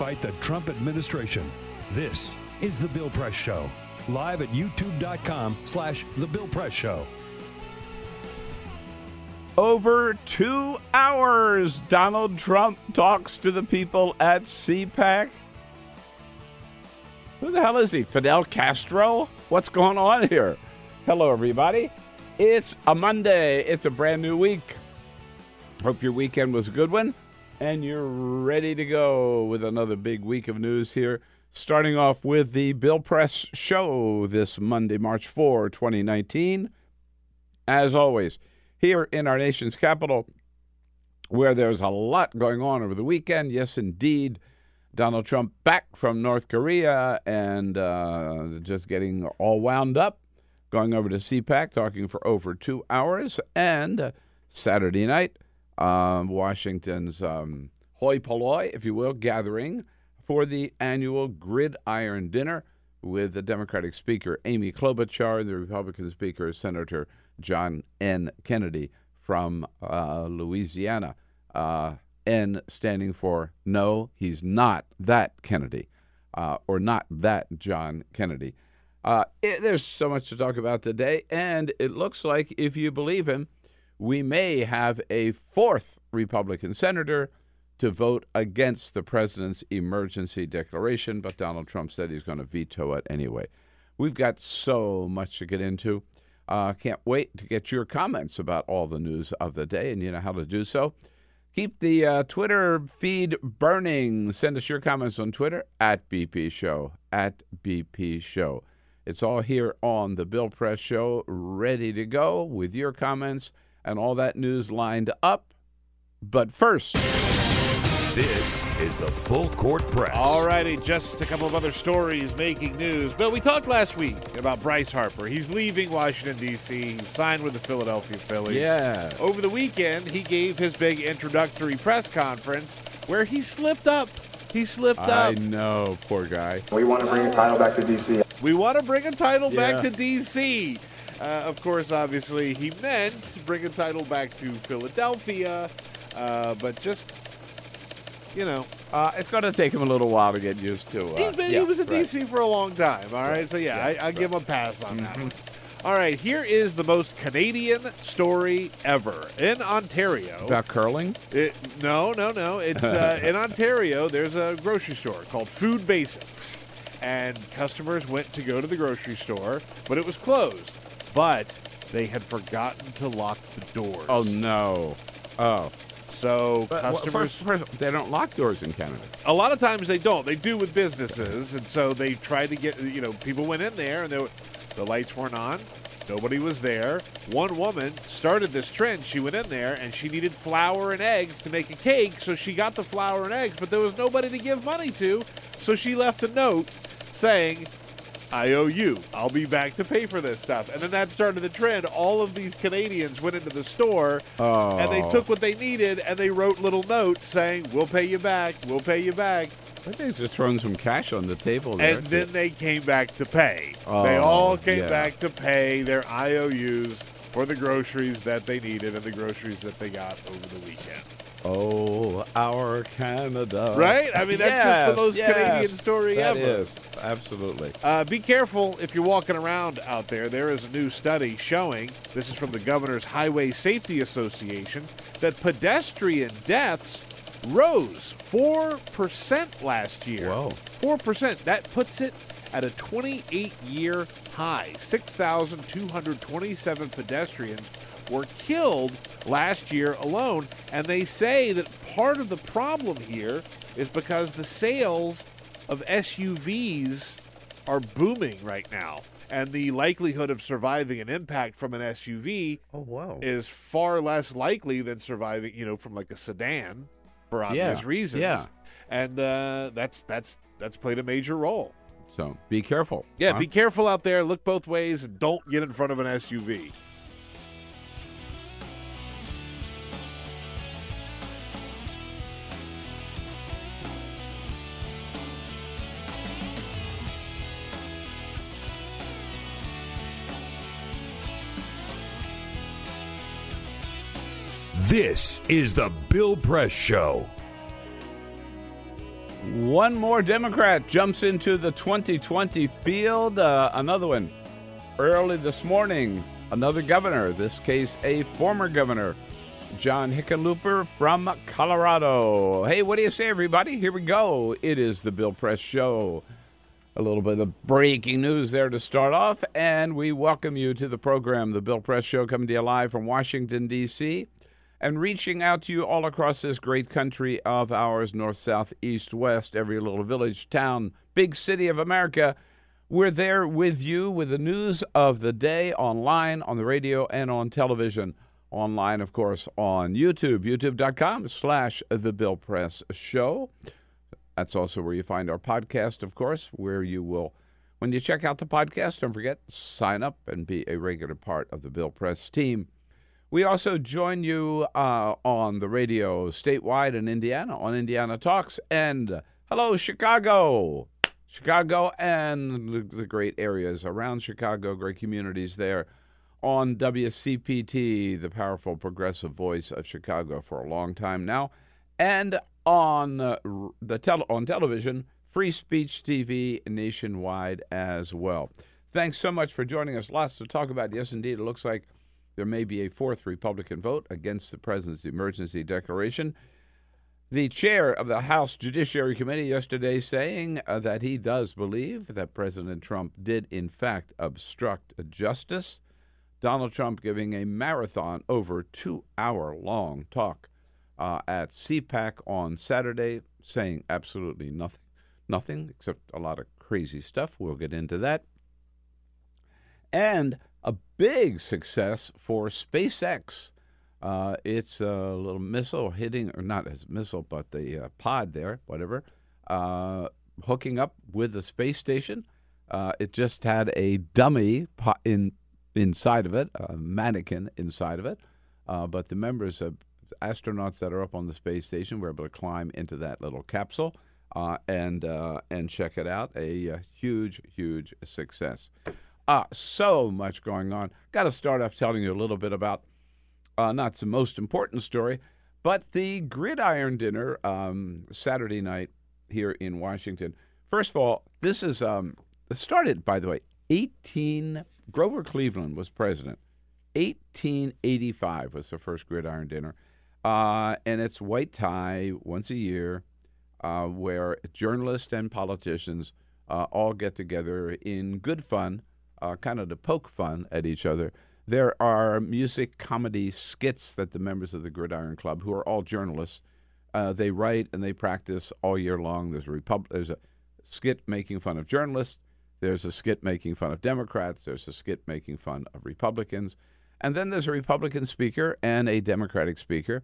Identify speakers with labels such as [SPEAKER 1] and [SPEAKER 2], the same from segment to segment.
[SPEAKER 1] fight the Trump administration. This is The Bill Press Show. Live at youtube.com slash The Bill Press Show.
[SPEAKER 2] Over two hours, Donald Trump talks to the people at CPAC. Who the hell is he? Fidel Castro? What's going on here? Hello, everybody. It's a Monday. It's a brand new week. Hope your weekend was a good one and you're ready to go with another big week of news here. Starting off with the Bill Press Show this Monday, March 4, 2019. As always, here in our nation's capital, where there's a lot going on over the weekend. Yes, indeed. Donald Trump back from North Korea and uh, just getting all wound up, going over to CPAC, talking for over two hours. And uh, Saturday night, um, Washington's um, hoi polloi, if you will, gathering for the annual Gridiron Dinner with the Democratic Speaker Amy Klobuchar, and the Republican Speaker Senator John N. Kennedy from uh, Louisiana. Uh, N standing for no, he's not that Kennedy, uh, or not that John Kennedy. Uh, it, there's so much to talk about today, and it looks like, if you believe him, we may have a fourth Republican senator to vote against the president's emergency declaration, but Donald Trump said he's going to veto it anyway. We've got so much to get into. Uh, can't wait to get your comments about all the news of the day, and you know how to do so. Keep the uh, Twitter feed burning. Send us your comments on Twitter at BP Show, at BP Show. It's all here on the Bill Press Show, ready to go with your comments and all that news lined up. But first,
[SPEAKER 1] This is the Full Court Press.
[SPEAKER 3] All righty, just a couple of other stories making news. Bill, we talked last week about Bryce Harper. He's leaving Washington, D.C., he signed with the Philadelphia Phillies.
[SPEAKER 2] yeah,
[SPEAKER 3] Over the weekend, he gave his big introductory press conference where he slipped up. He slipped
[SPEAKER 2] I
[SPEAKER 3] up.
[SPEAKER 2] I know, poor guy.
[SPEAKER 4] We want to bring a title back to DC.
[SPEAKER 3] We want to bring a title
[SPEAKER 2] Yeah.
[SPEAKER 3] back to D.C. Uh, of course, obviously, he meant bring a title back to Philadelphia, uh, but just, you know,
[SPEAKER 2] Uh, it's going to take him a little while to get used to. Uh,
[SPEAKER 3] He's been,
[SPEAKER 2] yeah,
[SPEAKER 3] he was in
[SPEAKER 2] right.
[SPEAKER 3] D.C. for a long time. All right, so yeah,
[SPEAKER 2] Yeah,
[SPEAKER 3] I, I give him a pass on that
[SPEAKER 2] Mhm.
[SPEAKER 3] one. All right, here is the most Canadian story ever in Ontario.
[SPEAKER 2] About curling?
[SPEAKER 3] It, no, no, no. It's uh, in Ontario. There's a grocery store called Food Basics, and customers went to go to the grocery store, but it was closed. But they had forgotten to lock the doors.
[SPEAKER 2] Oh, no. Oh.
[SPEAKER 3] So
[SPEAKER 2] But, well,
[SPEAKER 3] customers.
[SPEAKER 2] first, first, they don't lock doors in Canada.
[SPEAKER 3] A lot of times they don't. They do with businesses, and so they tried to get. You know, people went in there and they, the lights weren't on. Nobody was there. One woman started this trend. She went in there and she needed flour and eggs to make a cake, so she got the flour and eggs, but there was nobody to give money to, so she left a note saying, I owe you. I'll be back to pay for this stuff. And then that started the trend. All of these Canadians went into the store
[SPEAKER 2] Oh.
[SPEAKER 3] and they oh. took what they needed and they wrote little notes saying, We'll pay you back, we'll pay you back.
[SPEAKER 2] I think they just throwing some cash on the table there.
[SPEAKER 3] and then they came back to pay. they
[SPEAKER 2] Oh,
[SPEAKER 3] all came
[SPEAKER 2] yeah.
[SPEAKER 3] back to pay their IOUs for the groceries that they needed and the groceries that they got over the weekend.
[SPEAKER 2] Oh, our Canada.
[SPEAKER 3] Right? I mean, that's just the most
[SPEAKER 2] yes,
[SPEAKER 3] Canadian story
[SPEAKER 2] that
[SPEAKER 3] ever.
[SPEAKER 2] is, absolutely.
[SPEAKER 3] Uh, be careful if you're walking around out there. There is a new study showing, this is from the Governor's Highway Safety Association, that pedestrian deaths rose 4% last year.
[SPEAKER 2] Whoa.
[SPEAKER 3] 4%. That puts it at a 28 year high. 6,227 pedestrians were killed last year alone. And they say that part of the problem here is because the sales of SUVs are booming right now. And the likelihood of surviving an impact from an SUV
[SPEAKER 2] Oh, wow.
[SPEAKER 3] is far less likely than surviving, you know, from like a sedan for obvious
[SPEAKER 2] Yeah,
[SPEAKER 3] reasons.
[SPEAKER 2] yeah.
[SPEAKER 3] And uh, that's that's that's played a major role.
[SPEAKER 2] So be careful.
[SPEAKER 3] Yeah,
[SPEAKER 2] huh?
[SPEAKER 3] be careful out there. Look both ways and don't get in front of an SUV.
[SPEAKER 1] This is the Bill Press Show.
[SPEAKER 2] One more Democrat jumps into the 2020 field. Uh, another one early this morning. Another governor, this case a former governor, John Hickenlooper from Colorado. Hey, what do you say, everybody? Here we go. It is the Bill Press Show. A little bit of breaking news there to start off, and we welcome you to the program, the Bill Press Show, coming to you live from Washington, D.C and reaching out to you all across this great country of ours, north, south, east, west, every little village, town, big city of America. We're there with you with the news of the day online, on the radio, and on television. Online, of course, on YouTube, youtube.com slash The Bill Press Show. That's also where you find our podcast, of course, where you will, when you check out the podcast, don't forget, sign up and be a regular part of the Bill Press team. We also join you uh, on the radio statewide in Indiana on Indiana Talks. And hello, Chicago. Chicago and the, the great areas around Chicago, great communities there on WCPT, the powerful progressive voice of Chicago for a long time now. And on uh, the tele- on television, Free Speech TV nationwide as well. Thanks so much for joining us. Lots to talk about. Yes, indeed, it looks like there may be a fourth Republican vote against the president's emergency declaration. The chair of the House Judiciary Committee yesterday saying uh, that he does believe that President Trump did, in fact, obstruct justice. Donald Trump giving a marathon, over two hour long talk uh, at CPAC on Saturday, saying absolutely nothing, nothing except a lot of crazy stuff. We'll get into that. And a big success for SpaceX. Uh, it's a little missile hitting, or not as missile, but the uh, pod there, whatever, uh, hooking up with the space station. Uh, it just had a dummy in inside of it, a mannequin inside of it. Uh, but the members of astronauts that are up on the space station were able to climb into that little capsule uh, and and check it out. A, uh huge, huge success. Ah, so much going on. Got to start off telling you a little bit about uh, not the most important story, but the gridiron dinner um, Saturday night here in Washington. First of all, this is um, started, by the way, 18. Grover Cleveland was president. 1885 was the first gridiron dinner, uh, and it's white tie once a year, uh, where journalists and politicians uh, all get together in good fun, uh, kind of to poke fun at each other. There are music comedy skits that the members of the Gridiron Club, who are all journalists, uh, they write and they practice all year long. There's a repub- there's a skit making fun of journalists. There's a skit making fun of Democrats. There's a skit making fun of Republicans. And then there's a Republican speaker and a Democratic speaker.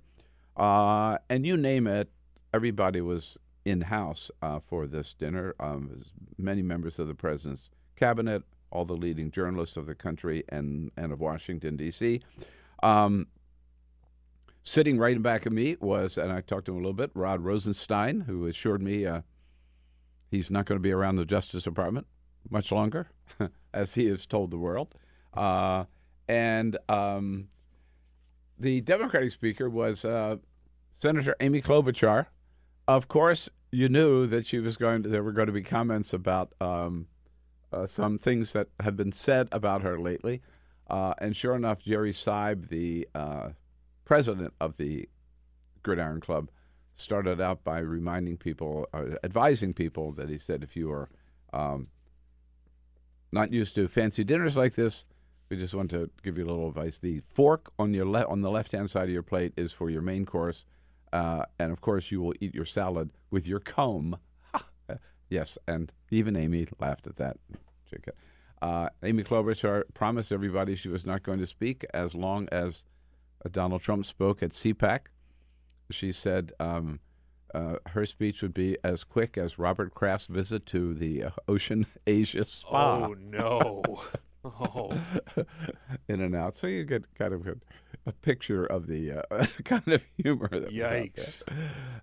[SPEAKER 2] Uh, and you name it, everybody was in house uh, for this dinner. Um, many members of the president's cabinet, all the leading journalists of the country and, and of Washington, D.C. Um, sitting right in back of me was, and I talked to him a little bit, Rod Rosenstein, who assured me uh, he's not going to be around the Justice Department much longer, as he has told the world. Uh, and um, the Democratic speaker was uh, Senator Amy Klobuchar. Of course, you knew that she was going to. There were going to be comments about um, uh, some things that have been said about her lately. Uh, and sure enough, Jerry Seib, the uh, president of the Gridiron Club, started out by reminding people, uh, advising people that he said, if you are um, not used to fancy dinners like this, we just want to give you a little advice. The fork on your le- on the left hand side of your plate is for your main course, uh, and of course you will eat your salad with your comb. yes, and even Amy laughed at that. Uh, Amy Klobuchar promised everybody she was not going to speak as long as uh, Donald Trump spoke at CPAC. She said um, uh, her speech would be as quick as Robert Kraft's visit to the uh, Ocean Asia Spa.
[SPEAKER 3] Oh no! oh,
[SPEAKER 2] in and out. So you get kind of a, a picture of the uh, kind of humor. That
[SPEAKER 3] yikes!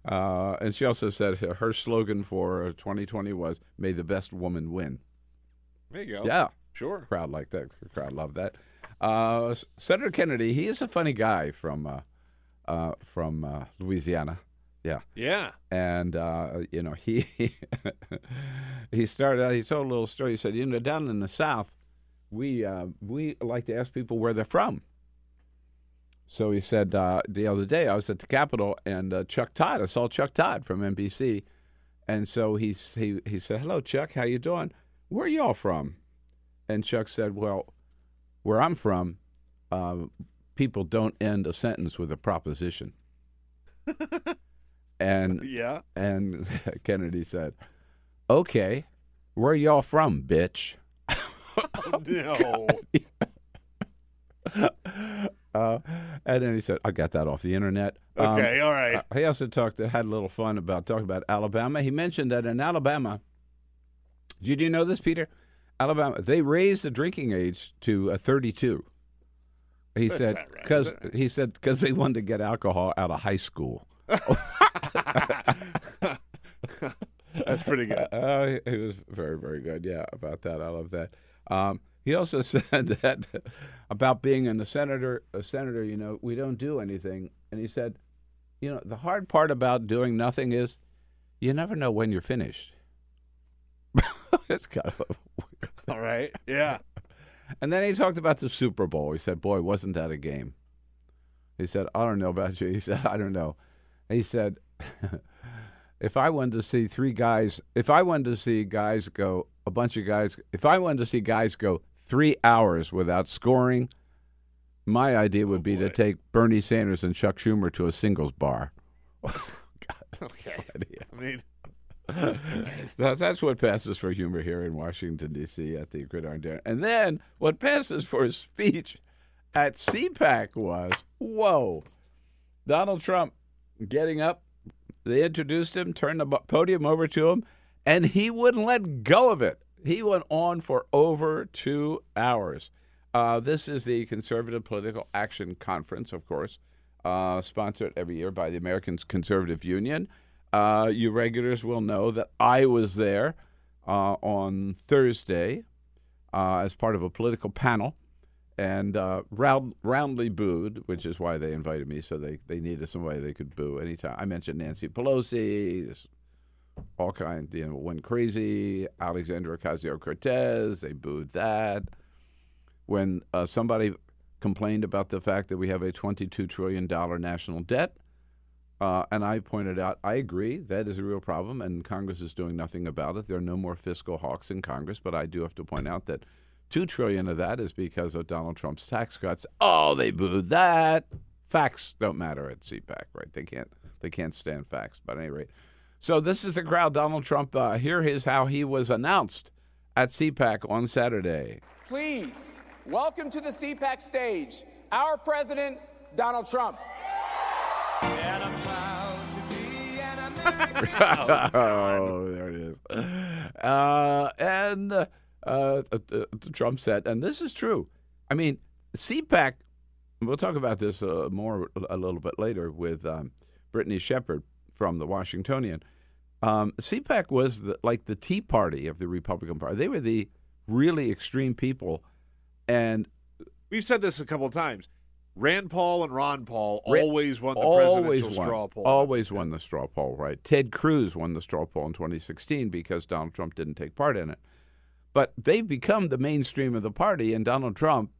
[SPEAKER 2] Uh, and she also said her her slogan for 2020 was "May the best woman win."
[SPEAKER 3] There you go.
[SPEAKER 2] Yeah,
[SPEAKER 3] sure.
[SPEAKER 2] crowd like that. Crowd love that. Uh, Senator Kennedy, he is a funny guy from uh, uh, from uh, Louisiana. Yeah,
[SPEAKER 3] Yeah.
[SPEAKER 2] and uh, you know he he started out. He told a little story. He said, you know, down in the South, we uh, we like to ask people where they're from. So he said uh, the other day I was at the Capitol and uh, Chuck Todd. I saw Chuck Todd from NBC, and so he he he said, "Hello, Chuck. How you doing? Where y'all from?" And Chuck said, "Well, where I'm from, uh, people don't end a sentence with a proposition." and
[SPEAKER 3] Yeah.
[SPEAKER 2] and Kennedy said, "Okay, where y'all from, bitch?"
[SPEAKER 3] No.
[SPEAKER 2] Uh, and then he said, "I got that off the internet." Um,
[SPEAKER 3] Okay. all right.
[SPEAKER 2] uh, he also talked, had a little fun about talking about Alabama. He mentioned that in Alabama, did you know this, Peter? Alabama, they raised the drinking age to uh, 32. He
[SPEAKER 3] That's
[SPEAKER 2] said
[SPEAKER 3] not right,
[SPEAKER 2] because he said because they wanted to get alcohol out of high school.
[SPEAKER 3] That's pretty good.
[SPEAKER 2] Uh, he was very, very good. Yeah, about that. I love that. Um, he also said that about being in the senator, a senator, you know, we don't do anything. And he said, you know, the hard part about doing nothing is you never know when you're finished. it's kind of weird.
[SPEAKER 3] All right. Yeah.
[SPEAKER 2] And then he talked about the Super Bowl. He said, "Boy, wasn't that a game?" He said, "I don't know about you." He said, "I don't know." He said, "If I wanted to see three guys, if I wanted to see guys go, a bunch of guys, if I wanted to see guys go three hours without scoring, my idea would oh, be to take Bernie Sanders and Chuck Schumer to a singles bar."
[SPEAKER 3] Okay. I mean,
[SPEAKER 2] That's, that's what passes for humor here in Washington, D.C. at the Gridiron Dinner. And then what passes for a speech at CPAC was whoa, Donald Trump getting up. They introduced him, turned the podium over to him, and he wouldn't let go of it. He went on for over two hours. Uh, this is the Conservative Political Action Conference, of course, uh, sponsored every year by the American Conservative Union. Uh, you regulars will know that I was there uh, on Thursday uh, as part of a political panel and uh, round, roundly booed, which is why they invited me. So they, they needed somebody they could boo anytime. I mentioned Nancy Pelosi, all kinds, you know, went crazy. Alexandra Ocasio Cortez, they booed that. When uh, somebody complained about the fact that we have a $22 trillion national debt, uh, and I pointed out, I agree, that is a real problem, and Congress is doing nothing about it. There are no more fiscal hawks in Congress, but I do have to point out that two trillion of that is because of Donald Trump's tax cuts. Oh, they booed that. Facts don't matter at CPAC, right? They can't they can't stand facts. But at any rate, so this is the crowd. Donald Trump. Uh, here is how he was announced at CPAC on Saturday.
[SPEAKER 5] Please welcome to the CPAC stage our president, Donald Trump.
[SPEAKER 2] oh, there it is. Uh, and uh, uh, uh, Trump said, and this is true. I mean, CPAC. We'll talk about this uh, more a little bit later with um, Brittany Shepherd from the Washingtonian. Um, CPAC was the, like the Tea Party of the Republican Party. They were the really extreme people, and
[SPEAKER 3] We've said this a couple of times. Rand Paul and Ron Paul always won the
[SPEAKER 2] always
[SPEAKER 3] presidential
[SPEAKER 2] won,
[SPEAKER 3] straw poll.
[SPEAKER 2] Always won the straw poll, right? Ted Cruz won the straw poll in 2016 because Donald Trump didn't take part in it. But they've become the mainstream of the party, and Donald Trump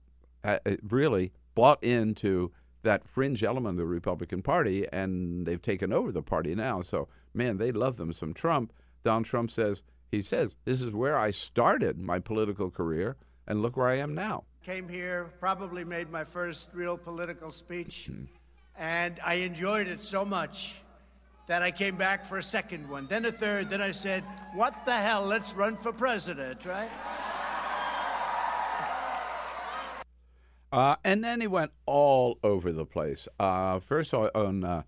[SPEAKER 2] uh, uh, really bought into that fringe element of the Republican Party, and they've taken over the party now. So, man, they love them some Trump. Donald Trump says, he says, this is where I started my political career, and look where I am now.
[SPEAKER 6] Came here, probably made my first real political speech, and I enjoyed it so much that I came back for a second one, then a third, then I said, What the hell, let's run for president, right?
[SPEAKER 2] Uh, and then he went all over the place. Uh, first on, on uh,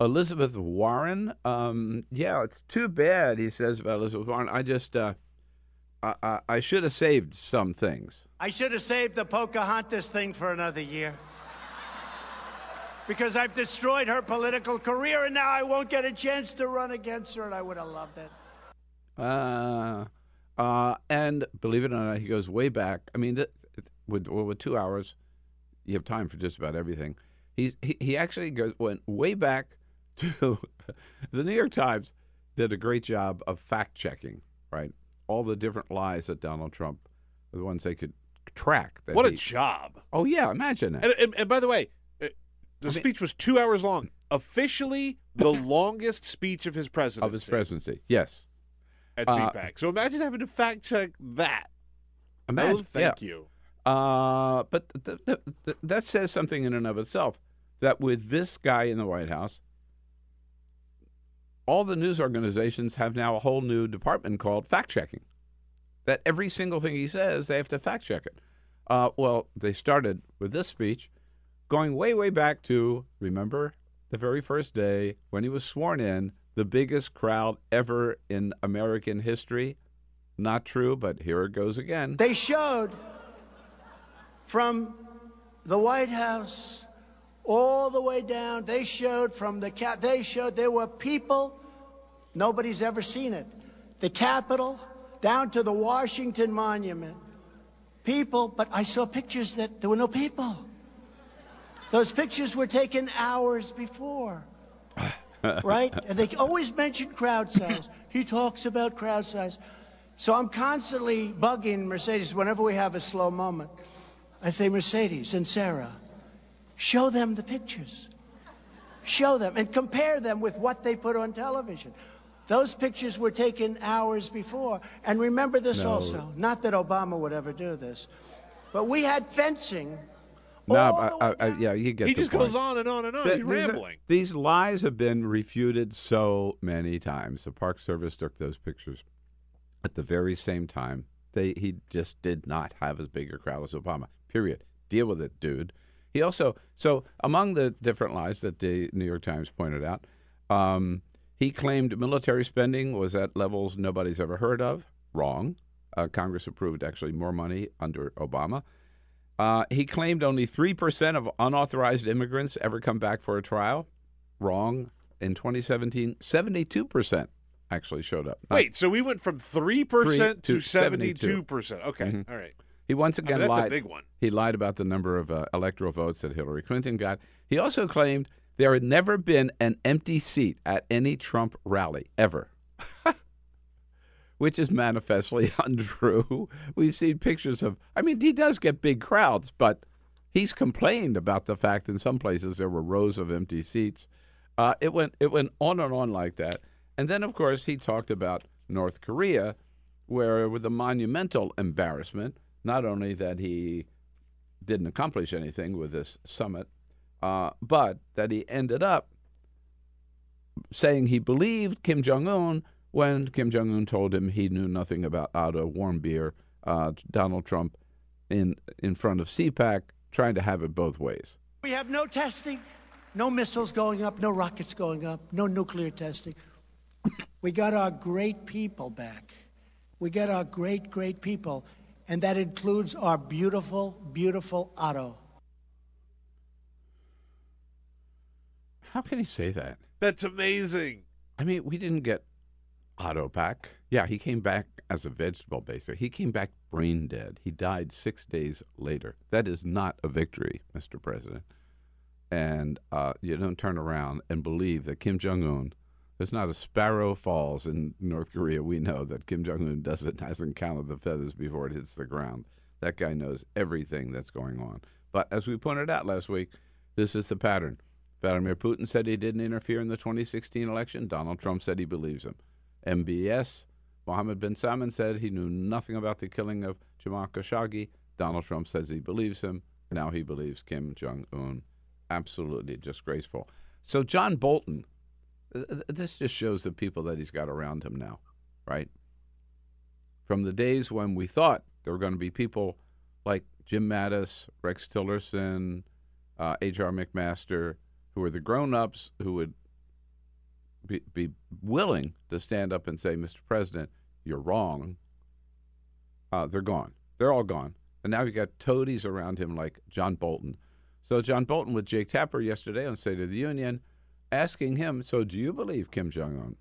[SPEAKER 2] Elizabeth Warren. Um, yeah, it's too bad, he says about Elizabeth Warren. I just, uh, I, I, I should have saved some things.
[SPEAKER 6] I should have saved the Pocahontas thing for another year. Because I've destroyed her political career, and now I won't get a chance to run against her, and I would have loved it.
[SPEAKER 2] Uh, uh, and believe it or not, he goes way back. I mean, th- with well, with two hours, you have time for just about everything. He's, he he actually goes went way back to the New York Times did a great job of fact checking, right? All the different lies that Donald Trump, the ones they could track. That
[SPEAKER 3] What a
[SPEAKER 2] he-
[SPEAKER 3] job!
[SPEAKER 2] oh yeah, imagine that.
[SPEAKER 3] And, and, and by the way, uh, the
[SPEAKER 2] mean-
[SPEAKER 3] speech was two hours long. Officially, the longest speech of his presidency.
[SPEAKER 2] of his presidency, yes.
[SPEAKER 3] at
[SPEAKER 2] Uh,
[SPEAKER 3] CPAC. So imagine having to fact check that.
[SPEAKER 2] Imagine,
[SPEAKER 3] oh, thank
[SPEAKER 2] yeah.
[SPEAKER 3] you.
[SPEAKER 2] Uh, but th- th- th- that says something in and of itself. That with this guy in the White House, all the news organizations have now a whole new department called fact checking. That every single thing he says, they have to fact check it. Uh, well, they started with this speech, going way, way back to remember the very first day when he was sworn in, the biggest crowd ever in American history. Not true, but here it goes again.
[SPEAKER 6] They showed from the White House all the way down. They showed from the cap. They showed there were people. Nobody's ever seen it. The Capitol down to the Washington Monument. People, but I saw pictures that there were no people. Those pictures were taken hours before. right? And they always mention crowd size. He talks about crowd size. So I'm constantly bugging Mercedes whenever we have a slow moment. I say, Mercedes and Sarah, show them the pictures. Show them and compare them with what they put on television. Those pictures were taken hours before. And remember this
[SPEAKER 2] No.
[SPEAKER 6] also. Not that Obama would ever do this, but we had fencing.
[SPEAKER 2] No, I, I, I, yeah, you get
[SPEAKER 3] He
[SPEAKER 2] the
[SPEAKER 3] just
[SPEAKER 2] point.
[SPEAKER 3] goes on and on and on.
[SPEAKER 2] Th-
[SPEAKER 3] He's
[SPEAKER 2] these are-
[SPEAKER 3] rambling.
[SPEAKER 2] these lies have been refuted so many times. The Park Service took those pictures at the very same time. They he just did not have as big a crowd as Obama. Period. Deal with it, dude. He also so among the different lies that the New York Times pointed out, um, he claimed military spending was at levels nobody's ever heard of. Wrong. Uh, Congress approved actually more money under Obama. Uh, he claimed only 3% of unauthorized immigrants ever come back for a trial. Wrong. In 2017, 72% actually showed up. Not-
[SPEAKER 3] Wait, so we went from 3%
[SPEAKER 2] Three
[SPEAKER 3] to
[SPEAKER 2] to
[SPEAKER 3] 72%. Okay,
[SPEAKER 2] Mhm.
[SPEAKER 3] all right.
[SPEAKER 2] He once
[SPEAKER 3] I mean,
[SPEAKER 2] again
[SPEAKER 3] that's
[SPEAKER 2] lied.
[SPEAKER 3] a big one.
[SPEAKER 2] He lied about the number of uh, electoral votes that Hillary Clinton got. He also claimed there had never been an empty seat at any Trump rally ever, which is manifestly untrue. We've seen pictures of, I mean, he does get big crowds, but he's complained about the fact in some places there were rows of empty seats. Uh, it went it went on and on like that, and then of course he talked about North Korea, where with a monumental embarrassment, not only that he didn't accomplish anything with this summit, uh, but that he ended up saying he believed Kim Jong Un when Kim Jong Un told him he knew nothing about Otto to Warmbier. Uh, Donald Trump in in front of CPAC trying to have it both ways.
[SPEAKER 6] We have no testing, no missiles going up, no rockets going up, no nuclear testing. We got our great people back. We got our great, great people. And that includes our beautiful, beautiful Otto.
[SPEAKER 2] How can he say that?
[SPEAKER 3] That's amazing.
[SPEAKER 2] I mean, we didn't get Otto back. Yeah, he came back as a vegetable baser. He came back brain dead. He died six days later. That is not a victory, Mr. President. And uh, you don't turn around and believe that Kim Jong Un. There's not a sparrow falls in North Korea. We know that Kim Jong Un doesn't hasn't counted the feathers before it hits the ground. That guy knows everything that's going on. But as we pointed out last week, this is the pattern. Vladimir Putin said he didn't interfere in the 2016 election. Donald Trump said he believes him. MBS, Mohammed bin Salman said he knew nothing about the killing of Jamal Khashoggi. Donald Trump says he believes him. Now he believes Kim Jong Un. Absolutely disgraceful. So John Bolton, this just shows the people that he's got around him now, right? From the days when we thought there were going to be people like Jim Mattis, Rex Tillerson, uh, H.R. McMaster, who were the grown-ups who would be, be willing to stand up and say, Mr. President, you're wrong. Uh, they're gone. They're all gone. And now you've got toadies around him like John Bolton. So John Bolton with Jake Tapper yesterday on State of the Union asking him, so do you believe Kim Jong-un?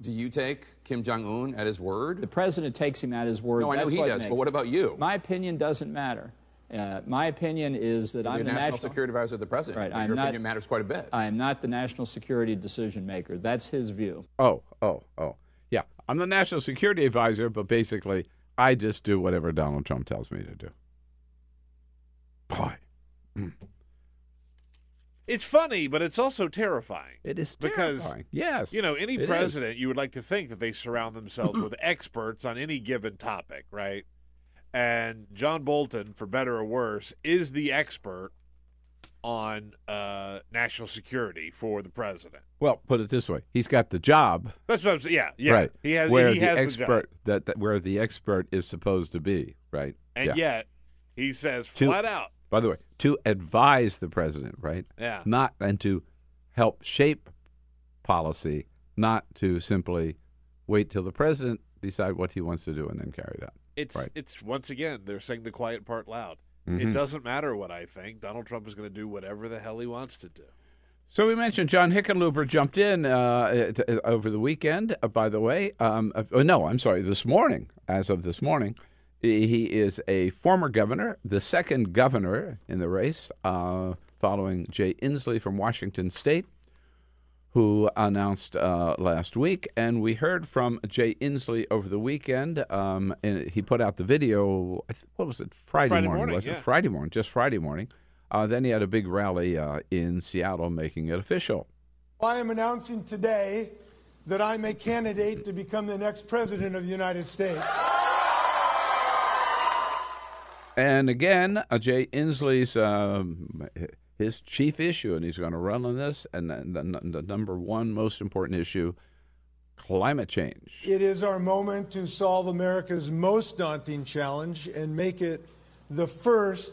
[SPEAKER 7] Do you take Kim Jong Un at his word?
[SPEAKER 8] The president takes him at his word.
[SPEAKER 7] No, I know
[SPEAKER 8] That's
[SPEAKER 7] he does,
[SPEAKER 8] makes
[SPEAKER 7] but what about you?
[SPEAKER 8] My opinion doesn't matter. Uh, my opinion is that
[SPEAKER 7] You're
[SPEAKER 8] I'm
[SPEAKER 7] the
[SPEAKER 8] the
[SPEAKER 7] national, security advisor of the president.
[SPEAKER 8] Right,
[SPEAKER 7] Your
[SPEAKER 8] I'm not-
[SPEAKER 7] opinion matters quite a bit.
[SPEAKER 8] I am not the national security decision maker. That's his view.
[SPEAKER 2] Oh, oh, oh. Yeah, I'm the national security advisor, but basically, I just do whatever Donald Trump tells me to do. Boy,
[SPEAKER 3] It's funny, but it's also terrifying.
[SPEAKER 2] it is
[SPEAKER 3] Because,
[SPEAKER 2] terrifying. yes,
[SPEAKER 3] You know, any
[SPEAKER 2] it is.
[SPEAKER 3] president, you would like to think that they surround themselves with experts on any given topic, right? And John Bolton, for better or worse, is the expert on uh, national security for the president.
[SPEAKER 2] Well, put it this way: he's got the job,
[SPEAKER 3] That's what I'm saying. Yeah, yeah.
[SPEAKER 2] right?
[SPEAKER 3] He has.
[SPEAKER 2] where
[SPEAKER 3] he
[SPEAKER 2] the
[SPEAKER 3] has
[SPEAKER 2] expert
[SPEAKER 3] the job,
[SPEAKER 2] that, that where the expert is supposed to be, right?
[SPEAKER 3] and
[SPEAKER 2] yeah.
[SPEAKER 3] yet he says
[SPEAKER 2] To-
[SPEAKER 3] flat out,
[SPEAKER 2] By the way, to advise the president, right?
[SPEAKER 3] Yeah.
[SPEAKER 2] Not and to help shape policy, not to simply wait till the president decide what he wants to do and then carry it out.
[SPEAKER 3] it's
[SPEAKER 2] Right.
[SPEAKER 3] it's once again they're saying the quiet part loud.
[SPEAKER 2] Mhm.
[SPEAKER 3] It doesn't matter what I think. Donald Trump is going to do whatever the hell he wants to do.
[SPEAKER 2] So we mentioned John Hickenlooper jumped in uh, uh, over the weekend. Uh, by the way, um, uh, oh, no, I'm sorry, this morning. As of this morning, he he is a former governor, the second governor in the race, uh, following Jay Inslee from Washington State, who announced uh, last week. And we heard from Jay Inslee over the weekend. Um, and he put out the video. What was it? Friday,
[SPEAKER 3] Friday
[SPEAKER 2] morning,
[SPEAKER 3] morning,
[SPEAKER 2] was
[SPEAKER 3] yeah.
[SPEAKER 2] it? Friday morning, just Friday morning. Uh, then he had a big rally uh, in Seattle, making it official.
[SPEAKER 9] I am announcing today that I'm a candidate to become the next president of the United States.
[SPEAKER 2] And again, uh, Jay Inslee's um, his chief issue, and he's going to run on this. And the, the, the number one most important issue, climate change.
[SPEAKER 9] It is our moment to solve America's most daunting challenge and make it the first,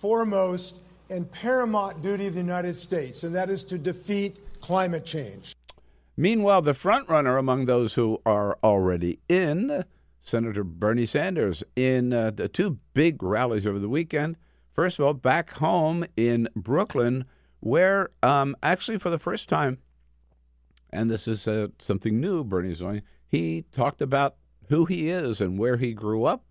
[SPEAKER 9] foremost, and paramount duty of the United States, and that is to defeat climate change.
[SPEAKER 2] Meanwhile, the front runner among those who are already in, Senator Bernie Sanders, in uh, the two big rallies over the weekend. First of all, back home in Brooklyn, where um, actually for the first time, and this is uh, something new, Bernie's doing, he talked about who he is and where he grew up.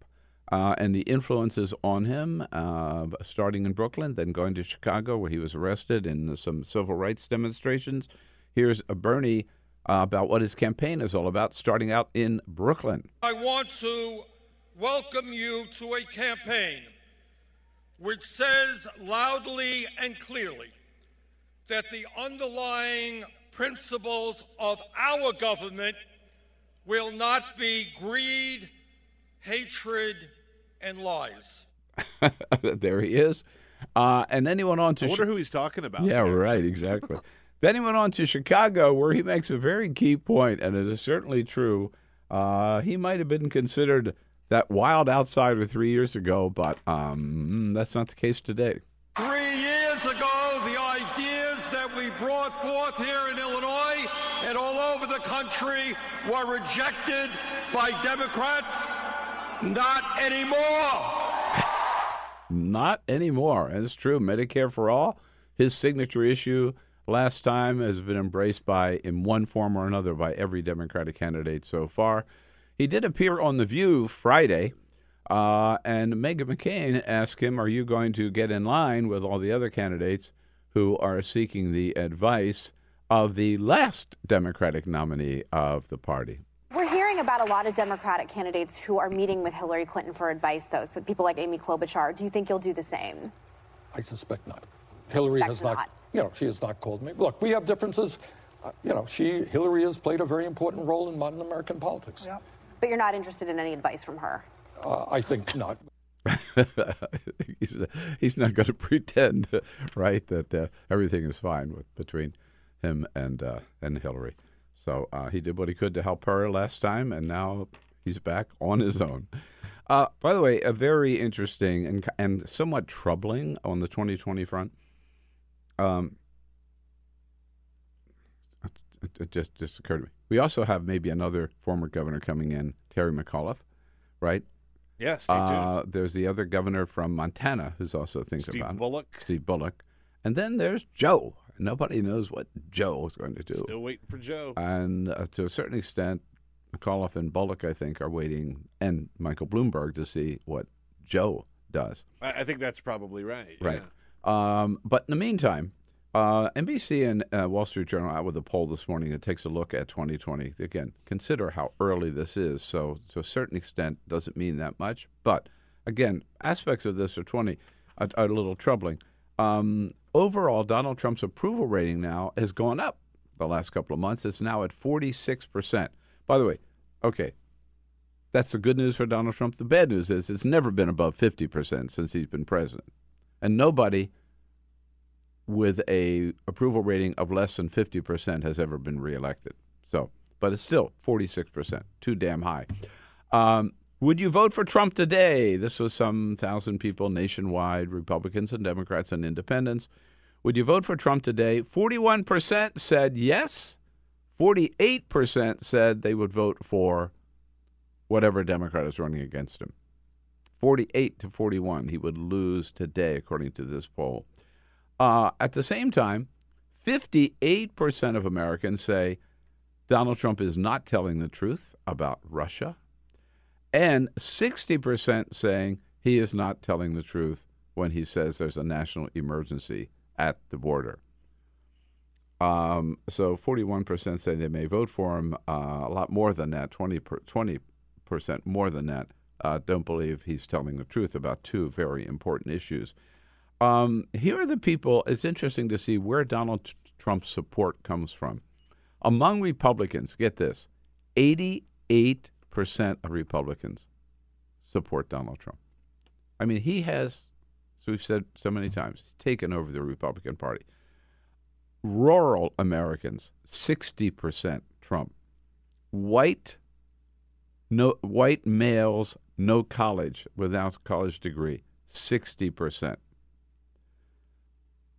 [SPEAKER 2] Uh, and the influences on him, uh, starting in Brooklyn, then going to Chicago, where he was arrested in some civil rights demonstrations. Here's a Bernie uh, about what his campaign is all about, starting out in Brooklyn.
[SPEAKER 10] I want to welcome you to a campaign which says loudly and clearly that the underlying principles of our government will not be greed, hatred, and lies.
[SPEAKER 2] there he is. Uh, and then he went on to.
[SPEAKER 3] I wonder
[SPEAKER 2] Chi-
[SPEAKER 3] who he's talking about.
[SPEAKER 2] Yeah,
[SPEAKER 3] there.
[SPEAKER 2] right, exactly. then he went on to Chicago, where he makes a very key point, and it is certainly true. Uh, he might have been considered that wild outsider three years ago, but um, that's not the case today.
[SPEAKER 10] Three years ago, the ideas that we brought forth here in Illinois and all over the country were rejected by Democrats. Not anymore.
[SPEAKER 2] Not anymore. And it's true. Medicare for all, his signature issue last time has been embraced by, in one form or another, by every Democratic candidate so far. He did appear on The View Friday, uh, and Meghan McCain asked him, Are you going to get in line with all the other candidates who are seeking the advice of the last Democratic nominee of the party?
[SPEAKER 11] We're hearing about a lot of Democratic candidates who are meeting with Hillary Clinton for advice, though. So people like Amy Klobuchar. Do you think you'll do the same?
[SPEAKER 12] I suspect not. Hillary
[SPEAKER 11] Suspect
[SPEAKER 12] has not,
[SPEAKER 11] not.
[SPEAKER 12] You know, she has not called me. Look, we have differences. Uh, you know, she, Hillary has played a very important role in modern American politics. Yeah.
[SPEAKER 11] But you're not interested in any advice from her.
[SPEAKER 12] Uh, I think not.
[SPEAKER 2] he's, he's not going to pretend, right, that uh, everything is fine with between him and uh, and Hillary. So uh, he did what he could to help her last time, and now he's back on his own. Uh, by the way, a very interesting and and somewhat troubling on the 2020 front. Um, it, it just just occurred to me. We also have maybe another former governor coming in, Terry McAuliffe, right?
[SPEAKER 3] Yeah, tuned.
[SPEAKER 2] Uh, there's the other governor from Montana who's also thinking
[SPEAKER 3] Steve
[SPEAKER 2] about it.
[SPEAKER 3] Bullock.
[SPEAKER 2] Steve Bullock. And then there's Joe. Nobody knows what Joe is going to do.
[SPEAKER 3] Still waiting for Joe.
[SPEAKER 2] And uh, to a certain extent, McAuliffe and Bullock, I think, are waiting, and Michael Bloomberg to see what Joe does.
[SPEAKER 3] I, I think that's probably right.
[SPEAKER 2] Right. Um, but in the meantime, uh, NBC and uh, Wall Street Journal out with a poll this morning that takes a look at 2020. Again, consider how early this is. So, to a certain extent, doesn't mean that much. But again, aspects of this are 20 are, are a little troubling. Um, overall, Donald Trump's approval rating now has gone up the last couple of months. It's now at 46 percent. By the way, okay, that's the good news for Donald Trump. The bad news is it's never been above 50 percent since he's been president, and nobody with a approval rating of less than 50% has ever been reelected. So, but it's still 46%, too damn high. Um, would you vote for Trump today? This was some thousand people nationwide, Republicans and Democrats and independents. Would you vote for Trump today? 41% said yes. 48% said they would vote for whatever Democrat is running against him. 48 to 41, he would lose today, according to this poll. Uh, at the same time, 58% of Americans say Donald Trump is not telling the truth about Russia, and 60% saying he is not telling the truth when he says there's a national emergency at the border. Um, so 41% say they may vote for him. Uh, a lot more than that, 20 percent more than that, uh, don't believe he's telling the truth about two very important issues. Um, here are the people. It's interesting to see where Donald Trump's support comes from. Among Republicans, get this 88% of Republicans support Donald Trump. I mean, he has, as we've said so many times, taken over the Republican Party. Rural Americans, 60% Trump. White, no, white males, no college, without college degree, 60%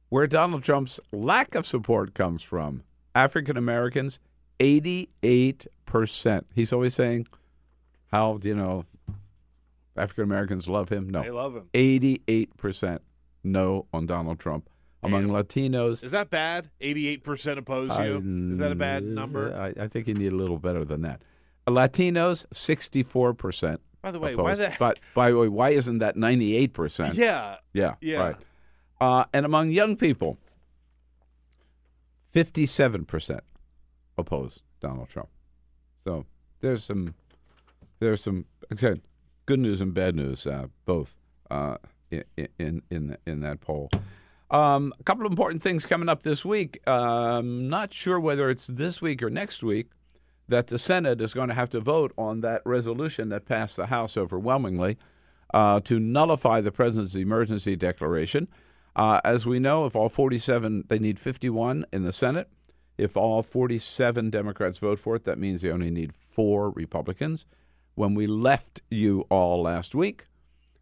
[SPEAKER 2] where Donald Trump's lack of support comes from. African Americans, 88%. He's always saying how, you know, African Americans love him. No.
[SPEAKER 3] They love him.
[SPEAKER 2] 88% no on Donald Trump. Among Latinos,
[SPEAKER 3] Is that bad? 88% oppose you? Is that a bad number?
[SPEAKER 2] I, I think you need a little better than that. Latinos, 64%.
[SPEAKER 3] By the way, why
[SPEAKER 2] opposed.
[SPEAKER 3] the-
[SPEAKER 2] But by the way, why isn't that 98%?
[SPEAKER 3] Yeah.
[SPEAKER 2] Yeah.
[SPEAKER 3] Yeah.
[SPEAKER 2] Right. Uh, and among young people, 57% oppose Donald Trump. So there's some, there's some, again, good news and bad news, uh, both uh, in, in, in, in that poll. Um, a couple of important things coming up this week. Um, not sure whether it's this week or next week that the Senate is going to have to vote on that resolution that passed the House overwhelmingly uh, to nullify the president's emergency declaration. Uh, as we know, if all 47, they need 51 in the Senate. If all 47 Democrats vote for it, that means they only need four Republicans. When we left you all last week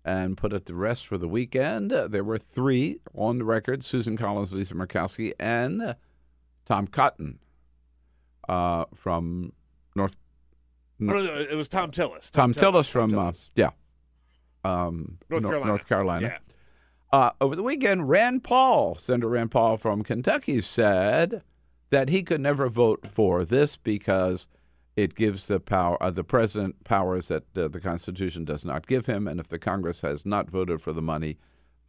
[SPEAKER 2] and put it to rest for the weekend, uh, there were three on the record Susan Collins, Lisa Murkowski, and uh, Tom Cotton uh, from North.
[SPEAKER 3] Oh, it was Thom Tillis.
[SPEAKER 2] Tom, Tillis
[SPEAKER 3] Tom
[SPEAKER 2] from
[SPEAKER 3] Tillis.
[SPEAKER 2] uh, yeah, um,
[SPEAKER 3] North
[SPEAKER 2] Nor-
[SPEAKER 3] Carolina.
[SPEAKER 2] North Carolina.
[SPEAKER 3] Yeah.
[SPEAKER 2] Uh, over the weekend, Rand Paul, Senator Rand Paul from Kentucky, said that he could never vote for this because it gives the power uh, the president powers that uh, the Constitution does not give him, and if the Congress has not voted for the money,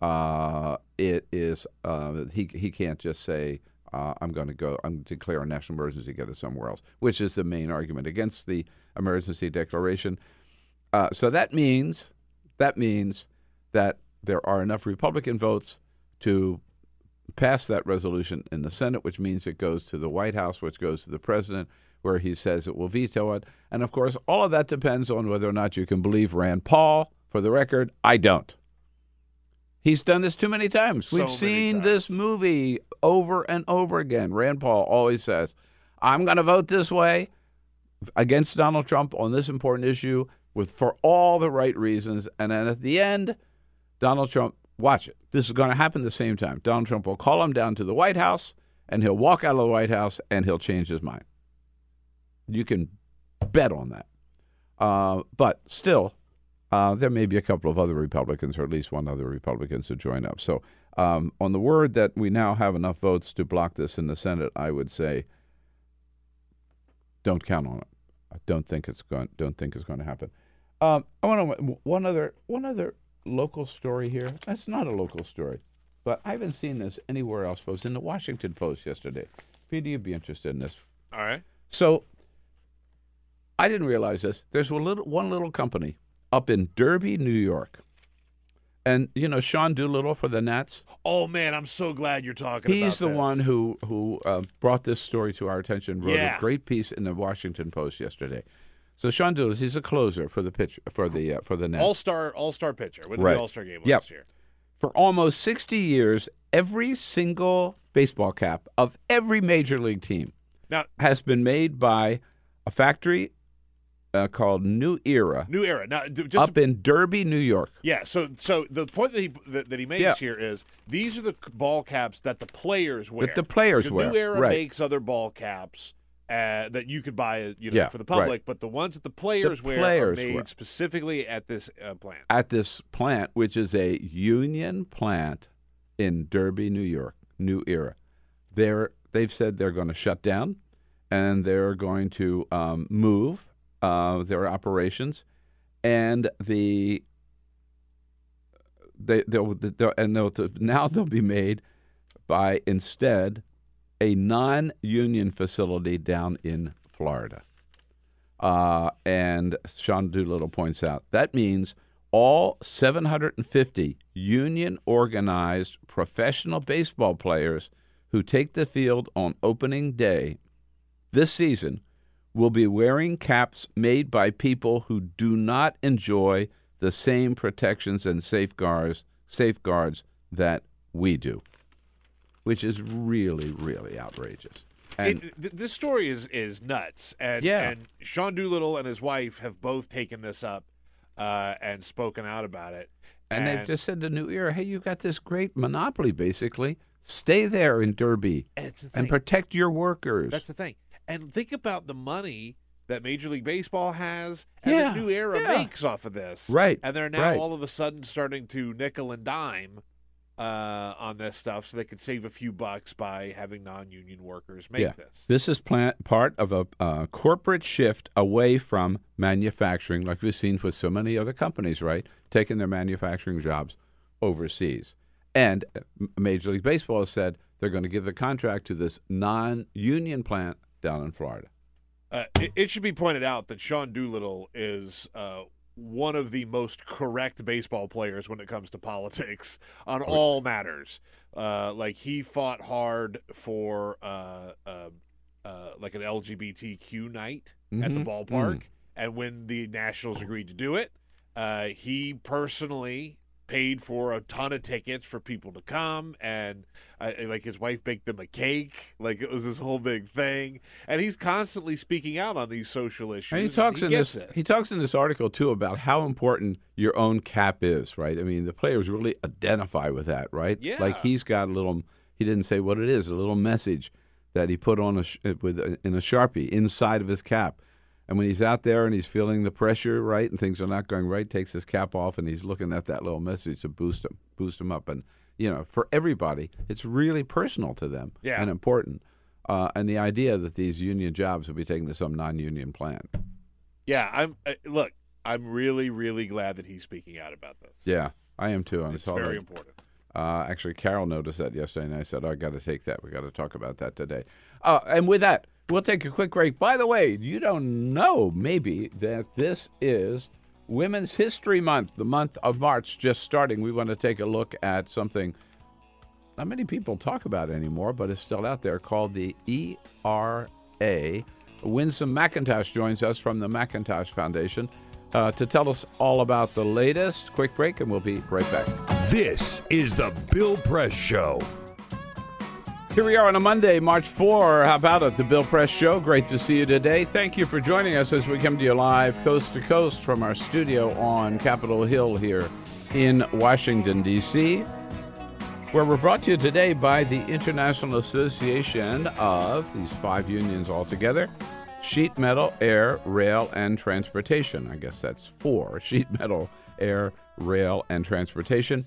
[SPEAKER 2] uh, it is uh, he he can't just say uh, I'm going to go I'm going to declare a national emergency, get it somewhere else, which is the main argument against the emergency declaration. Uh, so that means that means that there are enough Republican votes to pass that resolution in the Senate, which means it goes to the White House, which goes to the president, where he says it will veto it. And of course, all of that depends on whether or not you can believe Rand Paul. For the record, I don't. He's done this too many times.
[SPEAKER 3] So
[SPEAKER 2] We've seen
[SPEAKER 3] times.
[SPEAKER 2] this movie over and over again. Rand Paul always says, I'm going to vote this way against Donald Trump on this important issue with for all the right reasons. And then at the end, Donald Trump, watch it. This is going to happen the same time. Donald Trump will call him down to the White House and he'll walk out of the White House and he'll change his mind. You can bet on that. Uh, but still, uh, there may be a couple of other Republicans, or at least one other Republicans, to join up. So, um, on the word that we now have enough votes to block this in the Senate, I would say, don't count on it. I don't think it's going. Don't think it's going to happen. Um, I want to one other one other local story here. That's not a local story, but I haven't seen this anywhere else. Folks, in the Washington Post yesterday. Peter, you'd be interested in this.
[SPEAKER 3] All right.
[SPEAKER 2] So I didn't realize this. There's a little one little company up in Derby, New York. And you know Sean Doolittle for the Nats.
[SPEAKER 3] Oh man, I'm so glad you're talking about
[SPEAKER 2] He's the
[SPEAKER 3] this.
[SPEAKER 2] one who who uh, brought this story to our attention. Wrote
[SPEAKER 3] Yeah.
[SPEAKER 2] a great piece in the Washington Post yesterday. So Sean Doolittle, he's a closer for the pitch for the uh, for the Nats.
[SPEAKER 3] All star All Star pitcher. Went to
[SPEAKER 2] Right.
[SPEAKER 3] the All Star game
[SPEAKER 2] Yep.
[SPEAKER 3] last year.
[SPEAKER 2] For almost 60 years, every single baseball cap of every major league team
[SPEAKER 3] Now-
[SPEAKER 2] has been made by a factory uh, called New Era
[SPEAKER 3] New era. Now, just
[SPEAKER 2] up
[SPEAKER 3] to-
[SPEAKER 2] in Derby, New York.
[SPEAKER 3] yeah. So, so the point that he that, that he makes
[SPEAKER 2] Yeah.
[SPEAKER 3] here is these are the ball caps that the players wear.
[SPEAKER 2] That the players
[SPEAKER 3] the
[SPEAKER 2] wear,
[SPEAKER 3] New era
[SPEAKER 2] right.
[SPEAKER 3] makes other ball caps. Uh, that you could buy, you know,
[SPEAKER 2] Yeah,
[SPEAKER 3] for the
[SPEAKER 2] right.
[SPEAKER 3] public, but the ones that the players wear are
[SPEAKER 2] players
[SPEAKER 3] made
[SPEAKER 2] wear.
[SPEAKER 3] specifically at this uh, plant.
[SPEAKER 2] at this plant, which is a union plant in Derby, New York, New Era. They're, they've said they're going to shut down and they're going to um, move uh, their operations, and the they they'll, they'll and they'll, now they'll be made by instead a non-union facility down in Florida. Uh, and Sean Doolittle points out that means all 750 union organized professional baseball players who take the field on opening day this season will be wearing caps made by people who do not enjoy the same protections and safeguards safeguards that we do, which is really really outrageous. And
[SPEAKER 3] It, th- this story is is nuts, and
[SPEAKER 2] Yeah.
[SPEAKER 3] and Sean Doolittle and his wife have both taken this up uh, and spoken out about it.
[SPEAKER 2] And, they've just said to New Era, hey, you've got this great monopoly, basically. Stay there in Derby
[SPEAKER 3] the
[SPEAKER 2] and protect your workers.
[SPEAKER 3] That's the thing. And think about the money that Major League Baseball has and
[SPEAKER 2] Yeah,
[SPEAKER 3] the New Era
[SPEAKER 2] yeah.
[SPEAKER 3] makes off of this.
[SPEAKER 2] Right,
[SPEAKER 3] And they're now
[SPEAKER 2] right.
[SPEAKER 3] all of a sudden starting to nickel and dime uh, on this stuff so they could save a few bucks by having non union workers make
[SPEAKER 2] yeah.
[SPEAKER 3] this.
[SPEAKER 2] is plant, part of a uh, corporate shift away from manufacturing, like we've seen with so many other companies, right? Taking their manufacturing jobs overseas. And uh, Major League Baseball has said they're going to give the contract to this non union plant down in Florida.
[SPEAKER 3] Uh, it, it should be pointed out that Sean Doolittle is uh, one of the most correct baseball players when it comes to politics on all matters. Uh, like he fought hard for uh, uh, uh, like an LGBTQ night at the
[SPEAKER 2] Mhm.
[SPEAKER 3] ballpark,
[SPEAKER 2] Mm.
[SPEAKER 3] and when the Nationals agreed to do it, uh, he personally paid for a ton of tickets for people to come and uh, like his wife baked them a cake like it was this whole big thing and he's constantly speaking out on these social issues
[SPEAKER 2] And he talks in
[SPEAKER 3] gets
[SPEAKER 2] this.
[SPEAKER 3] it.
[SPEAKER 2] He talks in this article too about how important your own cap is, right? I mean, the players really identify with that, right?
[SPEAKER 3] Yeah.
[SPEAKER 2] Like he's got a little. He didn't say what it is. A little message that he put on a sh- with a, in a sharpie inside of his cap, And when he's out there and he's feeling the pressure, right, and things are not going right, takes his cap off and he's looking at that little message to boost him, boost him up. And you know, for everybody, it's really personal to them
[SPEAKER 3] Yeah.
[SPEAKER 2] and important. Uh, and the idea that these union jobs will be taken to some non-union plant.
[SPEAKER 3] Yeah, I'm. Uh, look, I'm really, really glad that he's speaking out about this.
[SPEAKER 2] Yeah, I am too. I
[SPEAKER 3] It's very
[SPEAKER 2] that.
[SPEAKER 3] important.
[SPEAKER 2] Uh, actually, Carol noticed that yesterday, and I said, oh, I got to take that. We got to talk about that today. Uh, and with that, we'll take a quick break. By the way, you don't know maybe that this is Women's History Month, the month of March just starting. We want to take a look at something not many people talk about anymore, but it's still out there called the ERA. Winsome McIntosh joins us from the McIntosh Foundation uh, to tell us all about the latest. Quick break, and we'll be right back.
[SPEAKER 1] This is the Bill Press Show.
[SPEAKER 2] Here we are on a Monday, March 4. How about it? The Bill Press Show. Great to see you today. Thank you for joining us as we come to you live coast to coast from our studio on Capitol Hill here in Washington, D.C., where we're brought to you today by the International Association of these five unions altogether sheet metal, air, rail, and transportation. I guess that's four sheet metal, air, rail, and transportation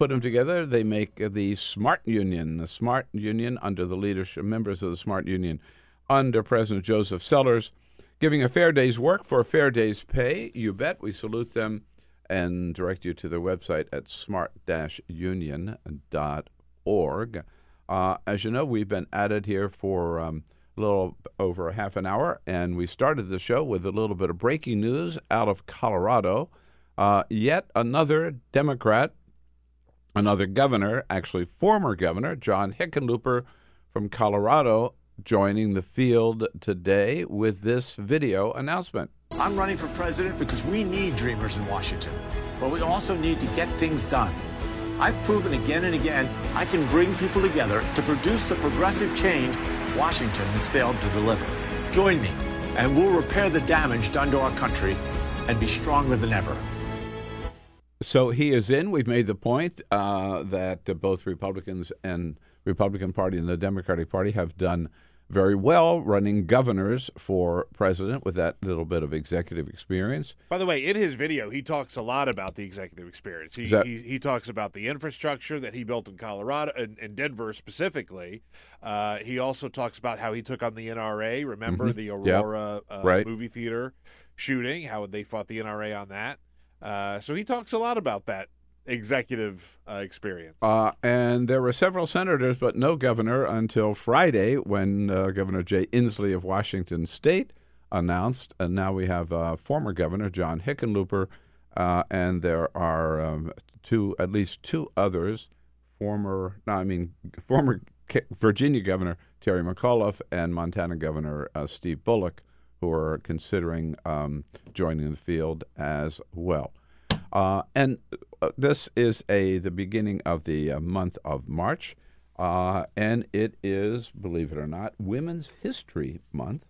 [SPEAKER 2] put them together. They make the Smart Union, the Smart Union under the leadership members of the Smart Union under President Joseph Sellers, giving a fair day's work for a fair day's pay. You bet. We salute them and direct you to their website at smart-union.org. Uh, as you know, we've been at it here for um, a little over a half an hour, and we started the show with a little bit of breaking news out of Colorado. Uh, yet another Democrat another governor, actually former governor, John Hickenlooper from Colorado, joining the field today with this video announcement.
[SPEAKER 13] I'm running for president because we need dreamers in Washington, but we also need to get things done. I've proven again and again I can bring people together to produce the progressive change Washington has failed to deliver. Join me, and we'll repair the damage done to our country and be stronger than ever.
[SPEAKER 2] So he is in. We've made the point uh, that uh, both Republicans and Republican Party and the Democratic Party have done very well running governors for president with that little bit of executive experience.
[SPEAKER 3] By the way, in his video, he talks a lot about the executive experience. He,
[SPEAKER 2] that-
[SPEAKER 3] he, he talks about the infrastructure that he built in Colorado and, and Denver specifically. Uh, he also talks about how he took on the NRA. Remember
[SPEAKER 2] Mhm.
[SPEAKER 3] the
[SPEAKER 2] Yep.
[SPEAKER 3] Aurora uh,
[SPEAKER 2] Right.
[SPEAKER 3] movie theater shooting? How they fought the NRA on that. Uh, so he talks a lot about that executive uh, experience.
[SPEAKER 2] Uh, and there were several senators, but no governor until Friday when uh, Governor Jay Inslee of Washington State announced. And now we have uh, former Governor John Hickenlooper, and there are um, two, at least two others, former, no, I mean, former Virginia Governor Terry McAuliffe and Montana Governor Steve Bullock, who are considering um, joining the field as well. Uh, and uh, this is a the beginning of the uh, month of March, uh, and it is, believe it or not, Women's History Month,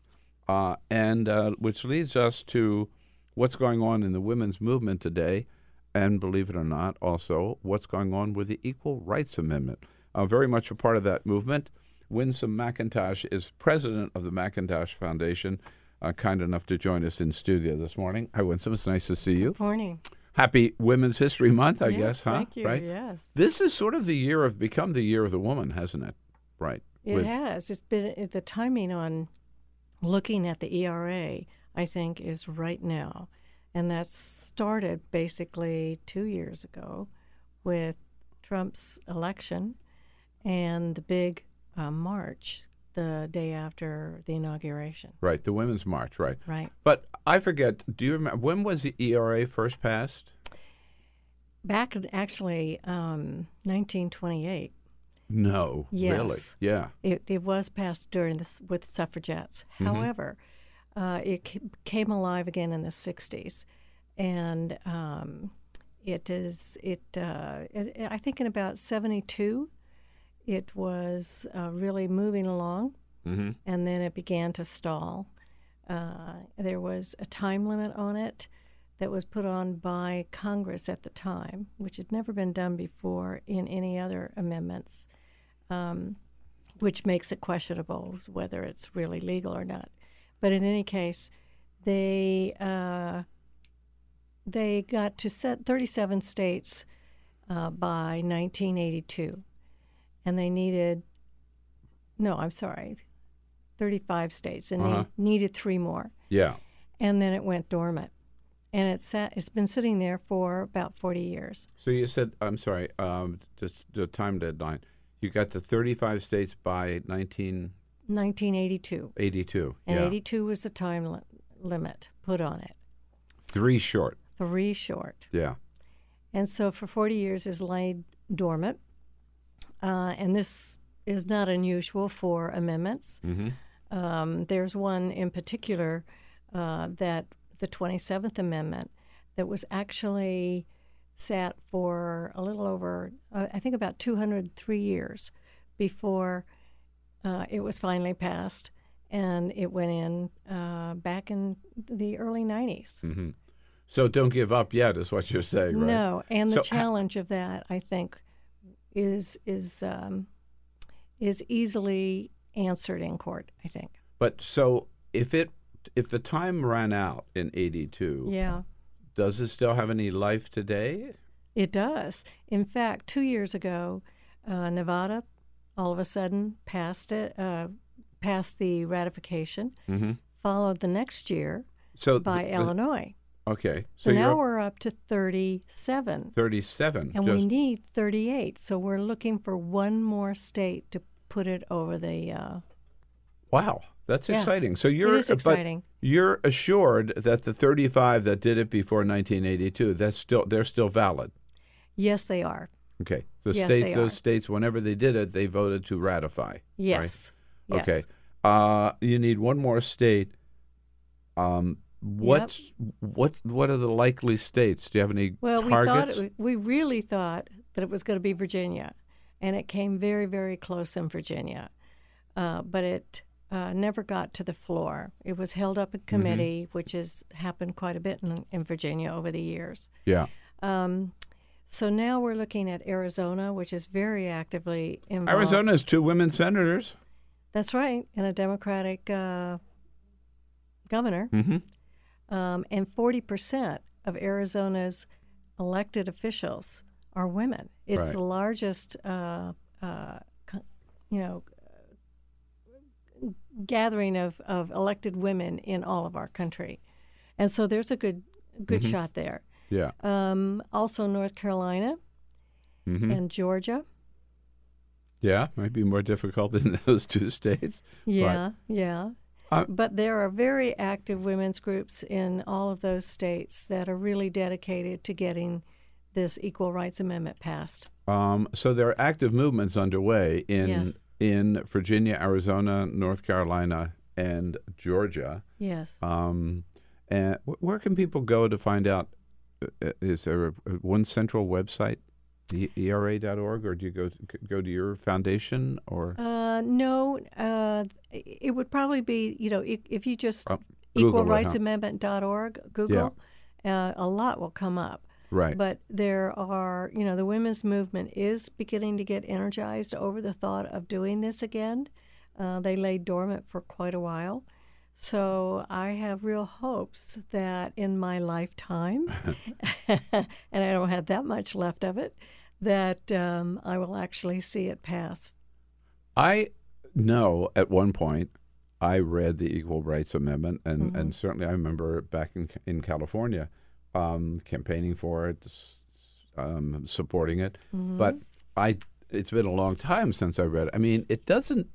[SPEAKER 2] uh, and uh, which leads us to what's going on in the women's movement today, and believe it or not, also what's going on with the Equal Rights Amendment. Very much a part of that movement. Winsome McIntosh is president of the McIntosh Foundation. Uh, kind enough to join us in studio this morning. Hi, Winsome. It's nice to see you.
[SPEAKER 14] Good morning.
[SPEAKER 2] Happy Women's History Month, I
[SPEAKER 14] Yes,
[SPEAKER 2] guess, huh?
[SPEAKER 14] thank you,
[SPEAKER 2] Right?
[SPEAKER 14] yes.
[SPEAKER 2] This is sort of the year of become the year of the woman, hasn't it? Right.
[SPEAKER 14] It
[SPEAKER 2] With-
[SPEAKER 14] has. It's been the timing on looking at the ERA. I think is right now, and that started basically two years ago with Trump's election and the big uh, march the day after the inauguration.
[SPEAKER 2] Right, the Women's March, right.
[SPEAKER 14] Right.
[SPEAKER 2] But I forget, do you remember when was the ERA first passed?
[SPEAKER 14] Back in actually um, 1928.
[SPEAKER 2] No,
[SPEAKER 14] Yes.
[SPEAKER 2] really. Yeah.
[SPEAKER 14] It, it was passed during this with suffragettes.
[SPEAKER 2] Mhm.
[SPEAKER 14] However, uh, it ca- came alive again in the 60s. And um, it is, it, uh, it, I think in about 72, it was uh, really moving along.
[SPEAKER 2] Mhm.
[SPEAKER 14] And then it began to stall. Uh, there was a time limit on it that was put on by Congress at the time, which had never been done before in any other amendments, um, which makes it questionable whether it's really legal or not. But in any case, they uh, they got to set 37 states uh, by 1982, and they needed no, I'm sorry, 35 states, and
[SPEAKER 2] Uh-huh.
[SPEAKER 14] they needed three more,
[SPEAKER 2] Yeah.
[SPEAKER 14] and then it went dormant, and it sat. It's been sitting there for about 40 years.
[SPEAKER 2] So you said, I'm sorry, um, just the time deadline. You got to 35 states by 1982.
[SPEAKER 14] 1982, and
[SPEAKER 2] yeah.
[SPEAKER 14] 82 was the time li- limit put on it.
[SPEAKER 2] Three short.
[SPEAKER 14] Three short.
[SPEAKER 2] Yeah.
[SPEAKER 14] And so for 40 years is laid dormant. Uh, and this is not unusual for amendments.
[SPEAKER 2] Mm-hmm.
[SPEAKER 14] Um, there's one in particular uh, that the 27th Amendment that was actually sat for a little over, uh, I think about 203 years before uh, it was finally passed. And it went in uh, back in the early 90s.
[SPEAKER 2] hmm So don't give up yet, is what you're saying, right?
[SPEAKER 14] No, and the
[SPEAKER 2] So ha-
[SPEAKER 14] challenge of that, I think, is is um, is easily answered in court. I think.
[SPEAKER 2] But so if it if the time ran out in 82,
[SPEAKER 14] Yeah,
[SPEAKER 2] does it still have any life today?
[SPEAKER 14] it does. In fact, two years ago, uh, Nevada, all of a sudden passed it, uh, passed the ratification.
[SPEAKER 2] Mhm.
[SPEAKER 14] Followed the next year
[SPEAKER 2] So
[SPEAKER 14] by
[SPEAKER 2] the-
[SPEAKER 14] Illinois.
[SPEAKER 2] Okay.
[SPEAKER 14] So,
[SPEAKER 2] So,
[SPEAKER 14] now we're up to 37.
[SPEAKER 2] 37.
[SPEAKER 14] And we need 38. So we're looking for one more state to put it over the. Uh,
[SPEAKER 2] wow, that's
[SPEAKER 14] Yeah.
[SPEAKER 2] exciting. So you're
[SPEAKER 14] is
[SPEAKER 2] but
[SPEAKER 14] exciting.
[SPEAKER 2] you're assured that the 35 that did it before 1982, that's still they're still valid.
[SPEAKER 14] yes, they are.
[SPEAKER 2] Okay. The
[SPEAKER 14] Yes,
[SPEAKER 2] states those
[SPEAKER 14] are.
[SPEAKER 2] states whenever they did it, they voted to ratify.
[SPEAKER 14] Yes.
[SPEAKER 2] Right? Okay. Uh, you need one more state. Um, what's what? What are the likely states? Do you have any
[SPEAKER 14] Well,
[SPEAKER 2] targets?
[SPEAKER 14] we thought we really thought that it was going to be Virginia, and it came very, very close in Virginia, uh, but it uh, never got to the floor. It was held up in committee, which has happened quite a bit in, in Virginia over the years.
[SPEAKER 2] yeah.
[SPEAKER 14] Um, so now we're looking at Arizona, which is very actively involved.
[SPEAKER 2] Arizona has two women senators.
[SPEAKER 14] That's right, and a Democratic uh, governor.
[SPEAKER 2] Mm-hmm.
[SPEAKER 14] Um, and 40% of Arizona's elected officials are women. It's
[SPEAKER 2] Right.
[SPEAKER 14] the largest, uh, uh, you know, gathering of, of elected women in all of our country. And so there's a good good
[SPEAKER 2] Mhm.
[SPEAKER 14] shot there.
[SPEAKER 2] Yeah.
[SPEAKER 14] Um, also, North Carolina
[SPEAKER 2] Mhm.
[SPEAKER 14] and Georgia.
[SPEAKER 2] Yeah, might be more difficult in those two states. but-
[SPEAKER 14] Yeah, yeah.
[SPEAKER 2] Uh,
[SPEAKER 14] but there are very active women's groups in all of those states that are really dedicated to getting this Equal Rights Amendment passed.
[SPEAKER 2] Um, so there are active movements underway in
[SPEAKER 14] Yes.
[SPEAKER 2] in Virginia, Arizona, North Carolina, and Georgia.
[SPEAKER 14] Yes.
[SPEAKER 2] Um, and where can people go to find out? uh, uh, Is there a, a one central website, E- ERA.org, or do you go to, go to your foundation or
[SPEAKER 14] Uh, no, uh, it would probably be, you know, if, if you just
[SPEAKER 2] Google it, huh?
[SPEAKER 14] equalrightsamendment.org, Google, uh, a lot will come up.
[SPEAKER 2] Right.
[SPEAKER 14] But there are, you know, the women's movement is beginning to get energized over the thought of doing this again. Uh, they lay dormant for quite a while. So I have real hopes that in my lifetime, and I don't have that much left of it, that um, I will actually see it pass.
[SPEAKER 2] I know at one point I read the Equal Rights Amendment, and, and certainly I remember back in in California um, campaigning for it, um, supporting it. But I, it's been a long time since I read it. I mean, it doesn't.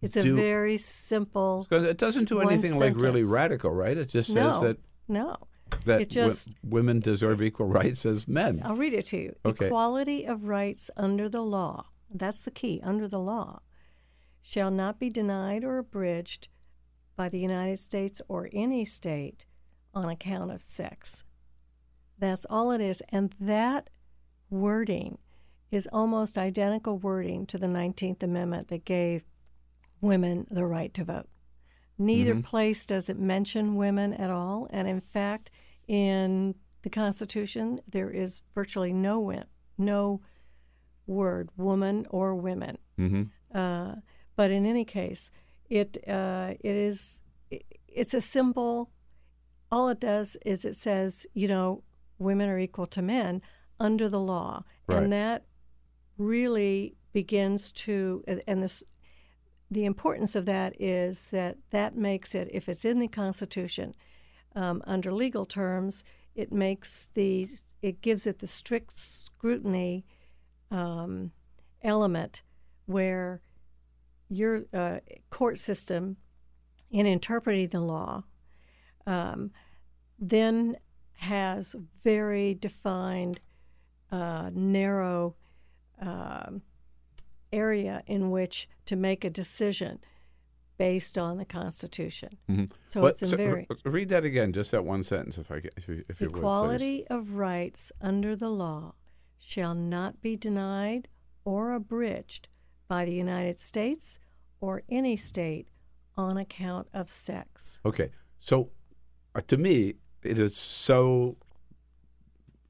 [SPEAKER 14] It's a
[SPEAKER 2] do,
[SPEAKER 14] very simple.
[SPEAKER 2] it doesn't do anything like really radical, right? It just says
[SPEAKER 14] No,
[SPEAKER 2] that
[SPEAKER 14] no.
[SPEAKER 2] That
[SPEAKER 14] just.
[SPEAKER 2] wo- women deserve equal rights as men.
[SPEAKER 14] I'll read it to you.
[SPEAKER 2] Okay.
[SPEAKER 14] Equality of rights under the law. That's the key. Under the law, shall not be denied or abridged by the United States or any state on account of sex. That's all it is, and that wording is almost identical wording to the 19th Amendment that gave women the right to vote. Neither
[SPEAKER 2] Mhm.
[SPEAKER 14] place does it mention women at all, and in fact, in the Constitution, there is virtually no no word woman or women.
[SPEAKER 2] hmm
[SPEAKER 14] Uh, but in any case, it uh, it is it, it's a symbol all it does is it says, you know, women are equal to men under the law,
[SPEAKER 2] Right.
[SPEAKER 14] and that really begins to and- and this the importance of that is that that makes it if it's in the constitution um, under legal terms it makes the it gives it the strict scrutiny um, element where your uh, court system in interpreting the law um, then has very defined uh, narrow um area in which to make a decision based on the Constitution.
[SPEAKER 2] Mhm.
[SPEAKER 14] So
[SPEAKER 2] What-
[SPEAKER 14] it's a very
[SPEAKER 2] r- read that again, just that one sentence, if I if you, if you would,
[SPEAKER 14] equality of rights under the law shall not be denied or abridged by the United States or any state on account of sex.
[SPEAKER 2] Okay, so uh, to me, it is so,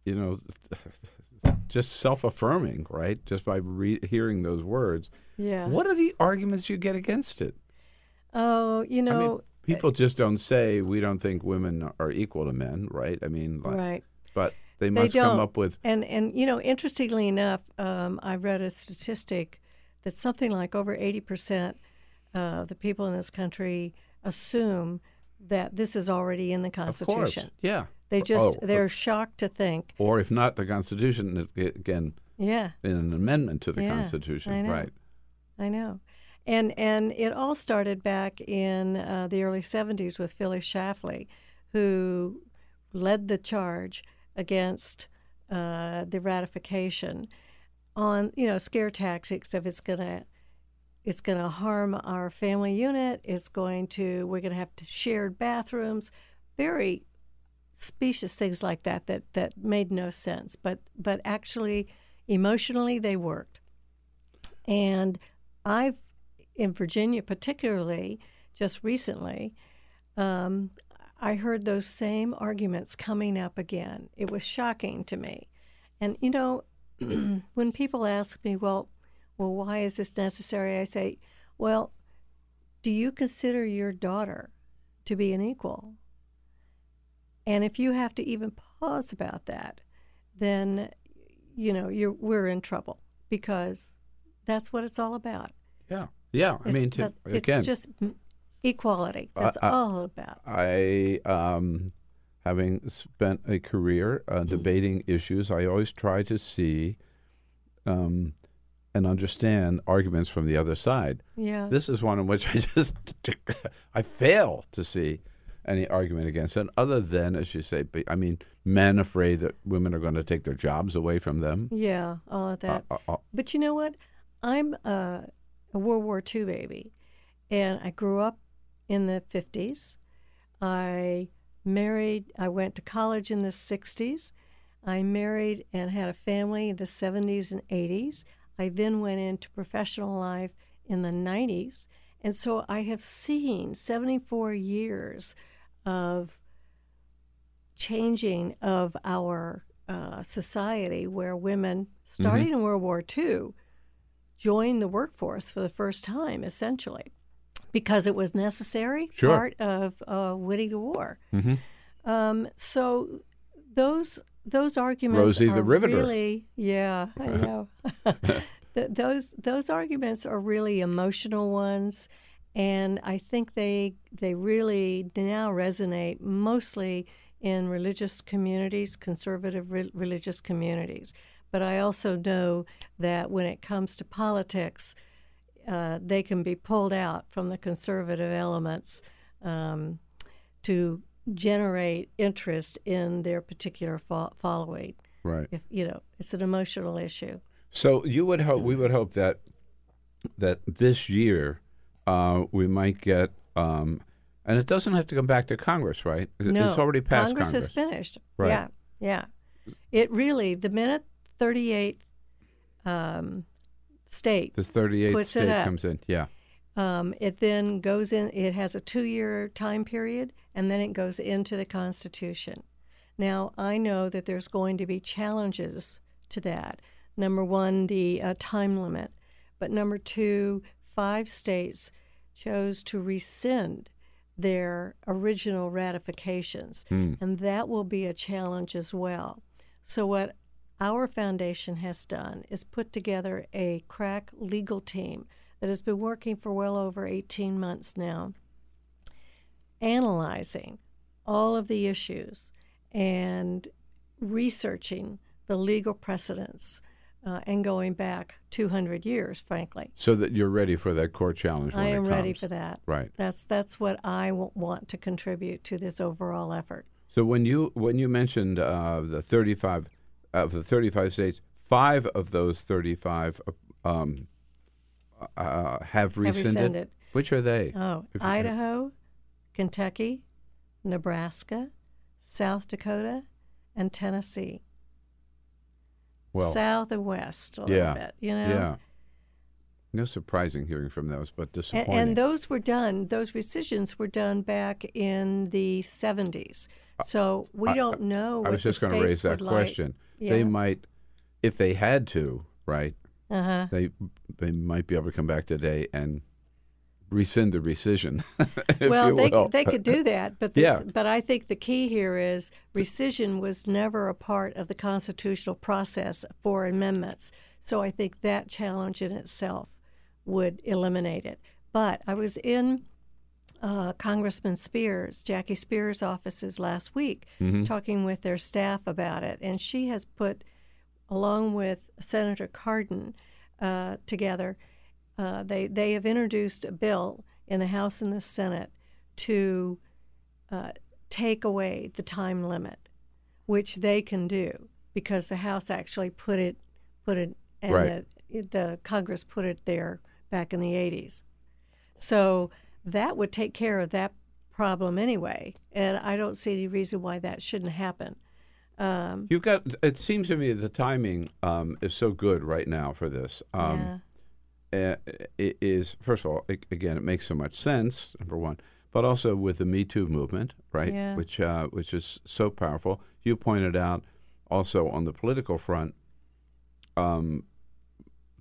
[SPEAKER 2] you know, just self-affirming, right? Just by re- hearing those words.
[SPEAKER 14] Yeah.
[SPEAKER 2] What are the arguments you get against it?
[SPEAKER 14] Oh, you
[SPEAKER 2] I mean,
[SPEAKER 14] know,
[SPEAKER 2] people just don't say we don't think women are equal to men, right? I mean, like,
[SPEAKER 14] Right.
[SPEAKER 2] But they must come up with
[SPEAKER 14] and and you know interestingly enough um, i read a statistic that something like over 80% of the people in this country assume that this is already in the
[SPEAKER 2] Of
[SPEAKER 14] constitution
[SPEAKER 2] yeah.
[SPEAKER 14] they just
[SPEAKER 2] Oh,
[SPEAKER 14] they're
[SPEAKER 2] uh,
[SPEAKER 14] shocked to think
[SPEAKER 2] or if not the Constitution, again,
[SPEAKER 14] yeah
[SPEAKER 2] in an amendment to the
[SPEAKER 14] Yeah,
[SPEAKER 2] Constitution,
[SPEAKER 14] I know.
[SPEAKER 2] right?
[SPEAKER 14] I know. And and it all started back in uh, the early 70s with Phyllis Schlafly, who led the charge against uh, the ratification on you know scare tactics of it's gonna it's gonna harm our family unit. It's going to we're gonna have to shared bathrooms, very specious things like that that that made no sense. But but actually, emotionally, they worked. And I've, in Virginia particularly, just recently, um, I heard those same arguments coming up again. It was shocking to me. And, you know, when people ask me, well, well, why is this necessary? I say, well, do you consider your daughter to be an equal? And if you have to even pause about that, then, you know, you're, we're in trouble because that's what it's all about.
[SPEAKER 2] Yeah. Yeah. I
[SPEAKER 14] It's-
[SPEAKER 2] mean, to, again,
[SPEAKER 14] it's just equality. That's
[SPEAKER 2] I-
[SPEAKER 14] all about.
[SPEAKER 2] I, um, having spent a career uh, debating issues, I always try to see um, and understand arguments from the other side.
[SPEAKER 14] Yeah.
[SPEAKER 2] This is one in which I just I fail to see any argument against it, other than, as you say, I mean, men afraid that women are going to take their jobs away from them.
[SPEAKER 14] Yeah, all of that.
[SPEAKER 2] Uh, uh, uh.
[SPEAKER 14] But you know what? I'm a, World War II baby, and I grew up in the 50s. I married, I went to college in the 60s. I married and had a family in the 70s and 80s. I then went into professional life in the 90s. And so I have seen 74 years of changing of our uh, society where women, starting
[SPEAKER 2] Mm-hmm.
[SPEAKER 14] in World War II, joined the workforce for the first time, essentially, because it was necessary
[SPEAKER 2] Sure.
[SPEAKER 14] part of uh, winning the war.
[SPEAKER 2] Mhm.
[SPEAKER 14] Um, so those those arguments
[SPEAKER 2] Rosie the
[SPEAKER 14] are
[SPEAKER 2] Riveter.
[SPEAKER 14] really yeah I know Th- those those arguments are really emotional ones and I think they they really now resonate mostly in religious communities conservative re- religious communities but I also know that when it comes to politics uh, they can be pulled out from the conservative elements um, to generate interest in their particular fo- following.
[SPEAKER 2] Right.
[SPEAKER 14] If you know, it's an emotional issue.
[SPEAKER 2] So you would hope we would hope that that this year uh, we might get, um, and it doesn't have to come back to Congress, right?
[SPEAKER 14] No,
[SPEAKER 2] it's already passed
[SPEAKER 14] Congress.
[SPEAKER 2] Congress.
[SPEAKER 14] is finished.
[SPEAKER 2] Right.
[SPEAKER 14] Yeah, yeah. It really the minute thirty eight um, state
[SPEAKER 2] The 38th
[SPEAKER 14] puts
[SPEAKER 2] state comes in. Yeah.
[SPEAKER 14] Um, it then goes in. It has a two-year time period, and then it goes into the Constitution. Now, I know that there's going to be challenges to that. Number one, the uh, time limit, but number two, five states chose to rescind their original ratifications.
[SPEAKER 15] Hmm.
[SPEAKER 14] And that will be a challenge as well. So, what our foundation has done is put together a crack legal team that has been working for well over 18 months now, analyzing all of the issues and researching the legal precedents uh, and going back 200 years, frankly.
[SPEAKER 2] So that you're ready for that court challenge. When
[SPEAKER 14] I am ready for that.
[SPEAKER 2] Right.
[SPEAKER 14] That's that's what I w- want to contribute to this overall effort.
[SPEAKER 2] So when you when you mentioned uh, the 35 of the 35 states, five of those 35 um, uh, have rescinded.
[SPEAKER 14] rescinded.
[SPEAKER 2] Which are they?
[SPEAKER 14] Oh, Idaho, Kentucky, Nebraska, South Dakota, and Tennessee.
[SPEAKER 2] Well,
[SPEAKER 14] South and West a little
[SPEAKER 2] yeah,
[SPEAKER 14] bit, you know.
[SPEAKER 2] Yeah. No surprising hearing from those, but
[SPEAKER 14] And,
[SPEAKER 2] disappointing.
[SPEAKER 14] and those were done; those rescissions were done back in the '70s. So we
[SPEAKER 2] I-
[SPEAKER 14] don't know.
[SPEAKER 2] I was just going to raise that
[SPEAKER 14] question. like. Yeah.
[SPEAKER 2] They might, if they had to, right?
[SPEAKER 14] Uh-huh.
[SPEAKER 2] They they might be able to come back today and rescind the rescission.
[SPEAKER 14] well, they
[SPEAKER 2] will.
[SPEAKER 14] they could do that, but the,
[SPEAKER 2] yeah,
[SPEAKER 14] but I think the key here is rescission was never a part of the constitutional process for amendments. So I think that challenge in itself would eliminate it. But I was in uh, Congressman Speier's, Jackie Speier's offices last week,
[SPEAKER 15] Mhm.
[SPEAKER 14] talking with their staff about it, and she has put, along with Senator Cardin, uh, together. Uh, they they have introduced a bill in the House and the Senate to uh, take away the time limit, which they can do because the House actually put it put it and
[SPEAKER 15] Right.
[SPEAKER 14] the, the Congress put it there back in the 80s. So that would take care of that problem anyway, and I don't see any reason why that shouldn't happen. Um,
[SPEAKER 2] You've got. It seems to me the timing um, is so good right now for this. Um, uh, it is first of all, a- again, it makes so much sense. Number one, but also with the Me Too movement, right?
[SPEAKER 15] Yeah.
[SPEAKER 2] Which uh, which is so powerful. You pointed out also on the political front um,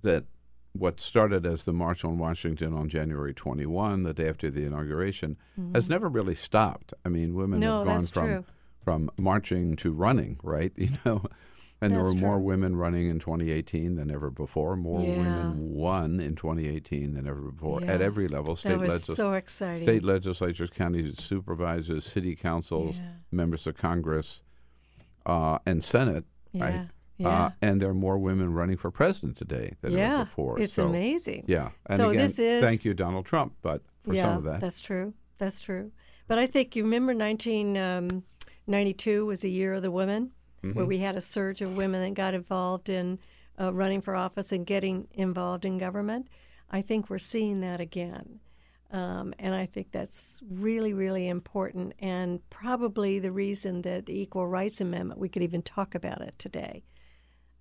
[SPEAKER 2] that what started as the March on Washington on January 21, the day after the inauguration, has
[SPEAKER 14] Mhm.
[SPEAKER 2] never really stopped. I mean, women
[SPEAKER 14] No,
[SPEAKER 2] have gone from
[SPEAKER 14] true.
[SPEAKER 2] from marching to running, right? You know, and there
[SPEAKER 14] That's
[SPEAKER 2] were more women running in 2018 than ever before. More
[SPEAKER 14] Yeah.
[SPEAKER 2] women won in 2018 than ever before at every level.
[SPEAKER 14] That
[SPEAKER 2] State
[SPEAKER 14] was
[SPEAKER 2] legis-
[SPEAKER 14] so exciting.
[SPEAKER 2] State legislatures, county supervisors, city councils,
[SPEAKER 14] Yeah.
[SPEAKER 2] members of Congress, uh, and Senate,
[SPEAKER 14] Yeah,
[SPEAKER 2] right?
[SPEAKER 14] Yeah.
[SPEAKER 2] Uh, and there are more women running for president today than
[SPEAKER 14] Yeah,
[SPEAKER 2] ever before.
[SPEAKER 14] it's
[SPEAKER 2] So,
[SPEAKER 14] amazing.
[SPEAKER 2] Yeah, and
[SPEAKER 14] So
[SPEAKER 2] again,
[SPEAKER 14] this is-
[SPEAKER 2] thank you, Donald Trump, but for
[SPEAKER 14] yeah,
[SPEAKER 2] some of that.
[SPEAKER 14] that's true. That's true. But I think you remember 1992 was a year of the women, where
[SPEAKER 2] Mhm.
[SPEAKER 14] we had a surge of women that got involved in uh, running for office and getting involved in government. I think we're seeing that again. Um, and I think that's really, really important, and probably the reason that the Equal Rights Amendment, we could even talk about it today,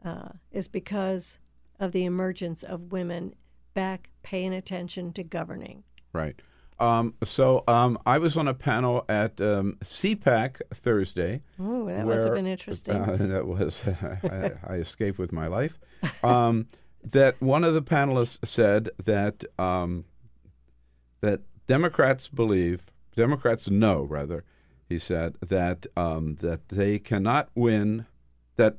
[SPEAKER 14] uh, is because of the emergence of women back paying attention to governing.
[SPEAKER 2] Right. Um, so um, I was on a panel at um, CPAC Thursday.
[SPEAKER 14] Ooh, that must have been interesting.
[SPEAKER 2] Uh, that was I, I escaped with my life. Um, that one of the panelists said that um, that Democrats believe Democrats know rather. He said that um, that they cannot win. That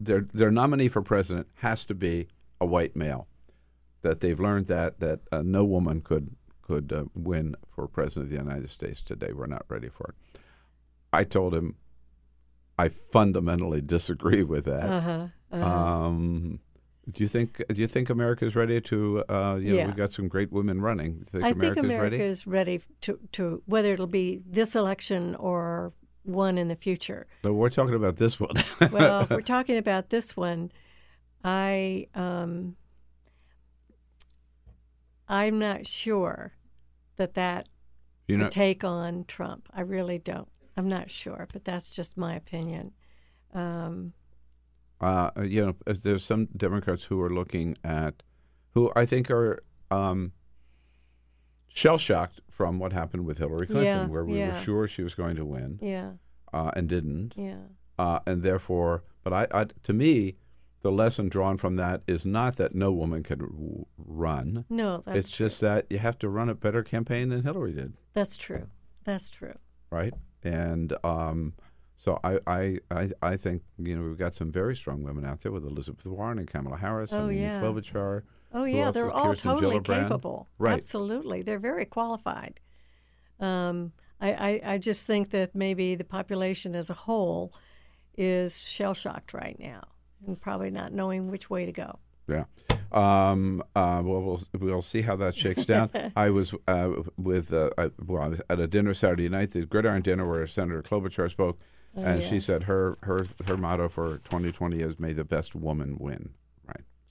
[SPEAKER 2] their their nominee for president has to be a white male. That they've learned that that uh, no woman could could uh, win for president of the United States today. We're not ready for it. I told him I fundamentally disagree with that.
[SPEAKER 14] Uh-huh, uh-huh.
[SPEAKER 2] Um, do you think do you think America's ready to? Uh, you know,
[SPEAKER 14] Yeah.
[SPEAKER 2] we've got some great women running. Do you think
[SPEAKER 14] I
[SPEAKER 2] America's
[SPEAKER 14] think America
[SPEAKER 2] ready?
[SPEAKER 14] is ready to, to whether it'll be this election or one in the future.
[SPEAKER 2] But we're talking about this one.
[SPEAKER 14] well, if we're talking about this one, I um, I'm not sure that that
[SPEAKER 2] You
[SPEAKER 14] would
[SPEAKER 2] know-
[SPEAKER 14] take on Trump. I really don't. I'm not sure, but that's just my opinion. Um,
[SPEAKER 2] uh, you know, there's some Democrats who are looking at, who I think are um, shell shocked from what happened with Hillary Clinton,
[SPEAKER 14] Yeah,
[SPEAKER 2] where we
[SPEAKER 14] yeah.
[SPEAKER 2] were sure she was going to win,
[SPEAKER 14] Yeah.
[SPEAKER 2] uh, and didn't,
[SPEAKER 14] Yeah.
[SPEAKER 2] uh, and therefore, but I, I, to me, the lesson drawn from that is not that no woman can w- run.
[SPEAKER 14] No, that's
[SPEAKER 2] it's just that you have to run a better campaign than Hillary did.
[SPEAKER 14] That's true. That's true.
[SPEAKER 2] right? And um, so I, I, I, I think you know we've got some very strong women out there with Elizabeth Warren and Kamala Harris
[SPEAKER 14] Oh,
[SPEAKER 2] and
[SPEAKER 14] yeah.
[SPEAKER 2] Klobuchar.
[SPEAKER 14] Oh yeah, they're all
[SPEAKER 2] Kirsten
[SPEAKER 14] totally
[SPEAKER 2] Gillibrand?
[SPEAKER 14] capable.
[SPEAKER 2] Right.
[SPEAKER 14] Absolutely, they're very qualified. Um, I, I I just think that maybe the population as a whole is shell shocked right now and probably not knowing which way to go.
[SPEAKER 2] Yeah. Um, uh, well, we'll we'll see how that shakes down. I was uh, with uh, I, well at a dinner Saturday night, the Gridiron dinner, where Senator Klobuchar spoke,
[SPEAKER 14] Oh,
[SPEAKER 2] and
[SPEAKER 14] yeah.
[SPEAKER 2] she said her her her motto for 2020 is "May the best woman win."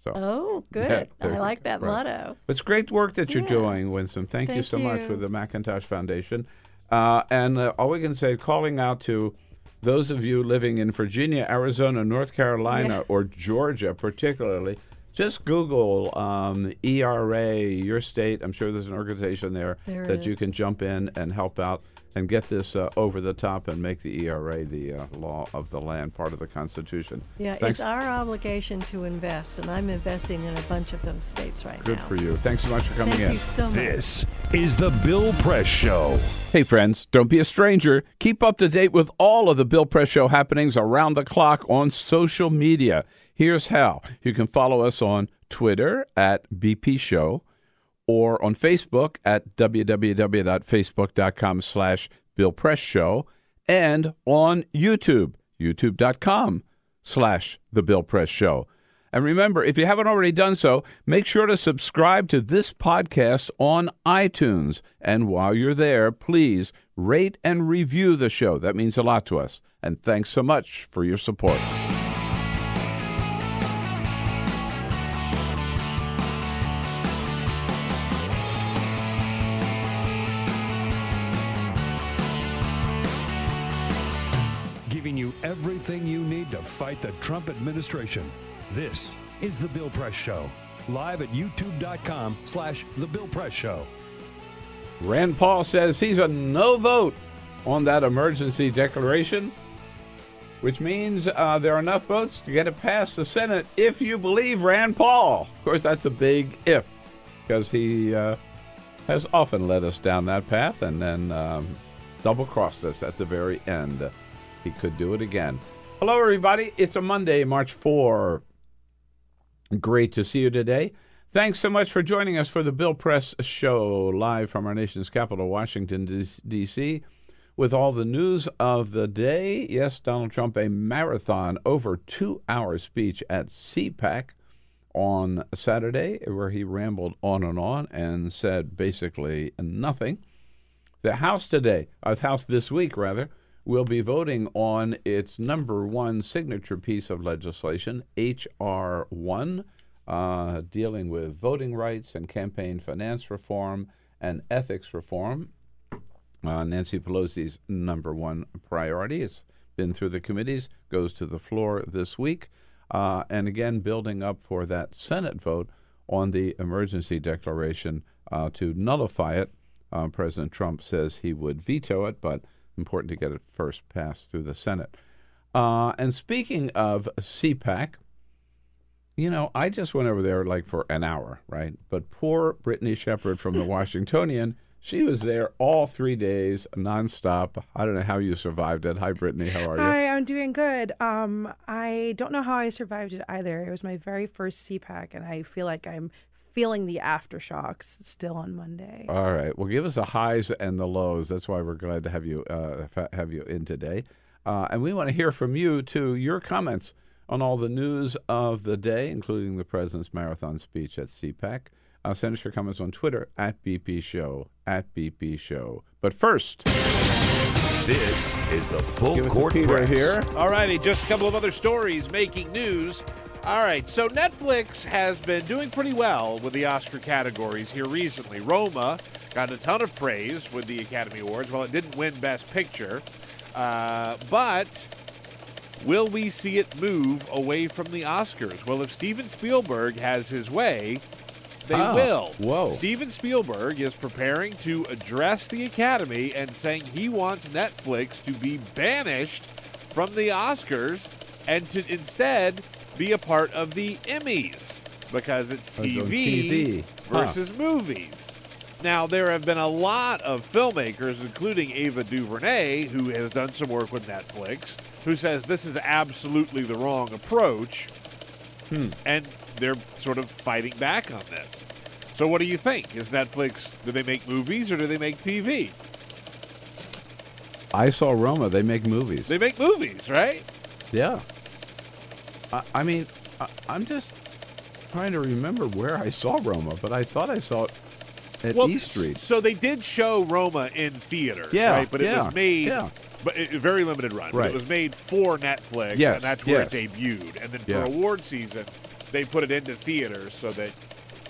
[SPEAKER 2] So.
[SPEAKER 14] Oh,
[SPEAKER 2] Yeah,
[SPEAKER 14] good. I like that
[SPEAKER 2] right.
[SPEAKER 14] motto.
[SPEAKER 2] It's great work that you're
[SPEAKER 14] Yeah.
[SPEAKER 2] doing, Winsome. Thank, you
[SPEAKER 14] Thank
[SPEAKER 2] so much
[SPEAKER 14] you.
[SPEAKER 2] for the McIntosh Foundation. Uh, and uh, all we can say, calling out to those of you living in Virginia, Arizona, North Carolina,
[SPEAKER 14] Yeah.
[SPEAKER 2] or Georgia, particularly, just Google um, ERA, your state. I'm sure there's an organization there,
[SPEAKER 14] There
[SPEAKER 2] that you can jump in and help out and get this uh, over the top and make the ERA the uh, law of the land, part of the Constitution.
[SPEAKER 14] Yeah,
[SPEAKER 2] Thanks.
[SPEAKER 14] it's our obligation to invest, and I'm investing in a bunch of those states right
[SPEAKER 2] Good
[SPEAKER 14] now.
[SPEAKER 2] Good for you. Thanks so much for coming
[SPEAKER 14] Thank
[SPEAKER 2] in.
[SPEAKER 14] you so much.
[SPEAKER 1] This is the Bill Press Show.
[SPEAKER 2] Hey, friends, don't be a stranger. Keep up to date with all of the Bill Press Show happenings around the clock on social media. Here's how you can follow us on Twitter at BP Show or on Facebook at www.facebook.com slash Bill Press Show and on YouTube, youtube.com slash The Bill Press Show. And remember, if you haven't already done so, make sure to subscribe to this podcast on iTunes. And while you're there, please rate and review the show. That means a lot to us. And thanks so much for your support.
[SPEAKER 1] Everything you need to fight the Trump administration. This is the Bill Press Show. Live at youtube.com slash the Bill Press Show.
[SPEAKER 2] Rand Paul says he's a no vote on that emergency declaration, which means uh, there are enough votes to get it past the Senate if you believe Rand Paul. Of course, that's a big if because he uh, has often led us down that path and then um, double crossed us at the very end. He could do it again. Hello, everybody. It's a Monday, March 4. Great to see you today. Thanks so much for joining us for the Bill Press Show, live from our nation's capital, Washington, D.C., with all the news of the day. Yes, Donald Trump, a marathon, over two hour speech at CPAC on Saturday, where he rambled on and on and said basically nothing. The House today, uh, the House this week, rather, will be voting on its number one signature piece of legislation, H.R. 1, uh, dealing with voting rights and campaign finance reform and ethics reform. Uh, Nancy Pelosi's number one priority. It's been through the committees, goes to the floor this week. Uh, and again, building up for that Senate vote on the emergency declaration uh, to nullify it. Uh, President Trump says he would veto it, but important to get it first passed through the Senate. Uh, and speaking of CPAC, you know, I just went over there like for an hour, right? But poor Brittany Shepherd from the Washingtonian, she was there all three days, nonstop. I don't know how you survived it. Hi, Brittany. How are you?
[SPEAKER 15] Hi, I'm doing good. Um, I don't know how I survived it either. It was my very first CPAC, and I feel like I'm feeling the aftershocks still on Monday.
[SPEAKER 2] All right. Well, give us the highs and the lows. That's why we're glad to have you uh, have you in today, uh, and we want to hear from you too. Your comments on all the news of the day, including the president's marathon speech at CPAC. Uh, send us your comments on Twitter at BP Show at BP Show. But first,
[SPEAKER 1] This is the full
[SPEAKER 2] Give it
[SPEAKER 1] court
[SPEAKER 2] Peter
[SPEAKER 1] press.
[SPEAKER 2] here.
[SPEAKER 3] All righty, just a couple of other stories making news. All right, so Netflix has been doing pretty well with the Oscar categories here recently. Roma got a ton of praise with the Academy Awards. Well, it didn't win Best Picture, uh, but will we see it move away from the Oscars? Well, if Steven Spielberg has his way, they
[SPEAKER 2] Ah,
[SPEAKER 3] will.
[SPEAKER 2] whoa.
[SPEAKER 3] Steven Spielberg is preparing to address the Academy and saying he wants Netflix to be banished from the Oscars and to instead be a part of the Emmys because it's TV,
[SPEAKER 2] TV. Huh.
[SPEAKER 3] versus movies. Now, there have been a lot of filmmakers, including Ava DuVernay, who has done some work with Netflix, who says this is absolutely the wrong approach.
[SPEAKER 2] Hmm.
[SPEAKER 3] And they're sort of fighting back on this. So, what do you think? Is Netflix, do they make movies or do they make TV?
[SPEAKER 2] I saw Roma. They make movies.
[SPEAKER 3] They make movies, right?
[SPEAKER 2] Yeah. I, I mean, I, I'm just trying to remember where I saw Roma, but I thought I saw it at
[SPEAKER 3] well,
[SPEAKER 2] East Street.
[SPEAKER 3] So they did show Roma in theaters,
[SPEAKER 2] Yeah,
[SPEAKER 3] right? But it
[SPEAKER 2] yeah,
[SPEAKER 3] was made,
[SPEAKER 2] yeah.
[SPEAKER 3] but it, very limited run. But
[SPEAKER 2] Right.
[SPEAKER 3] it was made for Netflix,
[SPEAKER 2] Yes,
[SPEAKER 3] and that's where
[SPEAKER 2] yes.
[SPEAKER 3] it debuted. And then for
[SPEAKER 2] Yeah.
[SPEAKER 3] award season, they put it into theaters so that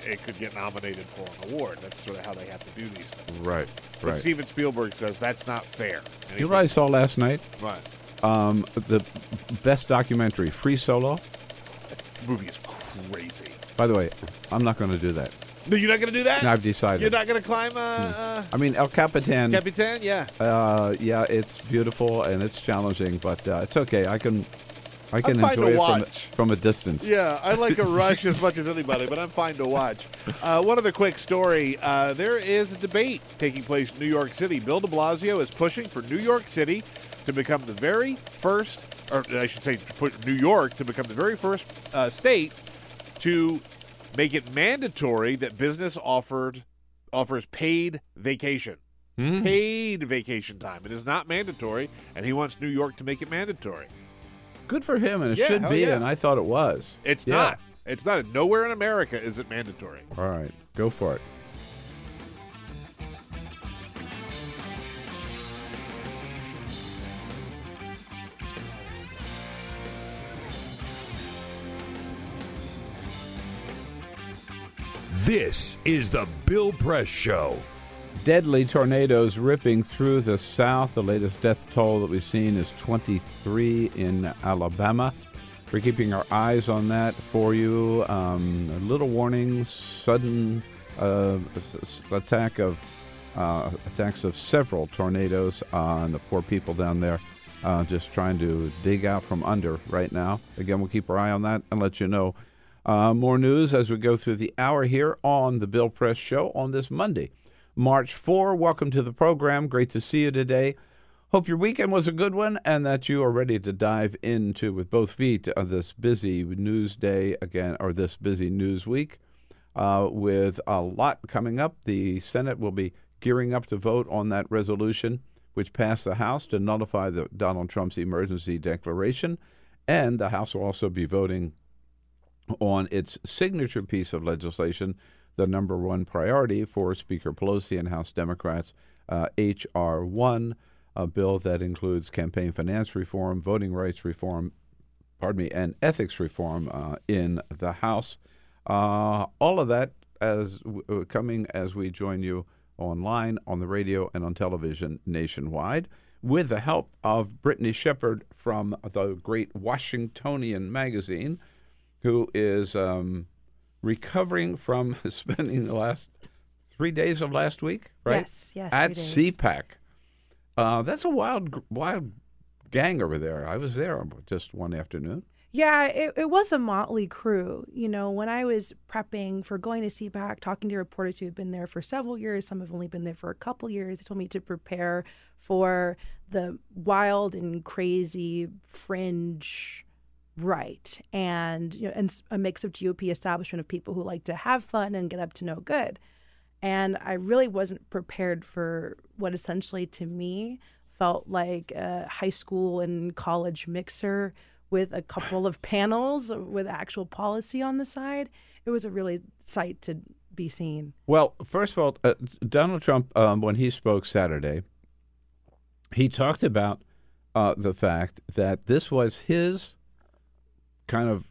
[SPEAKER 3] it could get nominated for an award. That's sort of how they have to do these things.
[SPEAKER 2] Right,
[SPEAKER 3] But. Steven Spielberg says that's not fair. And
[SPEAKER 2] You know what I saw last night?
[SPEAKER 3] What?
[SPEAKER 2] Um, the best documentary, Free Solo.
[SPEAKER 3] The movie is crazy.
[SPEAKER 2] By the way, I'm not going to do that.
[SPEAKER 3] No, you're not going to do that.
[SPEAKER 2] No, I've decided.
[SPEAKER 3] You're not going to climb. Uh, uh,
[SPEAKER 2] I mean, El Capitan.
[SPEAKER 3] Capitan, yeah.
[SPEAKER 2] Uh, yeah, it's beautiful and it's challenging, but uh, it's okay. I can, I can enjoy it from, a- from a distance.
[SPEAKER 3] Yeah, I like a rush as much as anybody, but I'm fine to watch. Uh, one other quick story. Uh, there is a debate taking place in New York City. Bill de Blasio is pushing for New York City to become the very first, or I should say, to put New York to become the very first uh, state to make it mandatory that business offered offers paid vacation. Paid vacation time. It is not mandatory, and he wants New York to make it mandatory.
[SPEAKER 2] Good for him, and it
[SPEAKER 3] Yeah,
[SPEAKER 2] should be,
[SPEAKER 3] yeah.
[SPEAKER 2] and I thought it was.
[SPEAKER 3] It's
[SPEAKER 2] Yeah.
[SPEAKER 3] not. It's not. Nowhere in America is it mandatory.
[SPEAKER 2] All right, go for it.
[SPEAKER 1] This is the Bill Press Show.
[SPEAKER 2] Deadly tornadoes ripping through the south. The latest death toll that we've seen is 23 in Alabama. We're keeping our eyes on that for you. Um, a little warning: sudden uh, attack of uh, attacks of several tornadoes on the poor people down there. Uh, just trying to dig out from under right now. Again, we'll keep our eye on that and let you know uh, more news as we go through the hour here on the Bill Press Show on this Monday, March 4. Welcome to the program. Great to see you today. Hope your weekend was a good one and that you are ready to dive into with both feet uh, this busy news day again, or this busy news week uh, with a lot coming up. The Senate will be gearing up to vote on that resolution, which passed the House to nullify the Donald Trump's emergency declaration, and the House will also be voting on its signature piece of legislation, the number one priority for Speaker Pelosi and House Democrats, uh, H.R. 1, a bill that includes campaign finance reform, voting rights reform, pardon me, and ethics reform uh, in the House. Uh, all of that as uh, coming as we join you online, on the radio, and on television nationwide, with the help of Brittany Shepherd from the great Washingtonian magazine, who is um, recovering from spending the last three days of last week, right?
[SPEAKER 15] Yes, yes,
[SPEAKER 2] At. CPAC. Uh, that's a wild, wild gang over there. I was there just one afternoon.
[SPEAKER 15] Yeah, it, it was a motley crew. You know, when I was prepping for going to CPAC, talking to reporters who have been there for several years, some have only been there for a couple years, they told me to prepare for the wild and crazy fringe right and you know and a mix of GOP establishment of people who like to have fun and get up to no good. And I really wasn't prepared for what essentially to me felt like a high school and college mixer with a couple of panels with actual policy on the side. It was a really sight to be seen.
[SPEAKER 2] Well, first of all, uh, Donald Trump, um, when he spoke Saturday, he talked about uh, the fact that this was his kind of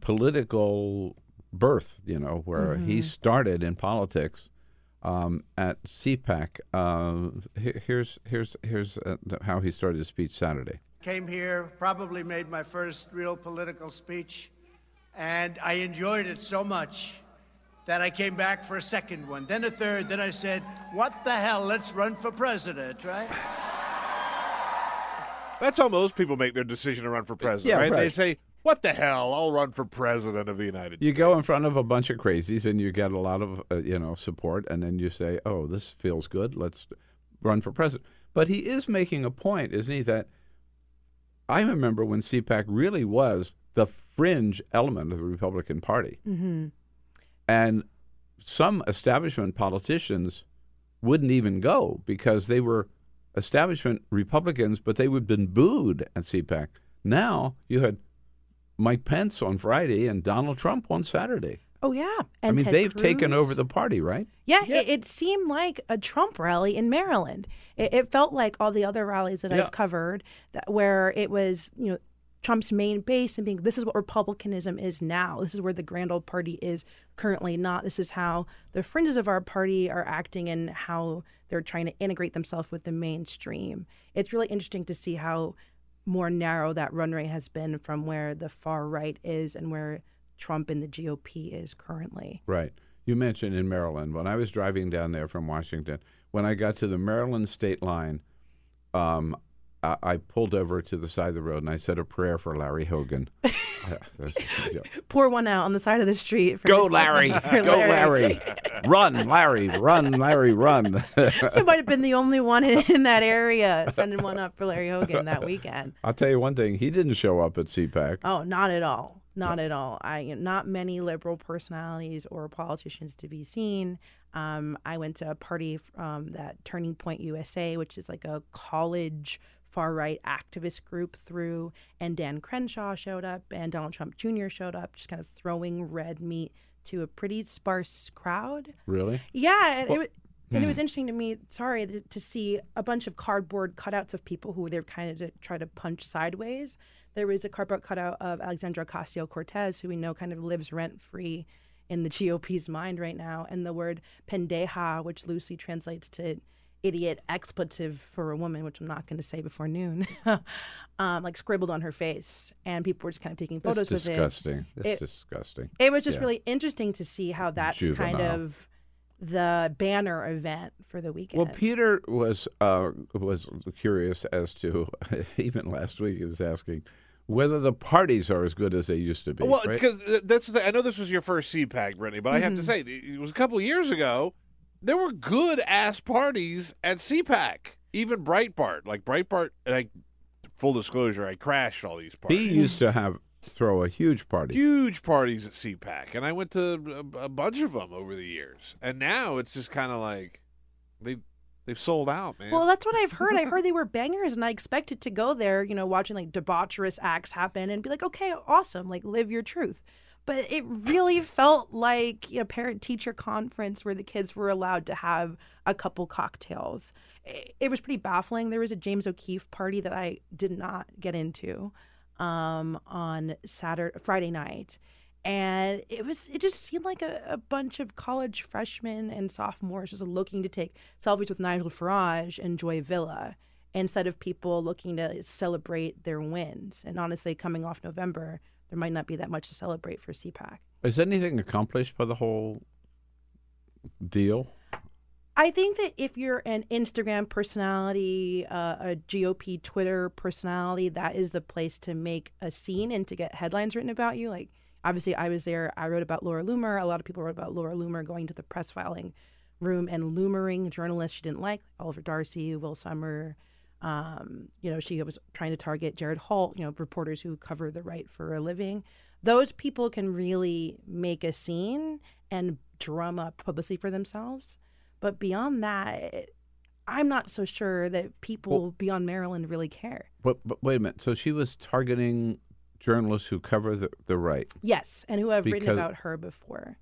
[SPEAKER 2] political birth, you know, where he
[SPEAKER 16] Mhm.
[SPEAKER 2] started in politics um, at CPAC. Uh, he- here's here's here's uh, how he started his speech Saturday.
[SPEAKER 6] Came here, probably made my first real political speech, and I enjoyed it so much that I came back for a second one, then a third, then I said, What the hell, let's run for president, right?
[SPEAKER 3] That's how most people make their decision to run for president,
[SPEAKER 2] Yeah,
[SPEAKER 3] right? They say, What the hell? I'll run for president of the United
[SPEAKER 2] You
[SPEAKER 3] States.
[SPEAKER 2] You go in front of a bunch of crazies and you get a lot of uh, you know support, and then you say, "Oh, this feels good. Let's run for president." But he is making a point, isn't he? That I remember when CPAC really was the fringe element of the Republican Party,
[SPEAKER 15] Mm-hmm.
[SPEAKER 2] and some establishment politicians wouldn't even go because they were establishment Republicans, but they would have been booed at CPAC. Now you had Mike Pence on Friday and Donald Trump on Saturday.
[SPEAKER 15] Oh yeah,
[SPEAKER 2] I mean,
[SPEAKER 15] Ted
[SPEAKER 2] they've taken over the party, right?
[SPEAKER 15] Yeah, It, it seemed like a Trump rally in Maryland. It, it felt like all the other rallies that
[SPEAKER 2] Yeah.
[SPEAKER 15] I've covered, that where it was, you know, Trump's main base and being, this is what republicanism is now. This is where the grand old party is currently not. This is how the fringes of our party are acting and how they're trying to integrate themselves with the mainstream. It's really interesting to see how more narrow that runway has been from where the far right is and where Trump and the GOP is currently.
[SPEAKER 2] Right. You mentioned in Maryland when I was driving down there from Washington. When I got to the Maryland state line, um, I, I pulled over to the side of the road and I said a prayer for Larry Hogan. Yeah,
[SPEAKER 15] pour one out on the side of the street. For
[SPEAKER 2] Go
[SPEAKER 15] Mr.
[SPEAKER 2] Larry!
[SPEAKER 15] for
[SPEAKER 2] Go Larry! run, Larry! Run, Larry! Run!
[SPEAKER 15] you might have been the only one in, in that area sending one up for Larry Hogan that weekend.
[SPEAKER 2] I'll tell you one thing: he didn't show up at CPAC.
[SPEAKER 15] Oh, not at all. Not at all. I not many liberal personalities or politicians to be seen. Um, I went to a party um, that Turning Point USA, which is like a college far right activist group through, and Dan Crenshaw showed up, and Donald Trump Jr. showed up, just kind of throwing red meat to a pretty sparse crowd.
[SPEAKER 2] Really?
[SPEAKER 15] Yeah, and,
[SPEAKER 2] Well-
[SPEAKER 15] it, was, and it was
[SPEAKER 2] Hmm.
[SPEAKER 15] interesting to me. Sorry to, to see a bunch of cardboard cutouts of people who they're kind of to try to punch sideways. There was a cardboard cutout of Alexandra Ocasio Cortez, who we know kind of lives rent free in the GOP's mind right now, and the word pendeja, which loosely translates to idiot expletive for a woman, which I'm not going to say before noon, um, like scribbled on her face, and people were just kind of taking photos
[SPEAKER 2] That's
[SPEAKER 15] with
[SPEAKER 2] disgusting.
[SPEAKER 15] it.
[SPEAKER 2] That's
[SPEAKER 15] It-
[SPEAKER 2] disgusting.
[SPEAKER 15] It was just
[SPEAKER 2] Yeah.
[SPEAKER 15] really interesting to see how that's kind of the banner event for the weekend.
[SPEAKER 2] Well, Peter was uh, was curious as to even last week he was asking whether the parties are as good as they used to be.
[SPEAKER 3] Well,
[SPEAKER 2] right?
[SPEAKER 3] because that's the, I know this was your first CPAC, Brittany, but I have to
[SPEAKER 2] Mhm.
[SPEAKER 3] say it was a couple of years ago. There were good ass parties at CPAC, even Breitbart. Like Breitbart, like full disclosure, I crashed all these parties.
[SPEAKER 2] he used to have throw a huge party.
[SPEAKER 3] huge parties at CPAC, and I went to a, a bunch of them over the years. And now it's just kind of like they they've sold out, man.
[SPEAKER 15] Well, that's what I've heard. I heard they were bangers, and I expected to go there, you know, watching like debaucherous acts happen and be like, okay, awesome, like live your truth. But it really felt like a parent teacher conference where the kids were allowed to have a couple cocktails. It, was pretty baffling. There was a James O'Keefe party that I did not get into um, on Saturday, Friday night. And it was it just seemed like a, a bunch of college freshmen and sophomores just looking to take selfies with Nigel Farage and Joy Villa instead of people looking to celebrate their wins. And honestly, coming off November, there might not be that much to celebrate for CPAC.
[SPEAKER 2] Is anything accomplished by the whole deal?
[SPEAKER 15] I think that if you're an Instagram personality, uh, a GOP Twitter personality, that is the place to make a scene and to get headlines written about you. Like, obviously, I was there. I wrote about Laura Loomer. A lot of people wrote about Laura Loomer going to the press filing room and loomering journalists she didn't like, Oliver Darcy, Will Sommer. Um, you know, she was trying to target Jared Holt, you know, reporters who cover the right for a living. Those people can really make a scene and drum up publicity for themselves. But beyond that, I'm not so sure that people
[SPEAKER 2] Well-
[SPEAKER 15] beyond Maryland really care.
[SPEAKER 2] But, but wait a minute. So she was targeting journalists who cover the, the right.
[SPEAKER 15] Yes, and who have written about her before.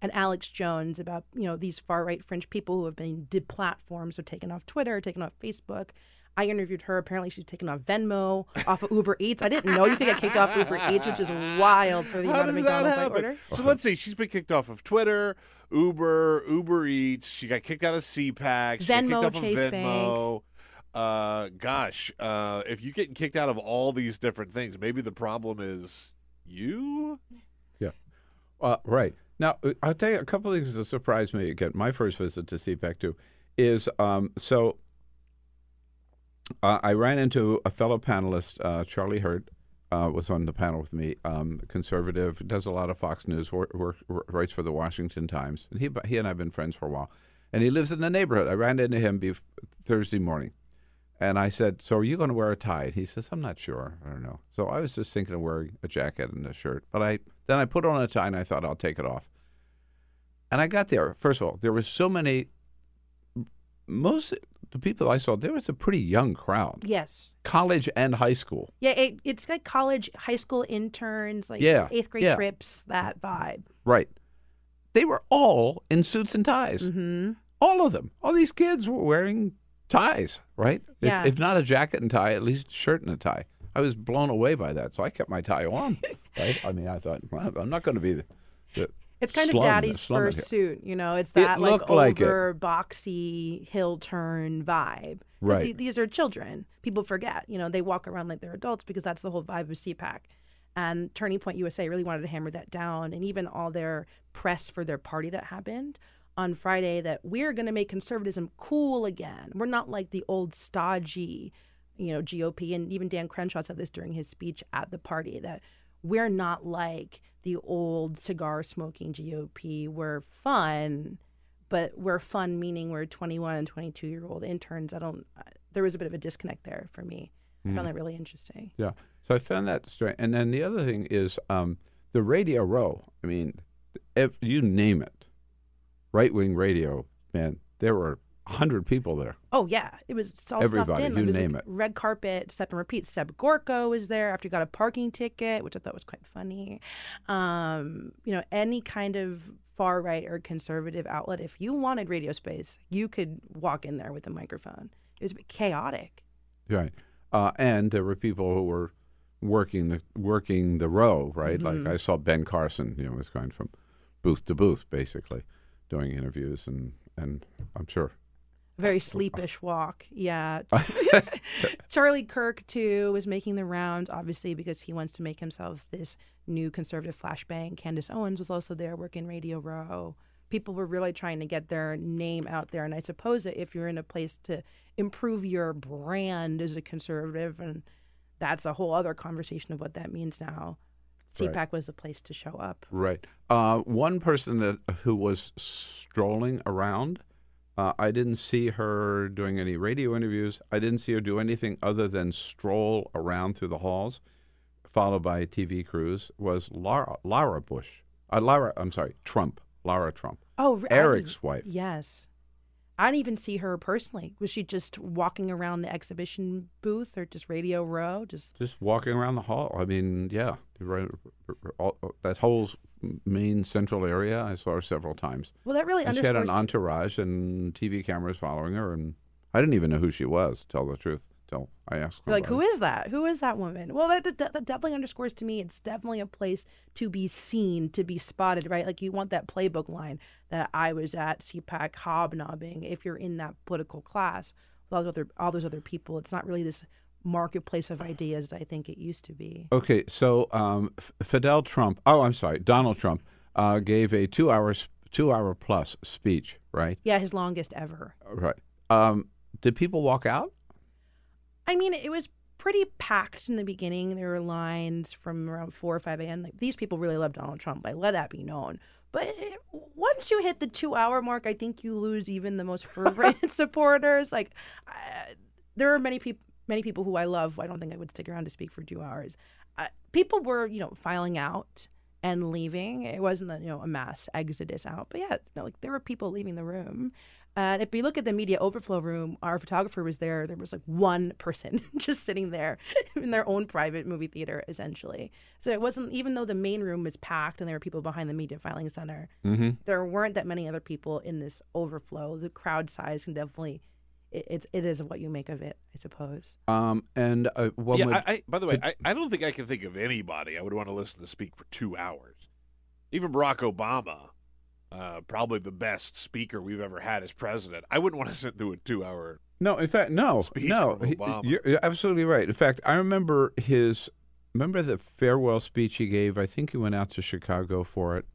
[SPEAKER 15] And Alex Jones about, you know, these far right fringe people who have been deplatformed, so taken off Twitter, taken off Facebook. I interviewed her. Apparently, she's taken off Venmo, off of Uber Eats. I didn't know you could get kicked off Uber Eats, which is wild for the
[SPEAKER 3] How
[SPEAKER 15] amount of
[SPEAKER 3] does that
[SPEAKER 15] McDonald's I order.
[SPEAKER 3] So let's see. She's been kicked off of Twitter, Uber, Uber Eats. She got kicked out of CPAC. She
[SPEAKER 15] Venmo,
[SPEAKER 3] got kicked off
[SPEAKER 15] Chase
[SPEAKER 3] of
[SPEAKER 15] Bank.
[SPEAKER 3] Uh, gosh, uh, if you're getting kicked out of all these different things, maybe the problem is you.
[SPEAKER 2] Yeah. Uh, right. Now, uh, I'll tell you a couple of things that surprised me again. My first visit to CPAC, too, is um, so uh, I ran into a fellow panelist, uh, Charlie Hurt, uh, was on the panel with me. Um, conservative, does a lot of Fox News, writes for the Washington Times, and he he and I've been friends for a while. And he lives in the neighborhood. I ran into him Thursday morning, and I said, "So are you going to wear a tie?" And he says, "I'm not sure. I don't know." So I was just thinking of wearing a jacket and a shirt, but I then I put on a tie and I thought I'll take it off. And I got there. First of all, there were so many. Most the people I saw, there was a pretty young crowd.
[SPEAKER 15] Yes.
[SPEAKER 2] College and high school.
[SPEAKER 15] Yeah, it, it's like college, high school interns, like
[SPEAKER 2] Yeah,
[SPEAKER 15] eighth grade
[SPEAKER 2] yeah.
[SPEAKER 15] trips, that vibe.
[SPEAKER 2] Right. They were all in suits and ties.
[SPEAKER 15] Mm-hmm.
[SPEAKER 2] All of them. All these kids were wearing ties, right? If-
[SPEAKER 15] Yeah.
[SPEAKER 2] If, not a jacket and tie, at least a shirt and a tie. I was blown away by that, so I kept my tie on. right? I mean, I thought, well, I'm not going to be
[SPEAKER 15] It's kind
[SPEAKER 2] slum-
[SPEAKER 15] of daddy's first suit, you know. It's
[SPEAKER 2] It
[SPEAKER 15] that like
[SPEAKER 2] looked like it.
[SPEAKER 15] over boxy hill turn vibe.
[SPEAKER 2] Right.
[SPEAKER 15] the- these are children. People forget, you know, they walk around like they're adults because that's the whole vibe of CPAC. And Turning Point USA really wanted to hammer that down, and even all their press for their party that happened on Friday that we're going to make conservatism cool again. We're not like the old stodgy, you know, GOP. And even Dan Crenshaw said this during his speech at the party that we're not like the old cigar smoking GOP. We're fun, but we're fun meaning we're 21 and 22 year old interns. I don't. uh, There was a bit of a disconnect there for me. I
[SPEAKER 2] Mm.
[SPEAKER 15] found that really interesting.
[SPEAKER 2] Yeah. So I found that strange. And then the other thing is um, the radio row. I mean, if you name it, right wing radio, man, there were hundred people there.
[SPEAKER 15] Oh yeah, it was all stuffed
[SPEAKER 2] Everybody,
[SPEAKER 15] in.
[SPEAKER 2] you
[SPEAKER 15] it was
[SPEAKER 2] name
[SPEAKER 15] like
[SPEAKER 2] it.
[SPEAKER 15] red carpet, step and repeat. Seb Gorka was there after he got a parking ticket, which I thought was quite funny. Um, you know, any kind of far right or conservative outlet, if you wanted radio space, you could walk in there with a microphone. It was a bit chaotic.
[SPEAKER 2] Right. Uh, and there were people who were working the working the row, right?
[SPEAKER 15] Mhm.
[SPEAKER 2] Like I saw Ben Carson, you know, was going from booth to booth, basically, doing interviews, and and I'm sure.
[SPEAKER 15] Very sleepish walk. Yeah. Charlie Kirk, too, was making the rounds, obviously, because he wants to make himself this new conservative flashbang. Candace Owens was also there working Radio Row. People were really trying to get their name out there. And I suppose that if you're in a place to improve your brand as a conservative, and that's a whole other conversation of what that means now,
[SPEAKER 2] Right.
[SPEAKER 15] CPAC was the place to show up.
[SPEAKER 2] Right. Uh, one person that who was strolling around, uh, I didn't see her doing any radio interviews. I didn't see her do anything other than stroll around through the halls, followed by TV crews. Was Laura Laura Bush? Uh, Laura, I'm sorry, Trump. Laura Trump.
[SPEAKER 15] Oh, re- I
[SPEAKER 2] Eric's wife.
[SPEAKER 15] Yes. I didn't even see her personally. Was she just walking around the exhibition booth or just Radio Row? Just
[SPEAKER 2] Just walking around the hall. I mean, yeah, right, all, that whole main central area. I saw her several times.
[SPEAKER 15] Well, that really
[SPEAKER 2] and she had an entourage and TV cameras following her, and I didn't even know who she was. to Tell the truth, till I.
[SPEAKER 15] You're like, who
[SPEAKER 2] somebody.
[SPEAKER 15] that? Who is that woman? Well, that, that, that definitely underscores to me it's definitely a place to be seen, to be spotted, right? Like you want that playbook line that I was at CPAC hobnobbing. If you're in that political class with all those other, all those other people, it's not really this marketplace of ideas that I think it used to be.
[SPEAKER 2] Okay, so um, F- Fidel Trump. Oh, I'm sorry, Donald Trump uh, gave a two hours, two hour plus speech. Right.
[SPEAKER 15] Yeah, his longest ever.
[SPEAKER 2] Right. Um, did people walk out?
[SPEAKER 15] I mean, it was pretty packed in the beginning. There were lines from around 4 or 5 a.m. Like, these people really love Donald Trump. I let that be known. But it, once you hit the two hour mark, I think you lose even the most fervent supporters. Like, uh, there are many people. Many people who I love, I don't think I would stick around to speak for two hours. Uh, people were, you know, filing out and leaving. It wasn't, a, you know, a mass exodus out, but yeah, no, like there were people leaving the room. And if you look at the media overflow room, our photographer was there. There was like one person just sitting there in their own private movie theater, essentially. So it wasn't, even though the main room was packed and there were people behind the media filing center,
[SPEAKER 2] Mhm.
[SPEAKER 15] there weren't that many other people in this overflow. The crowd size can definitely, it, it, it is what you make of it, I suppose.
[SPEAKER 2] Um, and uh, one
[SPEAKER 3] yeah,
[SPEAKER 2] would-
[SPEAKER 3] I, I, by the way, I, I don't think I can think of anybody I would want to listen to speak for two hours. Even Barack Obama, uh, probably the best speaker we've ever had as president. I wouldn't want to sit through a two-hour.
[SPEAKER 2] No, in fact, no,
[SPEAKER 3] Speech
[SPEAKER 2] no.
[SPEAKER 3] Obama.
[SPEAKER 2] You're, you're absolutely right. In fact, I remember his. Remember the farewell speech he gave. I think he went out to Chicago for it.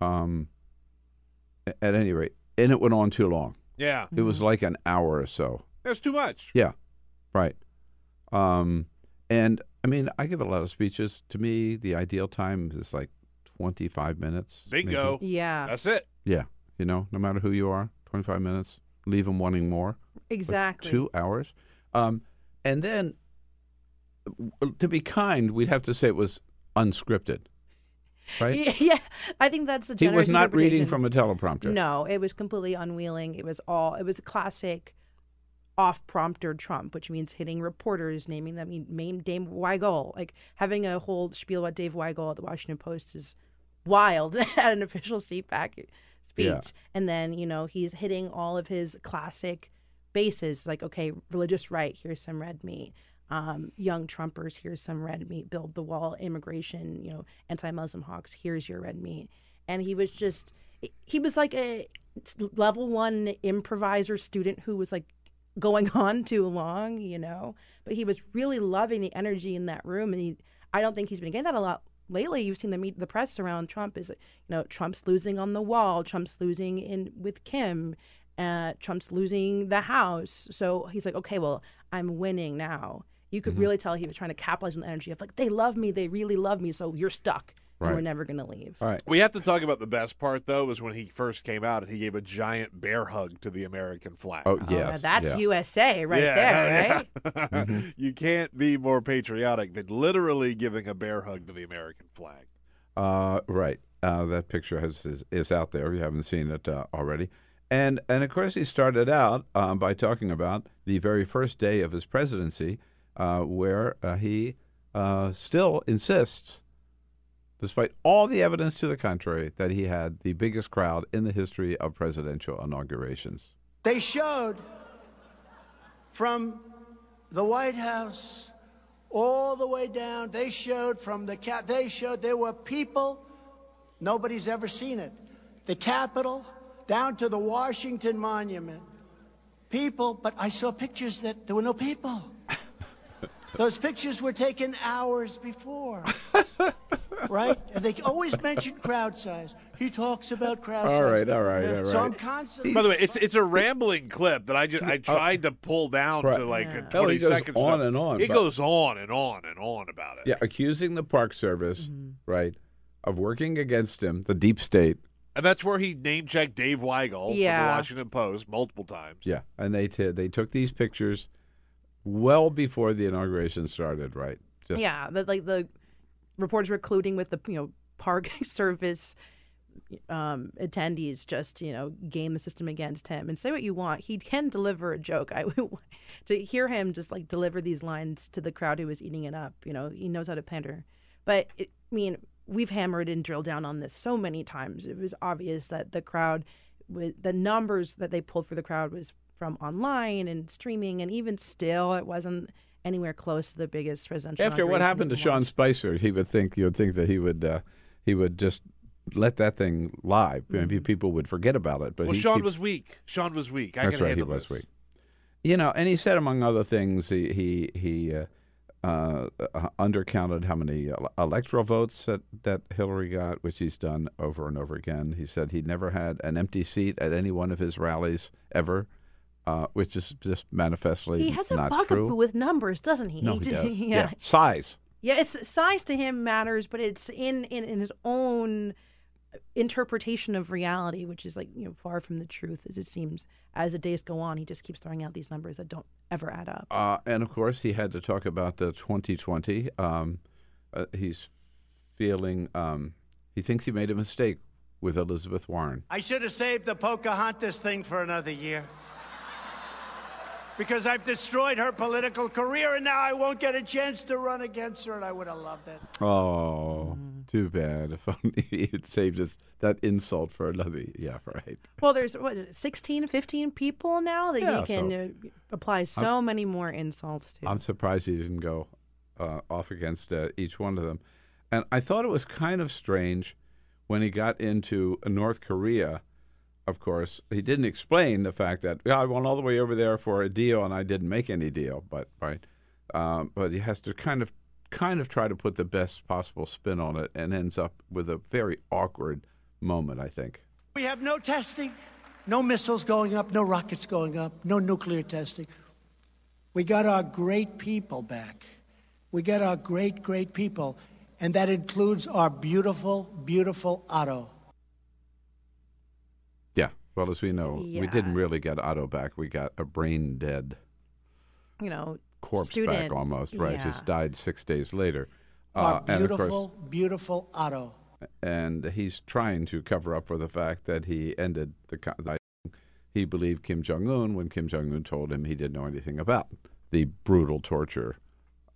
[SPEAKER 2] Um. At any rate, and it went on too long.
[SPEAKER 3] Yeah,
[SPEAKER 2] It was like an hour or so.
[SPEAKER 3] that's too much.
[SPEAKER 2] Yeah, right. Um, and I mean, I give a lot of speeches. To me, the ideal time is like 25 minutes.
[SPEAKER 3] Bingo.
[SPEAKER 2] maybe.
[SPEAKER 15] Yeah.
[SPEAKER 3] That's it.
[SPEAKER 2] Yeah. You know, no matter who you are, 25 minutes, leave them wanting more. But
[SPEAKER 15] Exactly.
[SPEAKER 2] two hours. Um, and then, to be kind, we'd have to say it was unscripted. Right?
[SPEAKER 15] Yeah, I think that's a
[SPEAKER 2] He was not reading from a teleprompter.
[SPEAKER 15] No, it was completely unwilling. It was all. It was a classic off-prompter Trump, which means hitting reporters, naming them, he named Dave Weigel, like having a whole spiel about Dave Weigel at the Washington Post is wild at an official CPAC speech.
[SPEAKER 16] Yeah.
[SPEAKER 15] And then you know he's hitting all of his classic bases, like okay, religious right, here's some red meat. Um, young Trumpers, here's some red meat. Build the wall, immigration, you know, anti-Muslim hawks. Here's your red meat. And he was just, he was like a level one improviser student who was like going on too long, you know. But he was really loving the energy in that room, and he, I don't think he's been getting that a lot lately. You've seen the meet the press around Trump is, you know, Trump's losing on the wall, Trump's losing in with Kim, uh, Trump's losing the House. So he's like, okay, well, I'm winning now. You could really tell he was trying to capitalize on the energy of like, they love me, they really love me, so you're stuck, and we're never gonna leave.
[SPEAKER 2] All right.
[SPEAKER 3] We have to talk about the best part, though, was when he first came out and he gave a giant bear hug to the American flag.
[SPEAKER 2] Oh,
[SPEAKER 15] Oh, now that's USA right
[SPEAKER 3] Yeah,
[SPEAKER 15] there, right?
[SPEAKER 2] Mm-hmm.
[SPEAKER 3] you can't be more patriotic than literally giving a bear hug to the American flag.
[SPEAKER 2] Uh, right. Uh, that picture has, is, is out there. If You haven't seen it uh, already. And, and of course, he started out um, by talking about the very first day of his presidency, uh, where uh, he uh, still insists, despite all the evidence to the contrary, that he had the biggest crowd in the history of presidential inaugurations.
[SPEAKER 6] They showed from the White House all the way down. They showed from the cap. They showed there were people. Nobody's ever seen it. The Capitol down to the Washington Monument. People, but I saw pictures that there were no people. Those pictures were taken hours before. right? And they always mention crowd size. He talks about crowd
[SPEAKER 2] All
[SPEAKER 6] size.
[SPEAKER 2] right, all right, all
[SPEAKER 6] So. I'm constantly.
[SPEAKER 3] By the way, it's it's a rambling clip that I just I uh, tried to pull down
[SPEAKER 2] Right.
[SPEAKER 3] to like
[SPEAKER 2] Yeah.
[SPEAKER 3] a
[SPEAKER 2] Oh,
[SPEAKER 3] twenty
[SPEAKER 2] he goes
[SPEAKER 3] seconds.
[SPEAKER 2] on and on,
[SPEAKER 3] It goes on and on and on about it.
[SPEAKER 2] Yeah, accusing the Park Service, mm-hmm. right, of working against him, the deep state.
[SPEAKER 3] And that's where he name checked Dave Weigel from the Washington Post multiple times.
[SPEAKER 2] Yeah, and they t- they took these pictures well before the inauguration started, right? Just,
[SPEAKER 15] yeah, the, like the reporters were colluding with the you know park service um, attendees just you know game the system against him and say what you want. He can deliver a joke. I to hear him just like deliver these lines to the crowd who was eating it up. You know, he knows how to pander. But it, I mean, we've hammered and drilled down on this so many times. It was obvious that the crowd, the numbers that they pulled for the crowd was from online and streaming, and even still, it wasn't anywhere close to the biggest presidential.
[SPEAKER 2] After what happened to
[SPEAKER 15] we've
[SPEAKER 2] Sean. Spicer, he would think you would think that he would uh, he would just let that thing lie.
[SPEAKER 15] Mm-hmm.
[SPEAKER 2] Maybe people would forget about it. But
[SPEAKER 3] well,
[SPEAKER 2] he
[SPEAKER 3] Sean
[SPEAKER 2] keep-
[SPEAKER 3] was weak. Sean was weak. I
[SPEAKER 2] That's
[SPEAKER 3] can
[SPEAKER 2] right. He
[SPEAKER 3] handle
[SPEAKER 2] was
[SPEAKER 3] this.
[SPEAKER 2] weak. You know, and he said among other things, he he he uh, uh, uh, undercounted how many electoral votes that that Hillary got, which he's done over and over again. He said he never had an empty seat at any one of his rallies ever, uh, which is just manifestly
[SPEAKER 15] He has a
[SPEAKER 2] not
[SPEAKER 15] bugaboo
[SPEAKER 2] true.
[SPEAKER 15] with numbers, doesn't he?
[SPEAKER 2] No, he
[SPEAKER 15] just-
[SPEAKER 2] does.
[SPEAKER 15] yeah.
[SPEAKER 2] size.
[SPEAKER 15] Yeah, it's size to him matters, but it's in, in, in his own interpretation of reality, which is like you know far from the truth as it seems. As the days go on, he just keeps throwing out these numbers that don't ever add up.
[SPEAKER 2] Uh, and of course, he had to talk about the 2020. Um, uh, he's feeling um, he thinks he made a mistake with Elizabeth Warren.
[SPEAKER 6] I should have saved the Pocahontas thing for another year. Because I've destroyed her political career and now I won't get a chance to run against her and I would have loved it.
[SPEAKER 2] Oh, too bad. If only he had saved us that insult for another. Yeah, right.
[SPEAKER 15] Well, there's what is it, 16, 15 people now that
[SPEAKER 2] Yeah,
[SPEAKER 15] he can
[SPEAKER 2] so-
[SPEAKER 15] uh, apply so many more insults to.
[SPEAKER 2] I'm surprised he didn't go uh, off against uh, each one of them. And I thought it was kind of strange when he got into North Korea. Of course, he didn't explain the fact that yeah, I went all the way over there for a deal and I didn't make any deal. But right, um, but he has to kind of kind of try to put the best possible spin on it, and ends up with a very awkward moment. I think.
[SPEAKER 6] We have no testing, no missiles going up, no rockets going up, no nuclear testing. We got our great people back. We got our great, great people, and that includes our beautiful, beautiful Otto.
[SPEAKER 2] Yeah. Well, as we know, we didn't really get Otto back. We got a brain dead
[SPEAKER 15] You know,
[SPEAKER 2] corpse
[SPEAKER 15] student,
[SPEAKER 2] back almost, right?
[SPEAKER 15] yeah.
[SPEAKER 2] Just died six days later.
[SPEAKER 6] Our
[SPEAKER 2] Uh, and of
[SPEAKER 6] beautiful,
[SPEAKER 2] course,
[SPEAKER 6] beautiful Otto.
[SPEAKER 2] and he's trying to cover up for the fact that he ended the. he believed Kim Jong Un when Kim Jong Un told him he didn't know anything about the brutal torture,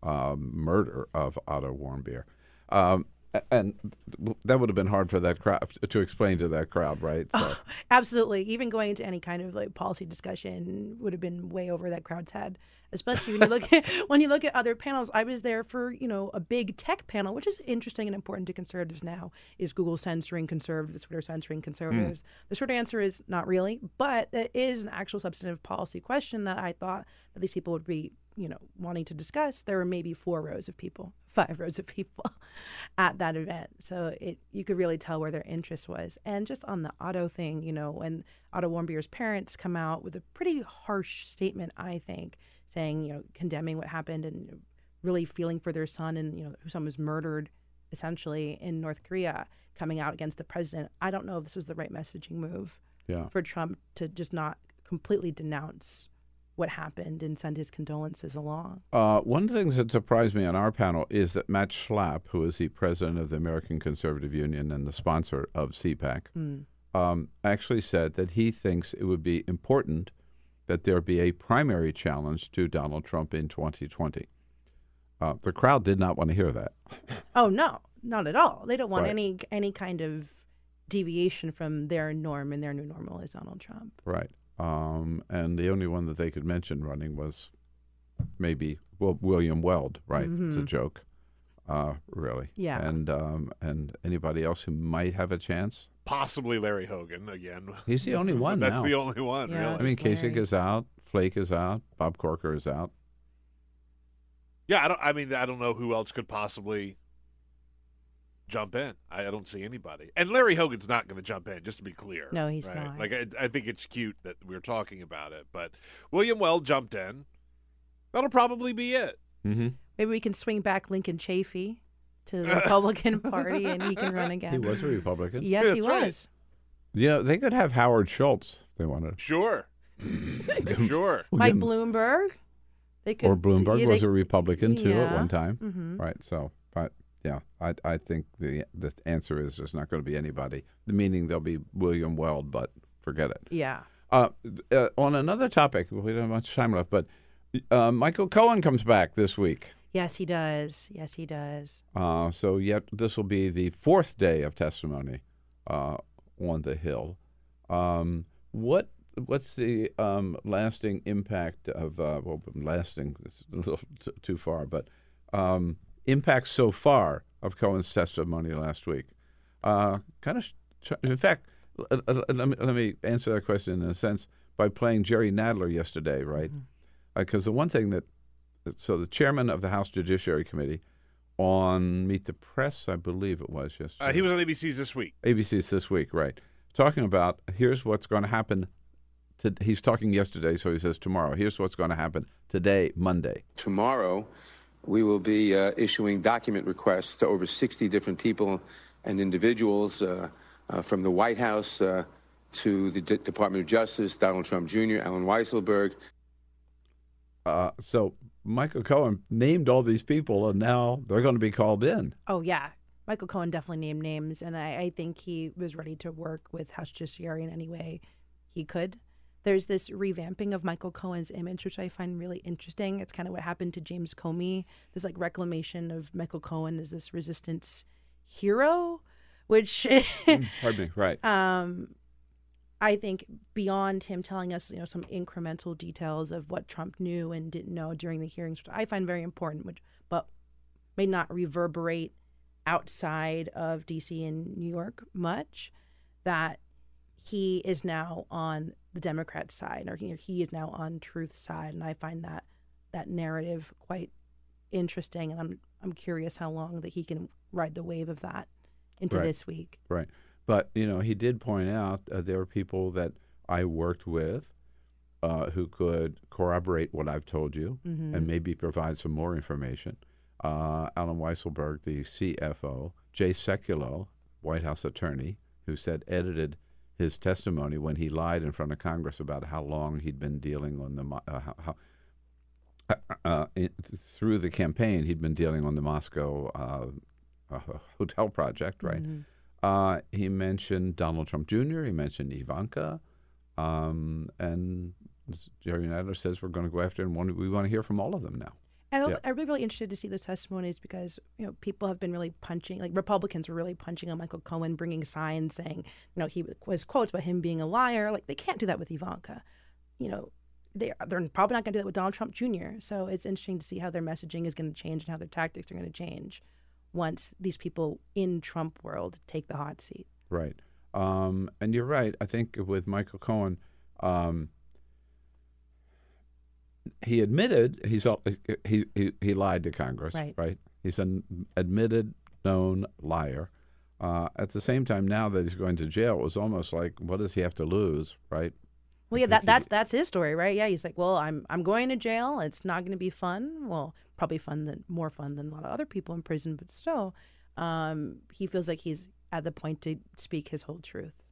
[SPEAKER 2] um, murder of Otto Warmbier. Um, a- and that would have been hard for that crowd to explain to that crowd, right? So,
[SPEAKER 15] Absolutely. Even going into any kind of like policy discussion would have been way over that crowd's head. Especially when you look at when you look at other panels. I was there for, you know, a big tech panel, which is interesting and important to conservatives now. Is Google censoring conservatives, Twitter censoring conservatives? Hmm. The short answer is not really, but it is an actual substantive policy question that I thought that these people would be, you know, wanting to discuss. There were maybe four rows of people, five rows of people at that event. So it you could really tell where their interest was. And just on the Otto thing, you know, when Otto Warmbier's parents come out with a pretty harsh statement, I think, saying, you know, condemning what happened and really feeling for their son and, you know, whose son was murdered essentially in North Korea, coming out against the president. I don't know if this was the right messaging move
[SPEAKER 2] Yeah.
[SPEAKER 15] for Trump to just not completely denounce what happened and send his condolences along.
[SPEAKER 2] Uh, one of the things that surprised me on our panel is that Matt Schlapp, who is the president of the American Conservative Union and the sponsor of CPAC,
[SPEAKER 15] Mm.
[SPEAKER 2] um, actually said that he thinks it would be important that there be a primary challenge to Donald Trump in 2020. Uh, the crowd did not want to hear that.
[SPEAKER 15] Oh no, not at all. They don't want
[SPEAKER 2] Right.
[SPEAKER 15] any any kind of deviation from their norm, and their new normal is Donald Trump.
[SPEAKER 2] Right. Um, and the only one that they could mention running was maybe well, William Weld. Right. It's a
[SPEAKER 15] Mhm.
[SPEAKER 2] joke. Uh, really.
[SPEAKER 15] Yeah.
[SPEAKER 2] And um, and anybody else who might have a chance.
[SPEAKER 3] Possibly Larry Hogan again.
[SPEAKER 2] He's the only one
[SPEAKER 3] That's
[SPEAKER 2] now.
[SPEAKER 3] the only one,
[SPEAKER 15] Yeah.
[SPEAKER 3] really.
[SPEAKER 2] I mean,
[SPEAKER 15] Larry.
[SPEAKER 2] Kasich is out, Flake is out, Bob Corker is out.
[SPEAKER 3] Yeah, I don't. I mean, I don't know who else could possibly jump in. I, I don't see anybody. And Larry Hogan's not going to jump in. Just to be clear.
[SPEAKER 15] No, he's
[SPEAKER 3] right?
[SPEAKER 15] not.
[SPEAKER 3] Like I, I think it's cute that we're talking about it, but William Weld jumped in. That'll probably be it.
[SPEAKER 2] Mm-hmm.
[SPEAKER 15] Maybe we can swing back Lincoln Chafee to the Republican Party, and he can run again.
[SPEAKER 2] He was a Republican.
[SPEAKER 15] Yes, he
[SPEAKER 3] That's right.
[SPEAKER 15] was.
[SPEAKER 2] Yeah, they could have Howard Schultz if they wanted.
[SPEAKER 3] Sure. sure.
[SPEAKER 2] We'll
[SPEAKER 15] Mike Bloomberg. They could.
[SPEAKER 2] or Bloomberg
[SPEAKER 15] yeah,
[SPEAKER 2] was a Republican too at one time,
[SPEAKER 15] Mhm.
[SPEAKER 2] right? So, but yeah, I I think the the answer is there's not going to be anybody. The meaning there'll be William Weld, but forget it.
[SPEAKER 15] Yeah.
[SPEAKER 2] Uh, uh, on another topic, we don't have much time left, but uh, Michael Cohen comes back this week.
[SPEAKER 15] Yes, he does. Yes, he does.
[SPEAKER 2] Uh, so yet this will be the fourth day of testimony uh, on the Hill. Um, what what's the um, lasting impact of uh, well, lasting is a little t- too far, but um, impact so far of Cohen's testimony last week? Uh, kind of, in fact, l- l- let me let me answer that question in a sense by playing Jerry Nadler yesterday, right? Because the one thing that so the chairman of the House Judiciary Committee on Meet the Press, I believe it was yesterday.
[SPEAKER 3] Uh, he was on ABC's this week.
[SPEAKER 2] ABC's this week, right? Talking about here's what's going to happen. To, he's talking yesterday, so he says tomorrow. Here's what's going to happen today, Monday.
[SPEAKER 16] Tomorrow, we will be uh, issuing document requests to over 60 different people and individuals uh, uh, from the White House uh, to the D- Department of Justice, Donald Trump Jr., Allen Weisselberg.
[SPEAKER 2] Uh, so Michael Cohen named all these people, and now they're going to be called in.
[SPEAKER 15] Oh yeah, Michael Cohen definitely named names, and I, I think he was ready to work with House Judiciary in any way he could. There's this revamping of Michael Cohen's image, which I find really interesting. It's kind of what happened to James Comey. This like reclamation of Michael Cohen as this resistance hero, which
[SPEAKER 2] Pardon me, right?
[SPEAKER 15] um, I think beyond him telling us, you know, some incremental details of what Trump knew and didn't know during the hearings, which I find very important, which but may not reverberate outside of DC and New York much, that he is now on the Democrat side, or he, he is now on truth's side, and I find that that narrative quite interesting, and I'm I'm curious how long that he can ride the wave of that into
[SPEAKER 2] Right.
[SPEAKER 15] this week.
[SPEAKER 2] Right. But, you know, he did point out uh, there are people that I worked with uh, who could corroborate what I've told you
[SPEAKER 15] Mhm.
[SPEAKER 2] and maybe provide some more information. uh, Allen Weisselberg, the CFO, Jay Sekulow, White House attorney, who said edited his testimony when he lied in front of Congress about how long he'd been dealing on the uh, how, how uh, uh, in, through the campaign he'd been dealing on the Moscow uh, uh, hotel project, right?
[SPEAKER 14] Mhm.
[SPEAKER 2] Uh, he mentioned Donald Trump Jr. He mentioned Ivanka, um, and Jerry Nadler says we're going to go after and we want to hear from all of them now.
[SPEAKER 15] And
[SPEAKER 2] Yeah.
[SPEAKER 15] I'd be really interested to see those testimonies because you know people have been really punching, like Republicans were really punching on Michael Cohen, bringing signs saying, you know, he was quotes about him being a liar. Like they can't do that with Ivanka. You know, they they're probably not going to do that with Donald Trump Jr. So it's interesting to see how their messaging is going to change and how their tactics are going to change once these people in Trump world take the hot seat.
[SPEAKER 2] Right. Um, and you're right. I think with Michael Cohen, um, he admitted he's he, he he lied to Congress.
[SPEAKER 15] Right.
[SPEAKER 2] He's an admitted known liar. Uh, at the same time, now that he's going to jail, it was almost like, what does he have to lose? Right.
[SPEAKER 15] Well, yeah, that that's that's his story, right? Yeah, he's like, well, I'm I'm going to jail. It's not going to be fun. Well, probably fun than more fun than a lot of other people in prison, but still, um, he feels like he's at the point to speak his whole truth.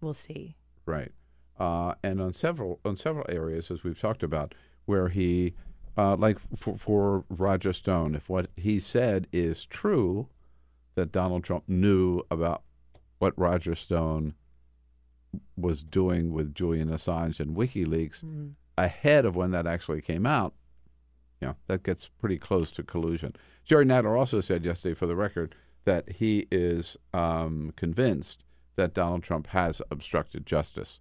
[SPEAKER 15] We'll see.
[SPEAKER 2] Right. Uh, and on several on several areas, as we've talked about, where he, uh, like for, for Roger Stone, if what he said is true, that Donald Trump knew about what Roger Stone was doing with Julian Assange and WikiLeaks
[SPEAKER 14] Mhm.
[SPEAKER 2] ahead of when that actually came out, you know, that gets pretty close to collusion. Jerry Nadler also said yesterday, for the record, that he is um, convinced that Donald Trump has obstructed justice,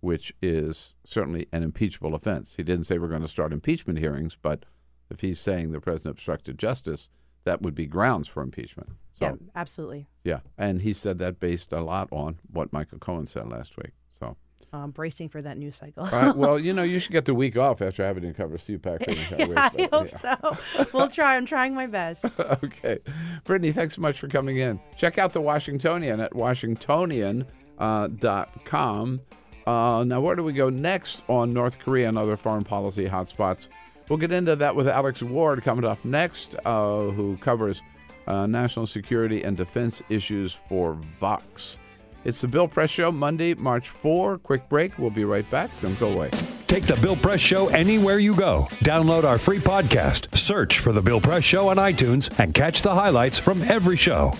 [SPEAKER 2] which is certainly an impeachable offense. He didn't say we're going to start impeachment hearings, but if he's saying the president obstructed justice, that would be grounds for impeachment. So,
[SPEAKER 15] yeah, absolutely.
[SPEAKER 2] yeah, and he said that based a lot on what Michael Cohen said last week. So,
[SPEAKER 15] Um, bracing for that news cycle.
[SPEAKER 2] right, well, you know, you should get the week off after having to cover CPAC. for the entire
[SPEAKER 15] yeah,
[SPEAKER 2] week,
[SPEAKER 15] I hope
[SPEAKER 2] yeah.
[SPEAKER 15] so. We'll try. I'm trying my best.
[SPEAKER 2] okay. Brittany, thanks so much for coming in. Check out the Washingtonian at washingtonian.com. Uh. Uh, now, where do we go next on North Korea and other foreign policy hotspots? We'll get into that with Alex Ward coming up next, uh, who covers uh, national security and defense issues for Vox. It's the Bill Press Show, Monday, March 4. Quick break. We'll be right back. Don't go away.
[SPEAKER 1] Take the Bill Press Show anywhere you go. Download our free podcast, search for The Bill Press Show on iTunes, and catch the highlights from every show.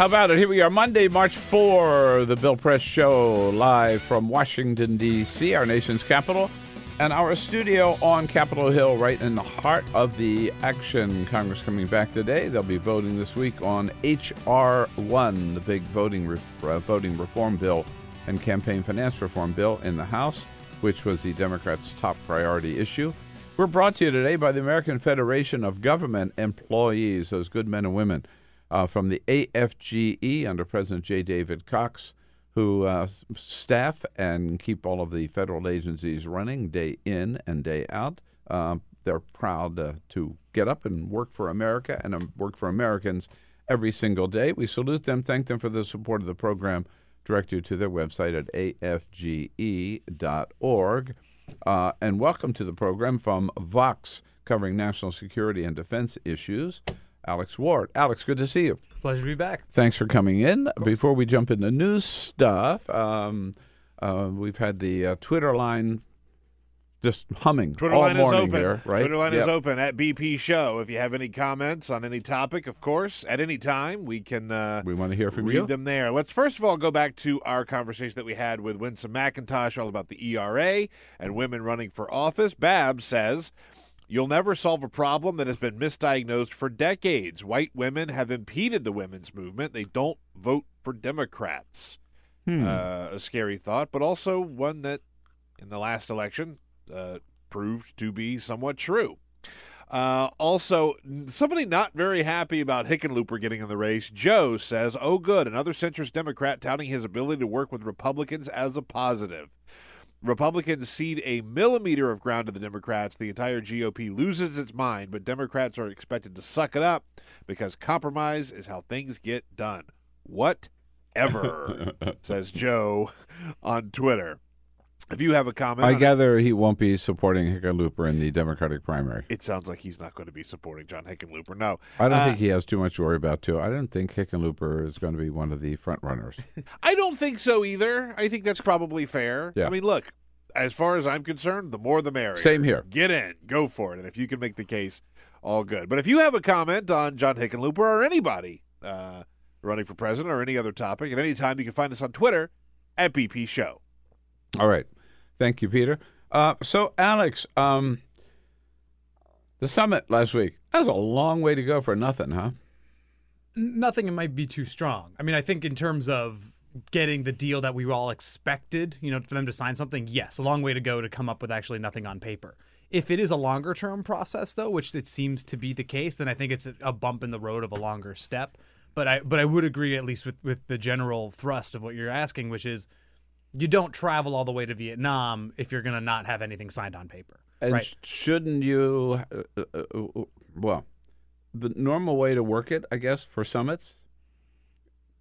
[SPEAKER 2] How about it? Here we are, Monday, March 4, the Bill Press Show, live from Washington, D.C., our nation's capital, and our studio on Capitol Hill, right in the heart of the action. Congress coming back today. They'll be voting this week on H.R. 1, the big voting, re- uh, voting reform bill and campaign finance reform bill in the House, which was the Democrats' top priority issue. We're brought to you today by the American Federation of Government Employees, those good men and women uh, from the AFGE under President J. David Cox, who uh, staff and keep all of the federal agencies running day in and day out. Uh, they're proud uh, to get up and work for America and um, work for Americans every single day. We salute them, thank them for the support of the program. Direct you to their website at afge.org. Uh, and welcome to the program from Vox, covering national security and defense issues. Alex Ward. Alex, good to see you.
[SPEAKER 17] Pleasure to be back.
[SPEAKER 2] Thanks for coming in. Before we jump into news stuff, um, uh, we've had the uh, Twitter line just humming
[SPEAKER 3] Twitter
[SPEAKER 2] all
[SPEAKER 3] line is open.
[SPEAKER 2] here, right?
[SPEAKER 3] Twitter line
[SPEAKER 2] Yep.
[SPEAKER 3] is open at BP Show. If you have any comments on any topic, of course, at any time, we can. Uh,
[SPEAKER 2] we want to hear from
[SPEAKER 3] read
[SPEAKER 2] you.
[SPEAKER 3] them there. Let's first of all go back to our conversation that we had with Winsome McIntosh, all about the ERA and women running for office. Babs says. You'll never solve a problem that has been misdiagnosed for decades. White women have impeded the women's movement. They don't vote for Democrats.
[SPEAKER 2] Hmm.
[SPEAKER 3] Uh, a scary thought, but also one that in the last election uh, proved to be somewhat true. Uh, also, somebody not very happy about Hickenlooper getting in the race. Joe says, "Oh, good, another centrist Democrat touting his ability to work with Republicans as a positive." Republicans cede a millimeter of ground to the Democrats. The entire GOP loses its mind, but Democrats are expected to suck it up because compromise is how things get done. Whatever, says Joe on Twitter. If you have a comment,
[SPEAKER 2] I
[SPEAKER 3] on it-
[SPEAKER 2] gather he won't be supporting Hickenlooper in the Democratic primary.
[SPEAKER 3] it sounds like he's not going to be supporting John Hickenlooper. No,
[SPEAKER 2] I don't
[SPEAKER 3] Uh,
[SPEAKER 2] think he has too much to worry about, too. I don't think Hickenlooper is going to be one of the front runners.
[SPEAKER 3] I don't think so either. I think that's probably fair.
[SPEAKER 2] Yeah.
[SPEAKER 3] I mean, look, as far as I'm concerned, the more the merrier.
[SPEAKER 2] Same here.
[SPEAKER 3] Get in, go for it, and if you can make the case, all good. But if you have a comment on John Hickenlooper or anybody uh, running for president or any other topic, at any time, you can find us on Twitter at BP Show.
[SPEAKER 2] All right. Thank you, Peter. Uh, so, Alex, um, the summit last week, that was a long way to go for nothing, huh?
[SPEAKER 17] nothing it might be too strong. I mean, I think in terms of getting the deal that we all expected, you know, for them to sign something, yes, a long way to go to come up with actually nothing on paper. If it is a longer term process though, which it seems to be the case, then I think it's a- a bump in the road of a longer step. But I but I would agree at least with with the general thrust of what you're asking, which is you don't travel all the way to Vietnam if you're going to not have anything signed on paper.
[SPEAKER 2] And
[SPEAKER 17] right.
[SPEAKER 2] shouldn't you, uh, uh, uh, uh, well, the normal way to work it, I guess, for summits,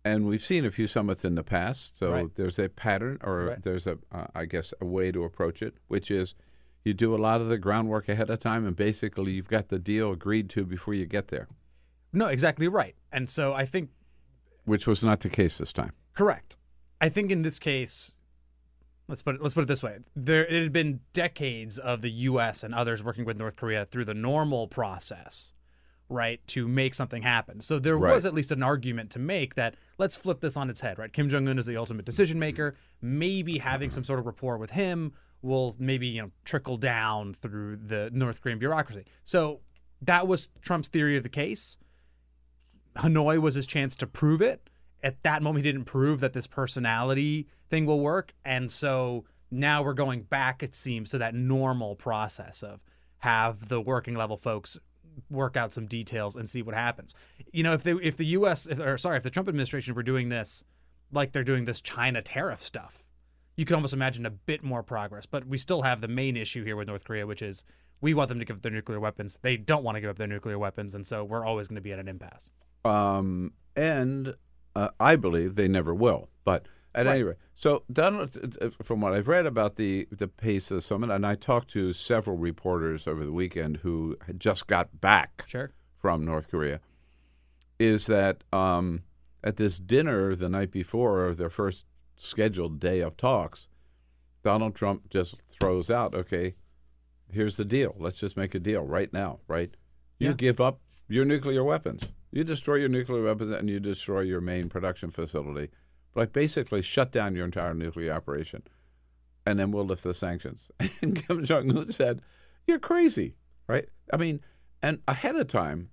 [SPEAKER 2] and we've seen a few summits in the past, so
[SPEAKER 17] Right.
[SPEAKER 2] there's a pattern, or
[SPEAKER 17] Right.
[SPEAKER 2] there's a, uh, I guess, a way to approach it, which is you do a lot of the groundwork ahead of time, and basically you've got the deal agreed to before you get there,
[SPEAKER 17] No, exactly right. And so I think
[SPEAKER 2] which was not the case this time.
[SPEAKER 17] Correct. I think in this case, let's put it, let's put it this way: there it had been decades of the U.S. and others working with North Korea through the normal process, right, to make something happen. So there
[SPEAKER 2] Right.
[SPEAKER 17] was at least an argument to make that let's flip this on its head, right? Kim Jong Un is the ultimate decision maker. Maybe having some sort of rapport with him will maybe you know trickle down through the North Korean bureaucracy. So that was Trump's theory of the case. Hanoi was his chance to prove it. At that moment, he didn't prove that this personality thing will work. And so now we're going back, it seems, to that normal process of have the working level folks work out some details and see what happens. You know, if they if the US if, or sorry, if the Trump administration were doing this like they're doing this China tariff stuff, you could almost imagine a bit more progress. But we still have the main issue here with North Korea, which is we want them to give up their nuclear weapons. They don't want to give up their nuclear weapons, and so we're always going to be at an impasse.
[SPEAKER 2] Um, and uh, I believe they never will. But at
[SPEAKER 17] Right.
[SPEAKER 2] any rate, so Donald, uh, from what I've read about the the pace of the summit, and I talked to several reporters over the weekend who had just got back
[SPEAKER 17] Sure.
[SPEAKER 2] from North Korea, is that um, at this dinner the night before their first scheduled day of talks, Donald Trump just throws out, okay, here's the deal. Let's just make a deal right now, right? You
[SPEAKER 17] Yeah.
[SPEAKER 2] give up your nuclear weapons. You destroy your nuclear weapons and you destroy your main production facility. Like basically shut down your entire nuclear operation. And then we'll lift the sanctions. And Kim Jong un said, You're crazy, right? I mean, and ahead of time,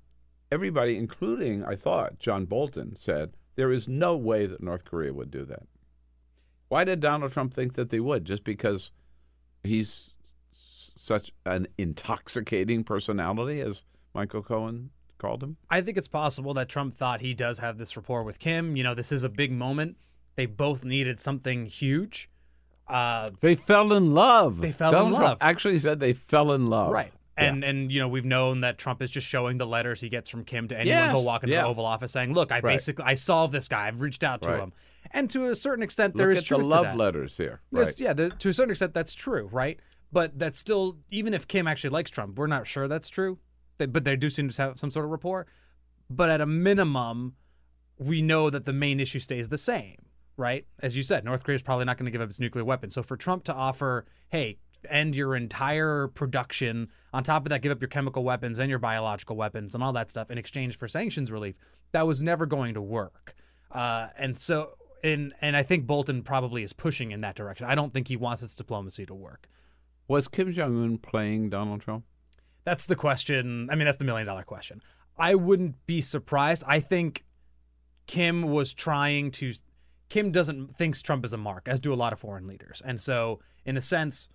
[SPEAKER 2] everybody, including I thought John Bolton, said there is no way that North Korea would do that. Why did Donald Trump think that they would? Just because he's such an intoxicating personality, as Michael Cohen called him?
[SPEAKER 17] I think it's possible that Trump thought he does have this rapport with Kim. You know, this is a big moment. They both needed something huge. Uh,
[SPEAKER 2] They fell in love.
[SPEAKER 17] They fell
[SPEAKER 2] Donald
[SPEAKER 17] in
[SPEAKER 2] Trump
[SPEAKER 17] love.
[SPEAKER 2] actually said they fell in love.
[SPEAKER 17] Right. And and you know we've known that Trump is just showing the letters he gets from Kim to anyone
[SPEAKER 2] Yes,
[SPEAKER 17] who'll walk into
[SPEAKER 2] yeah.
[SPEAKER 17] the Oval Office saying, "Look, I
[SPEAKER 2] Right.
[SPEAKER 17] basically I solved this guy. I've reached out to
[SPEAKER 2] Right.
[SPEAKER 17] him." And to a certain extent,
[SPEAKER 2] Look
[SPEAKER 17] there is
[SPEAKER 2] at the
[SPEAKER 17] truth to
[SPEAKER 2] love
[SPEAKER 17] that.
[SPEAKER 2] letters here.
[SPEAKER 17] There's-
[SPEAKER 2] Right.
[SPEAKER 17] Yeah, there, to a certain extent, that's true, right? But that's still, even if Kim actually likes Trump, we're not sure that's true. They, but they do seem to have some sort of rapport. But at a minimum, we know that the main issue stays the same, right? As you said, North Korea is probably not going to give up its nuclear weapons. So for Trump to offer, hey, end your entire production, on top of that, give up your chemical weapons and your biological weapons and all that stuff in exchange for sanctions relief, that was never going to work. Uh, and so, and and I think Bolton probably is pushing in that direction. I don't think he wants his diplomacy to work.
[SPEAKER 2] Was Kim Jong Un playing Donald Trump?
[SPEAKER 17] That's the question. I mean, that's the million dollar question. I wouldn't be surprised. I think Kim was trying to. Kim doesn't thinks Trump is a mark, as do a lot of foreign leaders, and so in a sense,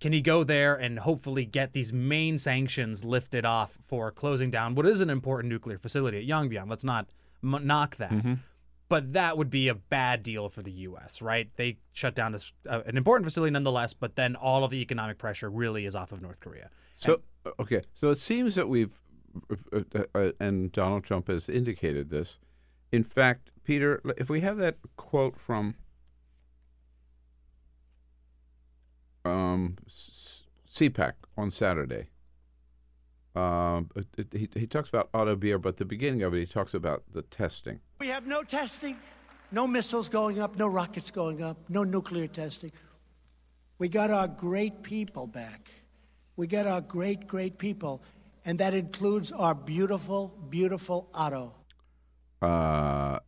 [SPEAKER 17] can he go there and hopefully get these main sanctions lifted off for closing down what is an important nuclear facility at Yongbyon? Let's not m- knock that.
[SPEAKER 2] Mm-hmm.
[SPEAKER 17] But that would be a bad deal for the U.S., right? They shut down this, uh, an important facility nonetheless, but then all of the economic pressure really is off of North Korea.
[SPEAKER 2] So okay, so it seems that we've, uh, uh, and Donald Trump has indicated this. In fact, Peter, if we have that quote from um, CPAC on Saturday. Um, it- he, he talks about Otto Warmbier, but the beginning of it, he talks about the testing.
[SPEAKER 6] We have no testing, no missiles going up, no rockets going up, no nuclear testing. We got our great people back. We get our great, great people. And that includes our beautiful, beautiful Otto.
[SPEAKER 2] Uh,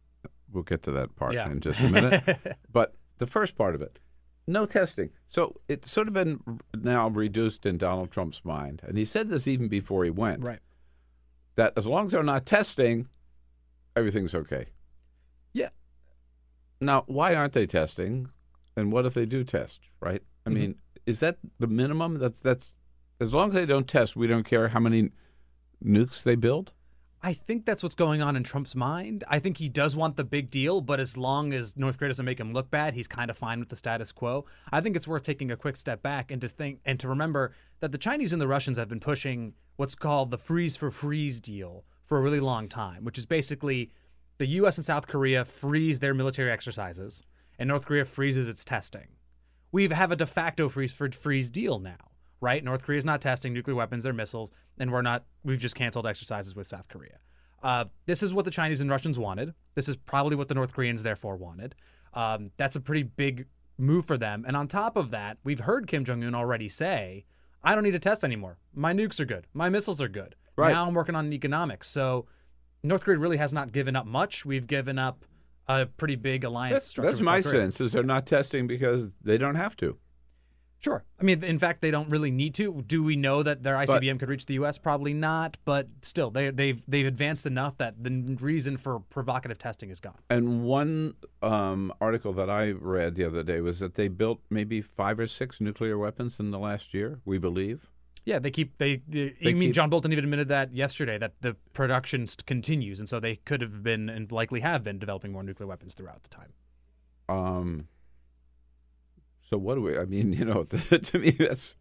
[SPEAKER 2] we'll get to that part
[SPEAKER 17] Yeah.
[SPEAKER 2] in just a minute. but the first part of it, no testing. So it's sort of been now reduced in Donald Trump's mind, and he said this even before he went.
[SPEAKER 17] Right.
[SPEAKER 2] That as long as they're not testing, everything's okay.
[SPEAKER 17] Yeah.
[SPEAKER 2] Now, why aren't they testing? And what if they do test? Right. I
[SPEAKER 17] Mhm.
[SPEAKER 2] mean, is that the minimum? That's that's as long as they don't test, we don't care how many nukes they build.
[SPEAKER 17] I think that's what's going on in Trump's mind. I think he does want the big deal, but as long as North Korea doesn't make him look bad, he's kind of fine with the status quo. I think it's worth taking a quick step back and to think and to remember that the Chinese and the Russians have been pushing what's called the freeze for freeze deal for a really long time, which is basically the US and South Korea freeze their military exercises and North Korea freezes its testing. We have a de facto freeze for freeze deal now, right? North Korea is not testing nuclear weapons, their missiles, and we're not. We've just canceled exercises with South Korea. Uh, this is what the Chinese and Russians wanted. This is probably what the North Koreans therefore wanted. Um, that's a pretty big move for them. And on top of that, we've heard Kim Jong Un already say, "I don't need to test anymore. My nukes are good. My missiles are good.
[SPEAKER 2] Right.
[SPEAKER 17] Now I'm working on economics." So North Korea really has not given up much. We've given up a pretty big alliance
[SPEAKER 2] That's,
[SPEAKER 17] structure.
[SPEAKER 2] that's my sense. Is they're not testing because they don't have to.
[SPEAKER 17] Sure. I mean, in fact, they don't really need to. Do we know that their ICBM could reach the U.S.? Probably not. But still, they they've they've advanced enough that the reason for provocative testing is gone.
[SPEAKER 2] And one um, article that I read the other day was that they built maybe five or six nuclear weapons in the last year. We believe.
[SPEAKER 17] Yeah, they keep they. they
[SPEAKER 2] They
[SPEAKER 17] I mean,
[SPEAKER 2] keep-
[SPEAKER 17] John Bolton even admitted that yesterday that the production continues, and so they could have been and likely have been developing more nuclear weapons throughout the time.
[SPEAKER 2] Um, so what do we? I mean, you know, to me, that's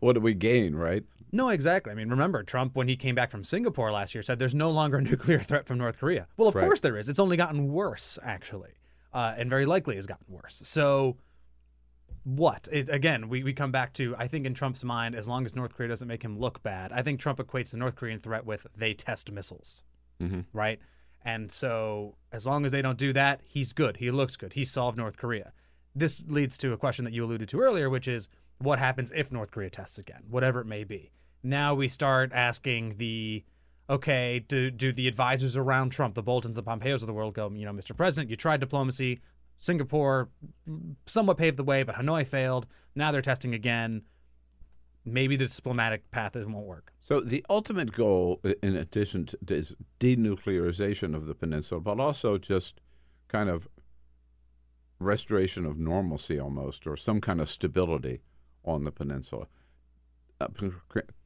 [SPEAKER 2] what do we gain, right?
[SPEAKER 17] No, exactly. I mean, remember Trump when he came back from Singapore last year said there's no longer a nuclear threat from North Korea. Well, of
[SPEAKER 2] Right.
[SPEAKER 17] course there is. It's only gotten worse, actually, uh, and very likely has gotten worse. So, what? It, again, we, we come back to I think in Trump's mind, as long as North Korea doesn't make him look bad, I think Trump equates the North Korean threat with they test missiles,
[SPEAKER 2] Mm-hmm.
[SPEAKER 17] right? And so, as long as they don't do that, he's good. He looks good. He solved North Korea. This leads to a question that you alluded to earlier, which is what happens if North Korea tests again, whatever it may be. Now we start asking the okay, do do the advisors around Trump, the Boltons, the Pompeos of the world, go, you know, Mr. President, you tried diplomacy. Singapore somewhat paved the way, but Hanoi failed. Now they're testing again. Maybe the diplomatic path won't work.
[SPEAKER 2] So the ultimate goal, in addition to is denuclearization of the peninsula, but also just kind of restoration of normalcy, almost, or some kind of stability on the peninsula. Uh,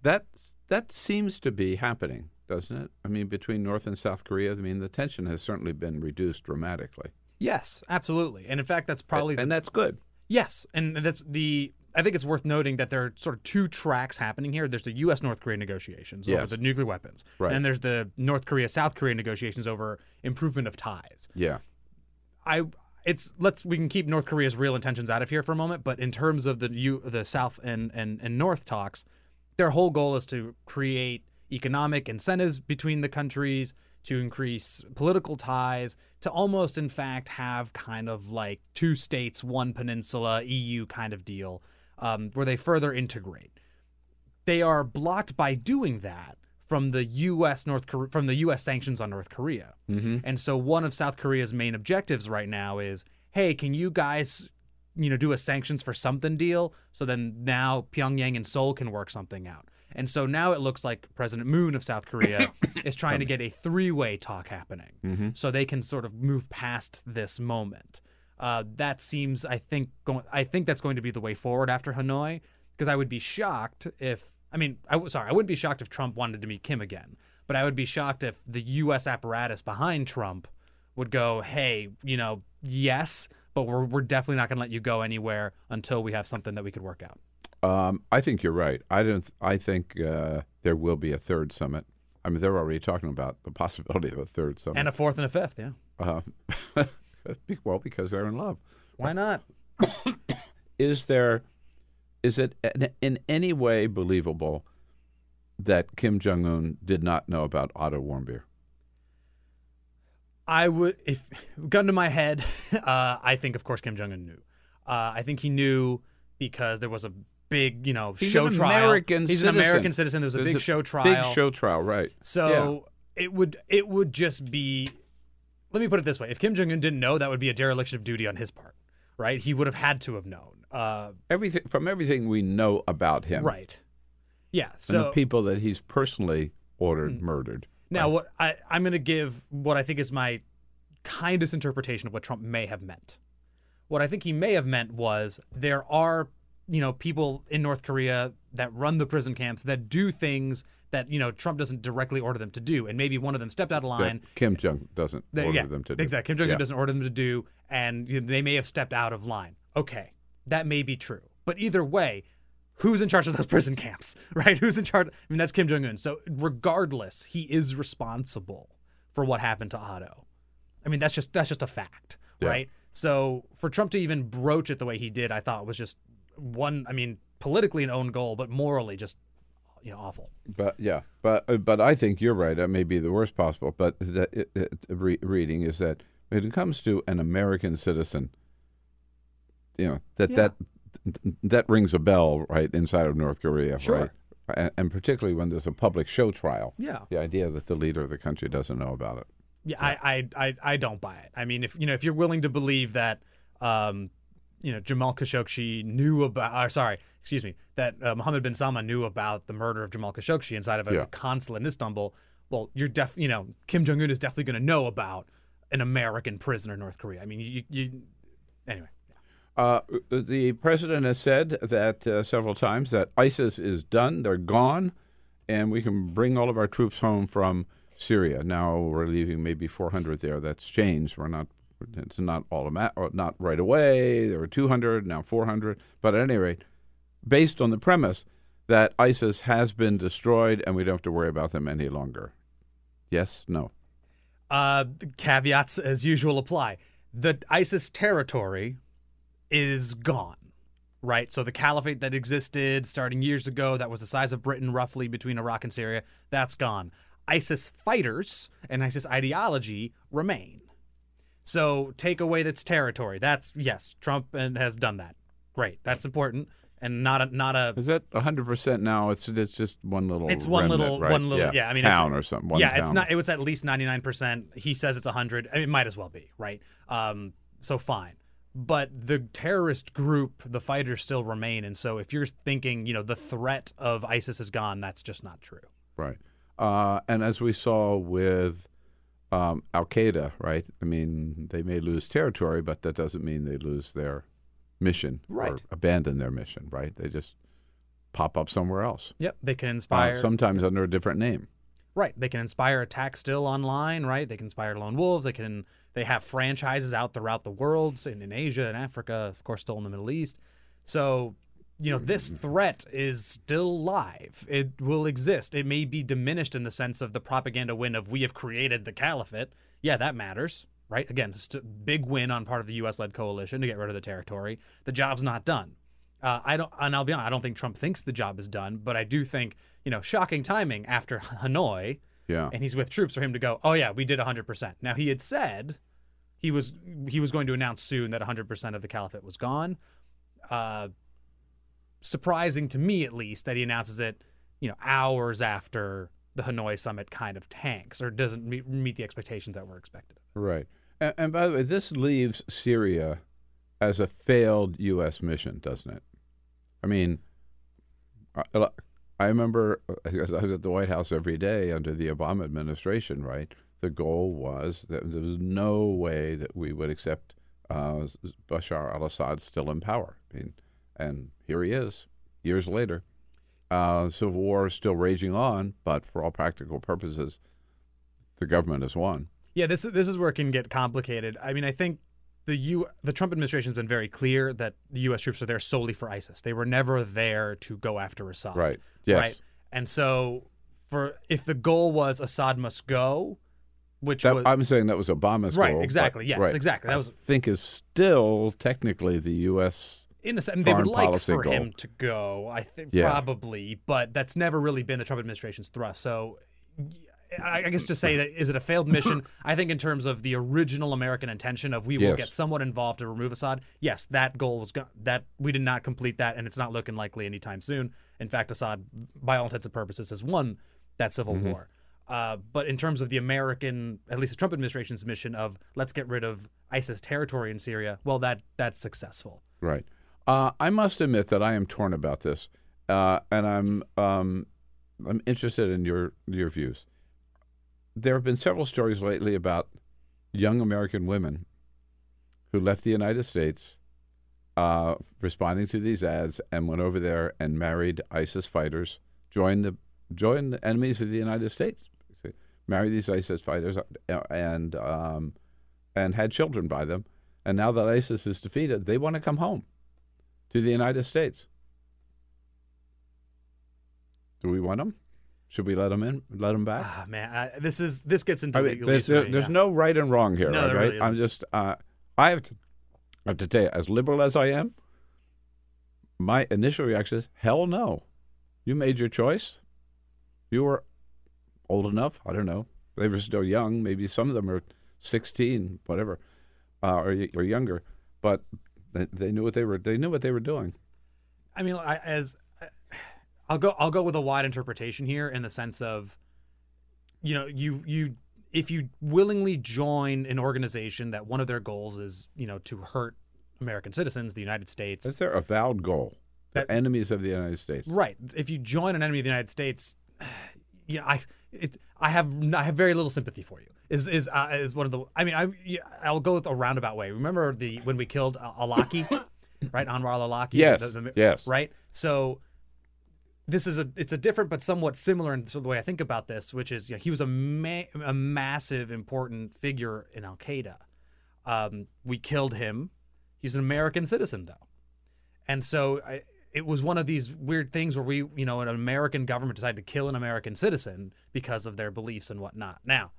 [SPEAKER 2] that that seems to be happening, doesn't it? I mean, between North and South Korea, I mean, the tension has certainly been reduced dramatically,
[SPEAKER 17] Yes, absolutely. And in fact, that's probably
[SPEAKER 2] and that's good.
[SPEAKER 17] Yes, and that's the. I think it's worth noting that there are sort of two tracks happening here. There's the U.S. North Korea negotiations over the nuclear weapons,
[SPEAKER 2] Right.
[SPEAKER 17] and there's the North Korea South Korea negotiations over improvement of ties.
[SPEAKER 2] Yeah.
[SPEAKER 17] I it's let's we can keep North Korea's real intentions out of here for a moment, but in terms of the U, the South and, and and North talks, their whole goal is to create economic incentives between the countries to increase political ties to almost in fact have kind of like two states one peninsula eu kind of deal um, where they further integrate. They are blocked by doing that from the U.S. North Korea, from the U.S. sanctions on North Korea.
[SPEAKER 2] Mm-hmm.
[SPEAKER 17] And so one of South Korea's main objectives right now is, hey, can you guys, you know, do a sanctions for something deal? So then now Pyongyang and Seoul can work something out. And so now it looks like President Moon of South Korea is trying to get a three-way talk happening,
[SPEAKER 2] Mm-hmm.
[SPEAKER 17] so they can sort of move past this moment. Uh, that seems, I think, going. I think that's going to be the way forward after Hanoi, because I would be shocked if. I mean, I w- sorry, I wouldn't be shocked if Trump wanted to meet Kim again, but I would be shocked if the U.S. apparatus behind Trump would go, "Hey, you know, yes, but we're we're definitely not going to let you go anywhere until we have something that we could work out."
[SPEAKER 2] Um, I think you're right. I don't. I think uh, there will be a third summit. I mean, they're already talking about the possibility of a third summit
[SPEAKER 17] And a fourth and a fifth, yeah.
[SPEAKER 2] Uh, well, because they're in love.
[SPEAKER 17] Why not?
[SPEAKER 2] Is there is it in- any way believable that Kim Jong Un did not know about Otto Warmbier?
[SPEAKER 17] I would, if gun to my head, uh, I think of course Kim Jong Un knew. Uh, I think he knew because there was a big, you know,
[SPEAKER 2] He's
[SPEAKER 17] show
[SPEAKER 2] an
[SPEAKER 17] trial.
[SPEAKER 2] American
[SPEAKER 17] He's
[SPEAKER 2] citizen.
[SPEAKER 17] an American citizen. There was a
[SPEAKER 2] There's
[SPEAKER 17] big
[SPEAKER 2] a
[SPEAKER 17] show trial.
[SPEAKER 2] Big show trial, right?
[SPEAKER 17] So it would it would just be. Let me put it this way: If Kim Jong Un didn't know, that would be a dereliction of duty on his part, right? He would have had to have known. Uh,
[SPEAKER 2] everything from everything we know about him,
[SPEAKER 17] right? Yeah.
[SPEAKER 2] and
[SPEAKER 17] So
[SPEAKER 2] the people that he's personally ordered murdered.
[SPEAKER 17] Now, what I, I'm going to give what I think is my kindest interpretation of what Trump may have meant. What I think he may have meant was there are, you know, people in North Korea that run the prison camps that do things that you know Trump doesn't directly order them to do, and maybe one of them stepped out of line.
[SPEAKER 2] That Kim Jong doesn't
[SPEAKER 17] that-
[SPEAKER 2] order
[SPEAKER 17] yeah,
[SPEAKER 2] them to do.
[SPEAKER 17] Exactly. Kim Jong Un
[SPEAKER 2] Yeah.
[SPEAKER 17] doesn't order them to do, and you know, they may have stepped out of line. Okay, that may be true, but either way, who's in charge of those prison camps, right? Who's in charge? I mean, that's Kim Jong Un. So regardless, he is responsible for what happened to Otto. I mean, that's just that's just a fact,
[SPEAKER 2] Yeah.
[SPEAKER 17] right? So for Trump to even broach it the way he did, I thought was just one. I mean, politically an own goal, but morally just you know awful.
[SPEAKER 2] But yeah, but uh, but I think you're right. That may be the worst possible. But the it, it, re- reading is that when it comes to an American citizen, you know that
[SPEAKER 17] Yeah.
[SPEAKER 2] that that rings a bell right inside of North Korea,
[SPEAKER 17] Sure.
[SPEAKER 2] right? And, and particularly when there's a public show trial.
[SPEAKER 17] Yeah.
[SPEAKER 2] the idea that the leader of the country doesn't know about it.
[SPEAKER 17] Yeah, I, I, I, I don't buy it. I mean, if you know, if you're willing to believe that, um, you know, Jamal Khashoggi knew about, or sorry, excuse me, that uh, Mohammed bin Salman knew about the murder of Jamal Khashoggi inside of a
[SPEAKER 2] Yeah.
[SPEAKER 17] consulate in Istanbul. Well, you're def, you know, Kim Jong Un is definitely going to know about an American prisoner in North Korea. I mean, you, you anyway.
[SPEAKER 2] Uh, the president has said that uh, several times that ISIS is done, they're gone, and we can bring all of our troops home from Syria. Now we're leaving maybe 400 there. That's changed. We're not. It's not automatic, not right away. There were 200, now 400. But at any rate, based on the premise that ISIS has been destroyed and we don't have to worry about them any longer. Yes, no.
[SPEAKER 17] Uh, caveats as usual apply. The ISIS territory is gone, right? So the caliphate that existed starting years ago, that was the size of Britain roughly between Iraq and Syria, that's gone. ISIS fighters and ISIS ideology remain. So take away its territory. That's yes, Trump and has done that. Great, that's important, and not a not a.
[SPEAKER 2] Is that 100% now? It's it's just one little.
[SPEAKER 17] It's one
[SPEAKER 2] remnant,
[SPEAKER 17] little,
[SPEAKER 2] right?
[SPEAKER 17] one little, yeah. I mean,
[SPEAKER 2] town or something.
[SPEAKER 17] Yeah, it's not. It was at least ninety nine percent. He says it's hundred. I mean, it might as well be, right? Um, so fine. But the terrorist group, the fighters still remain, and so if you're thinking, you know, the threat of ISIS is gone, that's just not true.
[SPEAKER 2] Right. Uh, and as we saw with um, Al Qaeda, right? I mean, they may lose territory, but that doesn't mean they lose their mission or
[SPEAKER 17] Right.
[SPEAKER 2] abandon their mission, right? They just pop up somewhere else.
[SPEAKER 17] Yep, they can
[SPEAKER 2] Uh,
[SPEAKER 17] inspire.
[SPEAKER 2] sometimes under a different name.
[SPEAKER 17] Right. They can inspire attacks still online, right? They can inspire lone wolves. They can they have franchises out throughout the world, in, in Asia and Africa, of course, still in the Middle East. So, you know, this threat is still live. It will exist. It may be diminished in the sense of the propaganda win of we have created the caliphate. Yeah, that matters, right? Again, a big win on part of the U.S. led coalition to get rid of the territory. The job's not done. Uh, I don't, and I'll be honest, I don't think Trump thinks the job is done, but I do think, you know, shocking timing after Hanoi,
[SPEAKER 2] Yeah.
[SPEAKER 17] and he's with troops for him to go, oh yeah, we did 100%. Now he had said he was he was going to announce soon that 100% of the caliphate was gone. Uh, surprising to me, at least, that he announces it, you know, hours after the Hanoi summit kind of tanks or doesn't meet, meet the expectations that were expected.
[SPEAKER 2] Right. And, and by the way, this leaves Syria as a failed U.S. mission, doesn't it? I mean, I, remember because I was at the White House every day under the Obama administration, right? The goal was that there was no way that we would accept uh, Bashar al Assad still in power. I mean, and here he is, years later. Uh, civil war is still raging on, but for all practical purposes, the government has won.
[SPEAKER 17] Yeah, this is this is where it can get complicated. I mean, I think the U the Trump administration has been very clear that the U.S. troops are there solely for ISIS. They were never there to go after Assad.
[SPEAKER 2] Right. Yes.
[SPEAKER 17] Right. And so, for if the goal was Assad must go, which
[SPEAKER 2] That,
[SPEAKER 17] was
[SPEAKER 2] I'm saying that was Obama's
[SPEAKER 17] Right,
[SPEAKER 2] goal. but-
[SPEAKER 17] exactly, yes,
[SPEAKER 2] right.
[SPEAKER 17] exactly. That
[SPEAKER 2] I
[SPEAKER 17] was-
[SPEAKER 2] think is still technically the U.S.
[SPEAKER 17] In a sense, they would like for
[SPEAKER 2] goal.
[SPEAKER 17] him to go. I think
[SPEAKER 2] Yeah.
[SPEAKER 17] probably, but that's never really been the Trump administration's thrust. So, I, guess to say that is it a failed mission? I think in terms of the original American intention of we will
[SPEAKER 2] Yes.
[SPEAKER 17] get someone involved to remove Assad. Yes, that goal was go- that we did not complete that, and it's not looking likely anytime soon. In fact, Assad, by all intents and purposes, has won that civil
[SPEAKER 2] Mhm.
[SPEAKER 17] war. Uh, but in terms of the American, at least the Trump administration's mission of let's get rid of ISIS territory in Syria, well, that that's successful.
[SPEAKER 2] Right. Uh, I must admit that I am torn about this, uh, and I'm um, I'm interested in your your views. There have been several stories lately about young American women who left the United States, uh, responding to these ads, and went over there and married ISIS fighters, joined the joined the enemies of the United States, married these ISIS fighters, uh, and um, and had children by them. And now that ISIS is defeated, they want to come home to the United States. Do we want them? Should we let them in? Let them back?
[SPEAKER 17] Ah, man, I, this is this gets into
[SPEAKER 2] I mean, there's, there- there's
[SPEAKER 17] yeah.
[SPEAKER 2] no right and wrong here,
[SPEAKER 17] No,
[SPEAKER 2] right?
[SPEAKER 17] really
[SPEAKER 2] I'm just, uh, I have to, I have to tell you, as liberal as I am, my initial reaction is, hell no. You made your choice. You were old enough. I don't know. They were still young. Maybe some of them are 16, whatever, uh, or, or younger. But they, they knew what they were. They knew what they were doing.
[SPEAKER 17] I mean, I, as I'll go, I'll go with a wide interpretation here in the sense of, you know, you you if you willingly join an organization that one of their goals is, you know, to hurt American citizens, the United States,
[SPEAKER 2] That's their avowed goal. They're enemies of the United States.
[SPEAKER 17] Right. If you join an enemy of the United States, you know, I it I have I have very little sympathy for you. Is is uh, is one of the I mean I yeah, I'll go with a roundabout way. Remember the when we killed uh, Awlaki, right? Anwar al-Awlaki.
[SPEAKER 2] Yes,
[SPEAKER 17] The- the-
[SPEAKER 2] yes.
[SPEAKER 17] Right. So this is a it's a different but somewhat similar in the way I think about this, which is yeah, he was a ma- a massive important figure in Al Qaeda. Um, we killed him. He's an American citizen though, and so I, it was one of these weird things where we, you know, an American government decided to kill an American citizen because of their beliefs and whatnot. Now,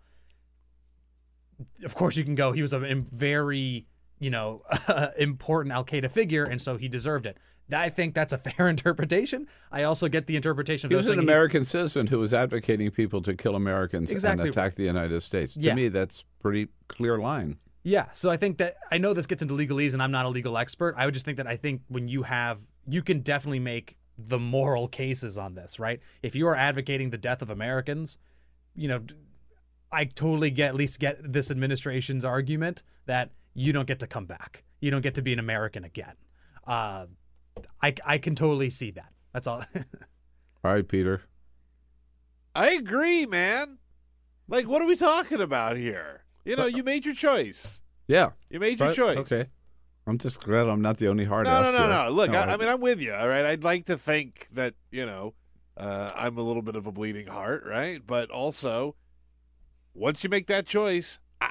[SPEAKER 17] of course, you can go. He was a very, you know, important Al Qaeda figure, and so he deserved it. I think that's a fair interpretation. I also get the interpretation of
[SPEAKER 2] He was an American citizen who was advocating people to kill Americans
[SPEAKER 17] Exactly.
[SPEAKER 2] and attack the United States.
[SPEAKER 17] Yeah.
[SPEAKER 2] To me, that's pretty clear line.
[SPEAKER 17] Yeah, so I think that I know this gets into legalese, and I'm not a legal expert. I would just think that I think when you have, you can definitely make the moral cases on this, right? If you are advocating the death of Americans, you know, I totally get at least get this administration's argument that you don't get to come back, you don't get to be an American again. Uh, I I can totally see that. That's all.
[SPEAKER 2] All right, Peter.
[SPEAKER 3] I agree, man. Like, what are we talking about here? You know, you made your choice.
[SPEAKER 2] Yeah.
[SPEAKER 3] You made your
[SPEAKER 2] Right,
[SPEAKER 3] choice.
[SPEAKER 2] Okay. I'm just glad I'm not the only hard
[SPEAKER 3] No,
[SPEAKER 2] ass
[SPEAKER 3] no, no,
[SPEAKER 2] here.
[SPEAKER 3] no. Look,
[SPEAKER 2] No,
[SPEAKER 3] I, I mean, I'm with you. All right. I'd like to think that you know uh, I'm a little bit of a bleeding heart, right? But also, once you make that choice, I,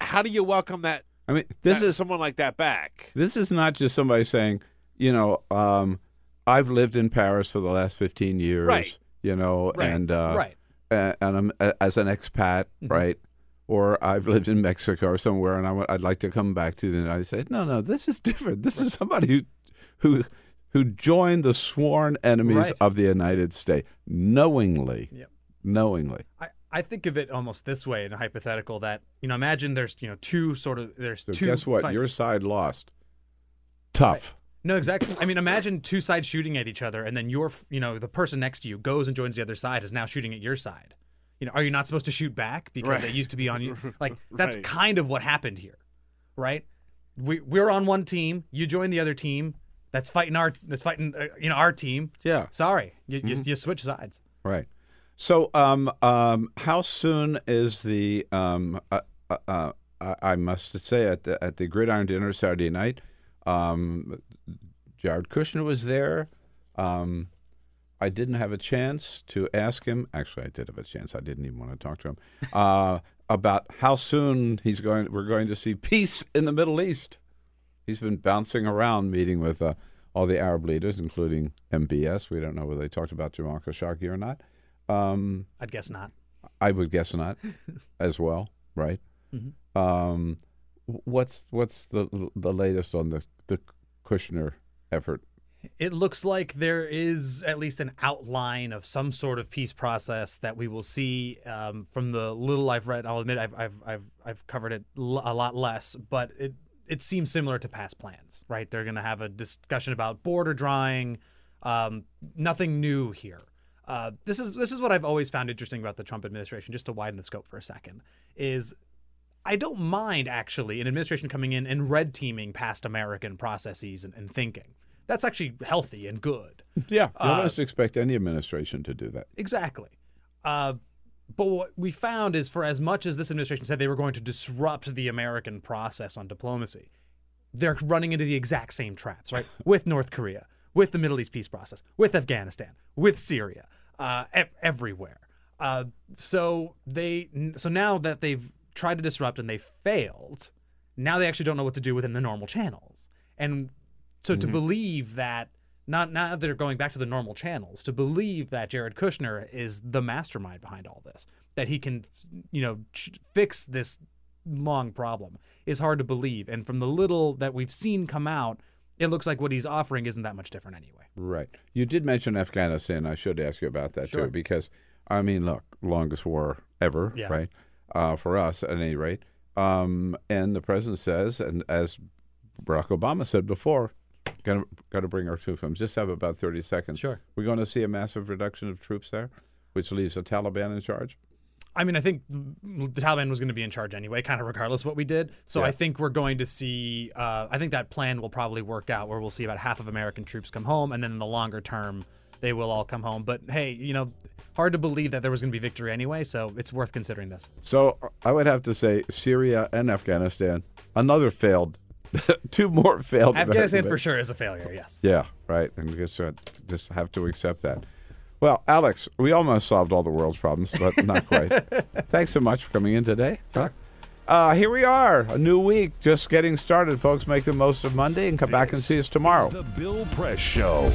[SPEAKER 3] how do you welcome that?
[SPEAKER 2] I mean, this
[SPEAKER 3] that-
[SPEAKER 2] is
[SPEAKER 3] someone like that back.
[SPEAKER 2] This is not just somebody saying, you know, um, I've lived in Paris for the last 15 years,
[SPEAKER 3] Right.
[SPEAKER 2] you know,
[SPEAKER 17] Right,
[SPEAKER 2] and uh,
[SPEAKER 17] right.
[SPEAKER 2] and I'm as an expat,
[SPEAKER 17] Mhm.
[SPEAKER 2] right? Or I've lived in Mexico or somewhere, and I w- I'd like to come back to the United States. No, no, this is different. This is somebody who, who, who joined the sworn enemies
[SPEAKER 17] Right.
[SPEAKER 2] of the United States knowingly,
[SPEAKER 17] Yep.
[SPEAKER 2] knowingly.
[SPEAKER 17] I, I think of it almost this way in a hypothetical that you know imagine there's you know two sort of there's
[SPEAKER 2] So
[SPEAKER 17] two
[SPEAKER 2] guess what?
[SPEAKER 17] fight-
[SPEAKER 2] Your side lost. Tough.
[SPEAKER 17] No, exactly. I mean, imagine two sides shooting at each other, and then your, you know, the person next to you goes and joins the other side, is now shooting at your side. You know, are you not supposed to shoot back because
[SPEAKER 3] Right.
[SPEAKER 17] they used to be on you? Like that's
[SPEAKER 3] Right.
[SPEAKER 17] kind of what happened here, right? We we're on one team. You join the other team. That's fighting our. That's fighting. Uh, you know, our team.
[SPEAKER 2] Yeah.
[SPEAKER 17] Sorry, you, you,
[SPEAKER 2] Mhm.
[SPEAKER 17] you switch sides.
[SPEAKER 2] Right. So, um, um, how soon is the? Um, uh, uh, uh, I I must say at the at the Gridiron dinner Saturday night, um, Jared Kushner was there. Um, I didn't have a chance to ask him. Actually, I did have a chance. I didn't even want to talk to him uh, about how soon he's going. We're going to see peace in the Middle East. He's been bouncing around, meeting with uh, all the Arab leaders, including MBS. We don't know whether they talked about Jamal Khashoggi or not. Um,
[SPEAKER 17] I'd guess not.
[SPEAKER 2] I would guess not, as well, right?
[SPEAKER 17] Mhm.
[SPEAKER 2] Um, what's what's the the latest on the the Kushner effort?
[SPEAKER 17] It looks like there is at least an outline of some sort of peace process that we will see um, from the little I've read. I'll admit I've I've I've, I've covered it a lot less, but it it seems similar to past plans. Right? They're going to have a discussion about border drawing. Um, nothing new here. Uh, this is this is what I've always found interesting about the Trump administration. Just to widen the scope for a second, is I don't mind actually an administration coming in and red teaming past American processes and, and thinking. That's actually healthy and good.
[SPEAKER 2] Yeah, you
[SPEAKER 17] Uh,
[SPEAKER 2] almost expect any administration to do that.
[SPEAKER 17] Exactly. Uh, but what we found is for as much as this administration said they were going to disrupt the American process on diplomacy, they're running into the exact same traps, right? with North Korea, with the Middle East peace process, with Afghanistan, with Syria, uh, ev- everywhere. Uh, so they, so now that they've tried to disrupt and they failed, now they actually don't know what to do within the normal channels. And so to
[SPEAKER 2] Mhm.
[SPEAKER 17] believe that not now that they're going back to the normal channels, to believe that Jared Kushner is the mastermind behind all this, that he can, you know, ch- fix this long problem is hard to believe. And from the little that we've seen come out, it looks like what he's offering isn't that much different anyway.
[SPEAKER 2] Right. You did mention Afghanistan. I should ask you about that
[SPEAKER 17] Sure.
[SPEAKER 2] too, because I mean, look, longest war ever,
[SPEAKER 17] Yeah.
[SPEAKER 2] right? Uh, for us, at any rate. Um, and the president says, and as Barack Obama said before, got to got to bring our troops home. Just have about thirty seconds.
[SPEAKER 17] Sure.
[SPEAKER 2] We're going to see a massive reduction of troops there, which leaves the Taliban in charge.
[SPEAKER 17] I mean, I think the Taliban was going to be in charge anyway, kind of regardless of what we did. So
[SPEAKER 2] Yeah.
[SPEAKER 17] I think we're going to see. Uh, I think that plan will probably work out, where we'll see about half of American troops come home, and then in the longer term, they will all come home. But hey, you know, hard to believe that there was going to be victory anyway. So it's worth considering this.
[SPEAKER 2] So I would have to say Syria and Afghanistan, another failed, two more failed.
[SPEAKER 17] Afghanistan
[SPEAKER 2] American-
[SPEAKER 17] for sure is a failure. Yes.
[SPEAKER 2] Yeah, right. And just uh, just have to accept that. Well, Alex, we almost solved all the world's problems, but not quite. Thanks so much for coming in today. Huh? Uh, here we are, a new week, just getting started, folks. Make the most of Monday and come back and see us tomorrow.
[SPEAKER 1] The Bill Press Show.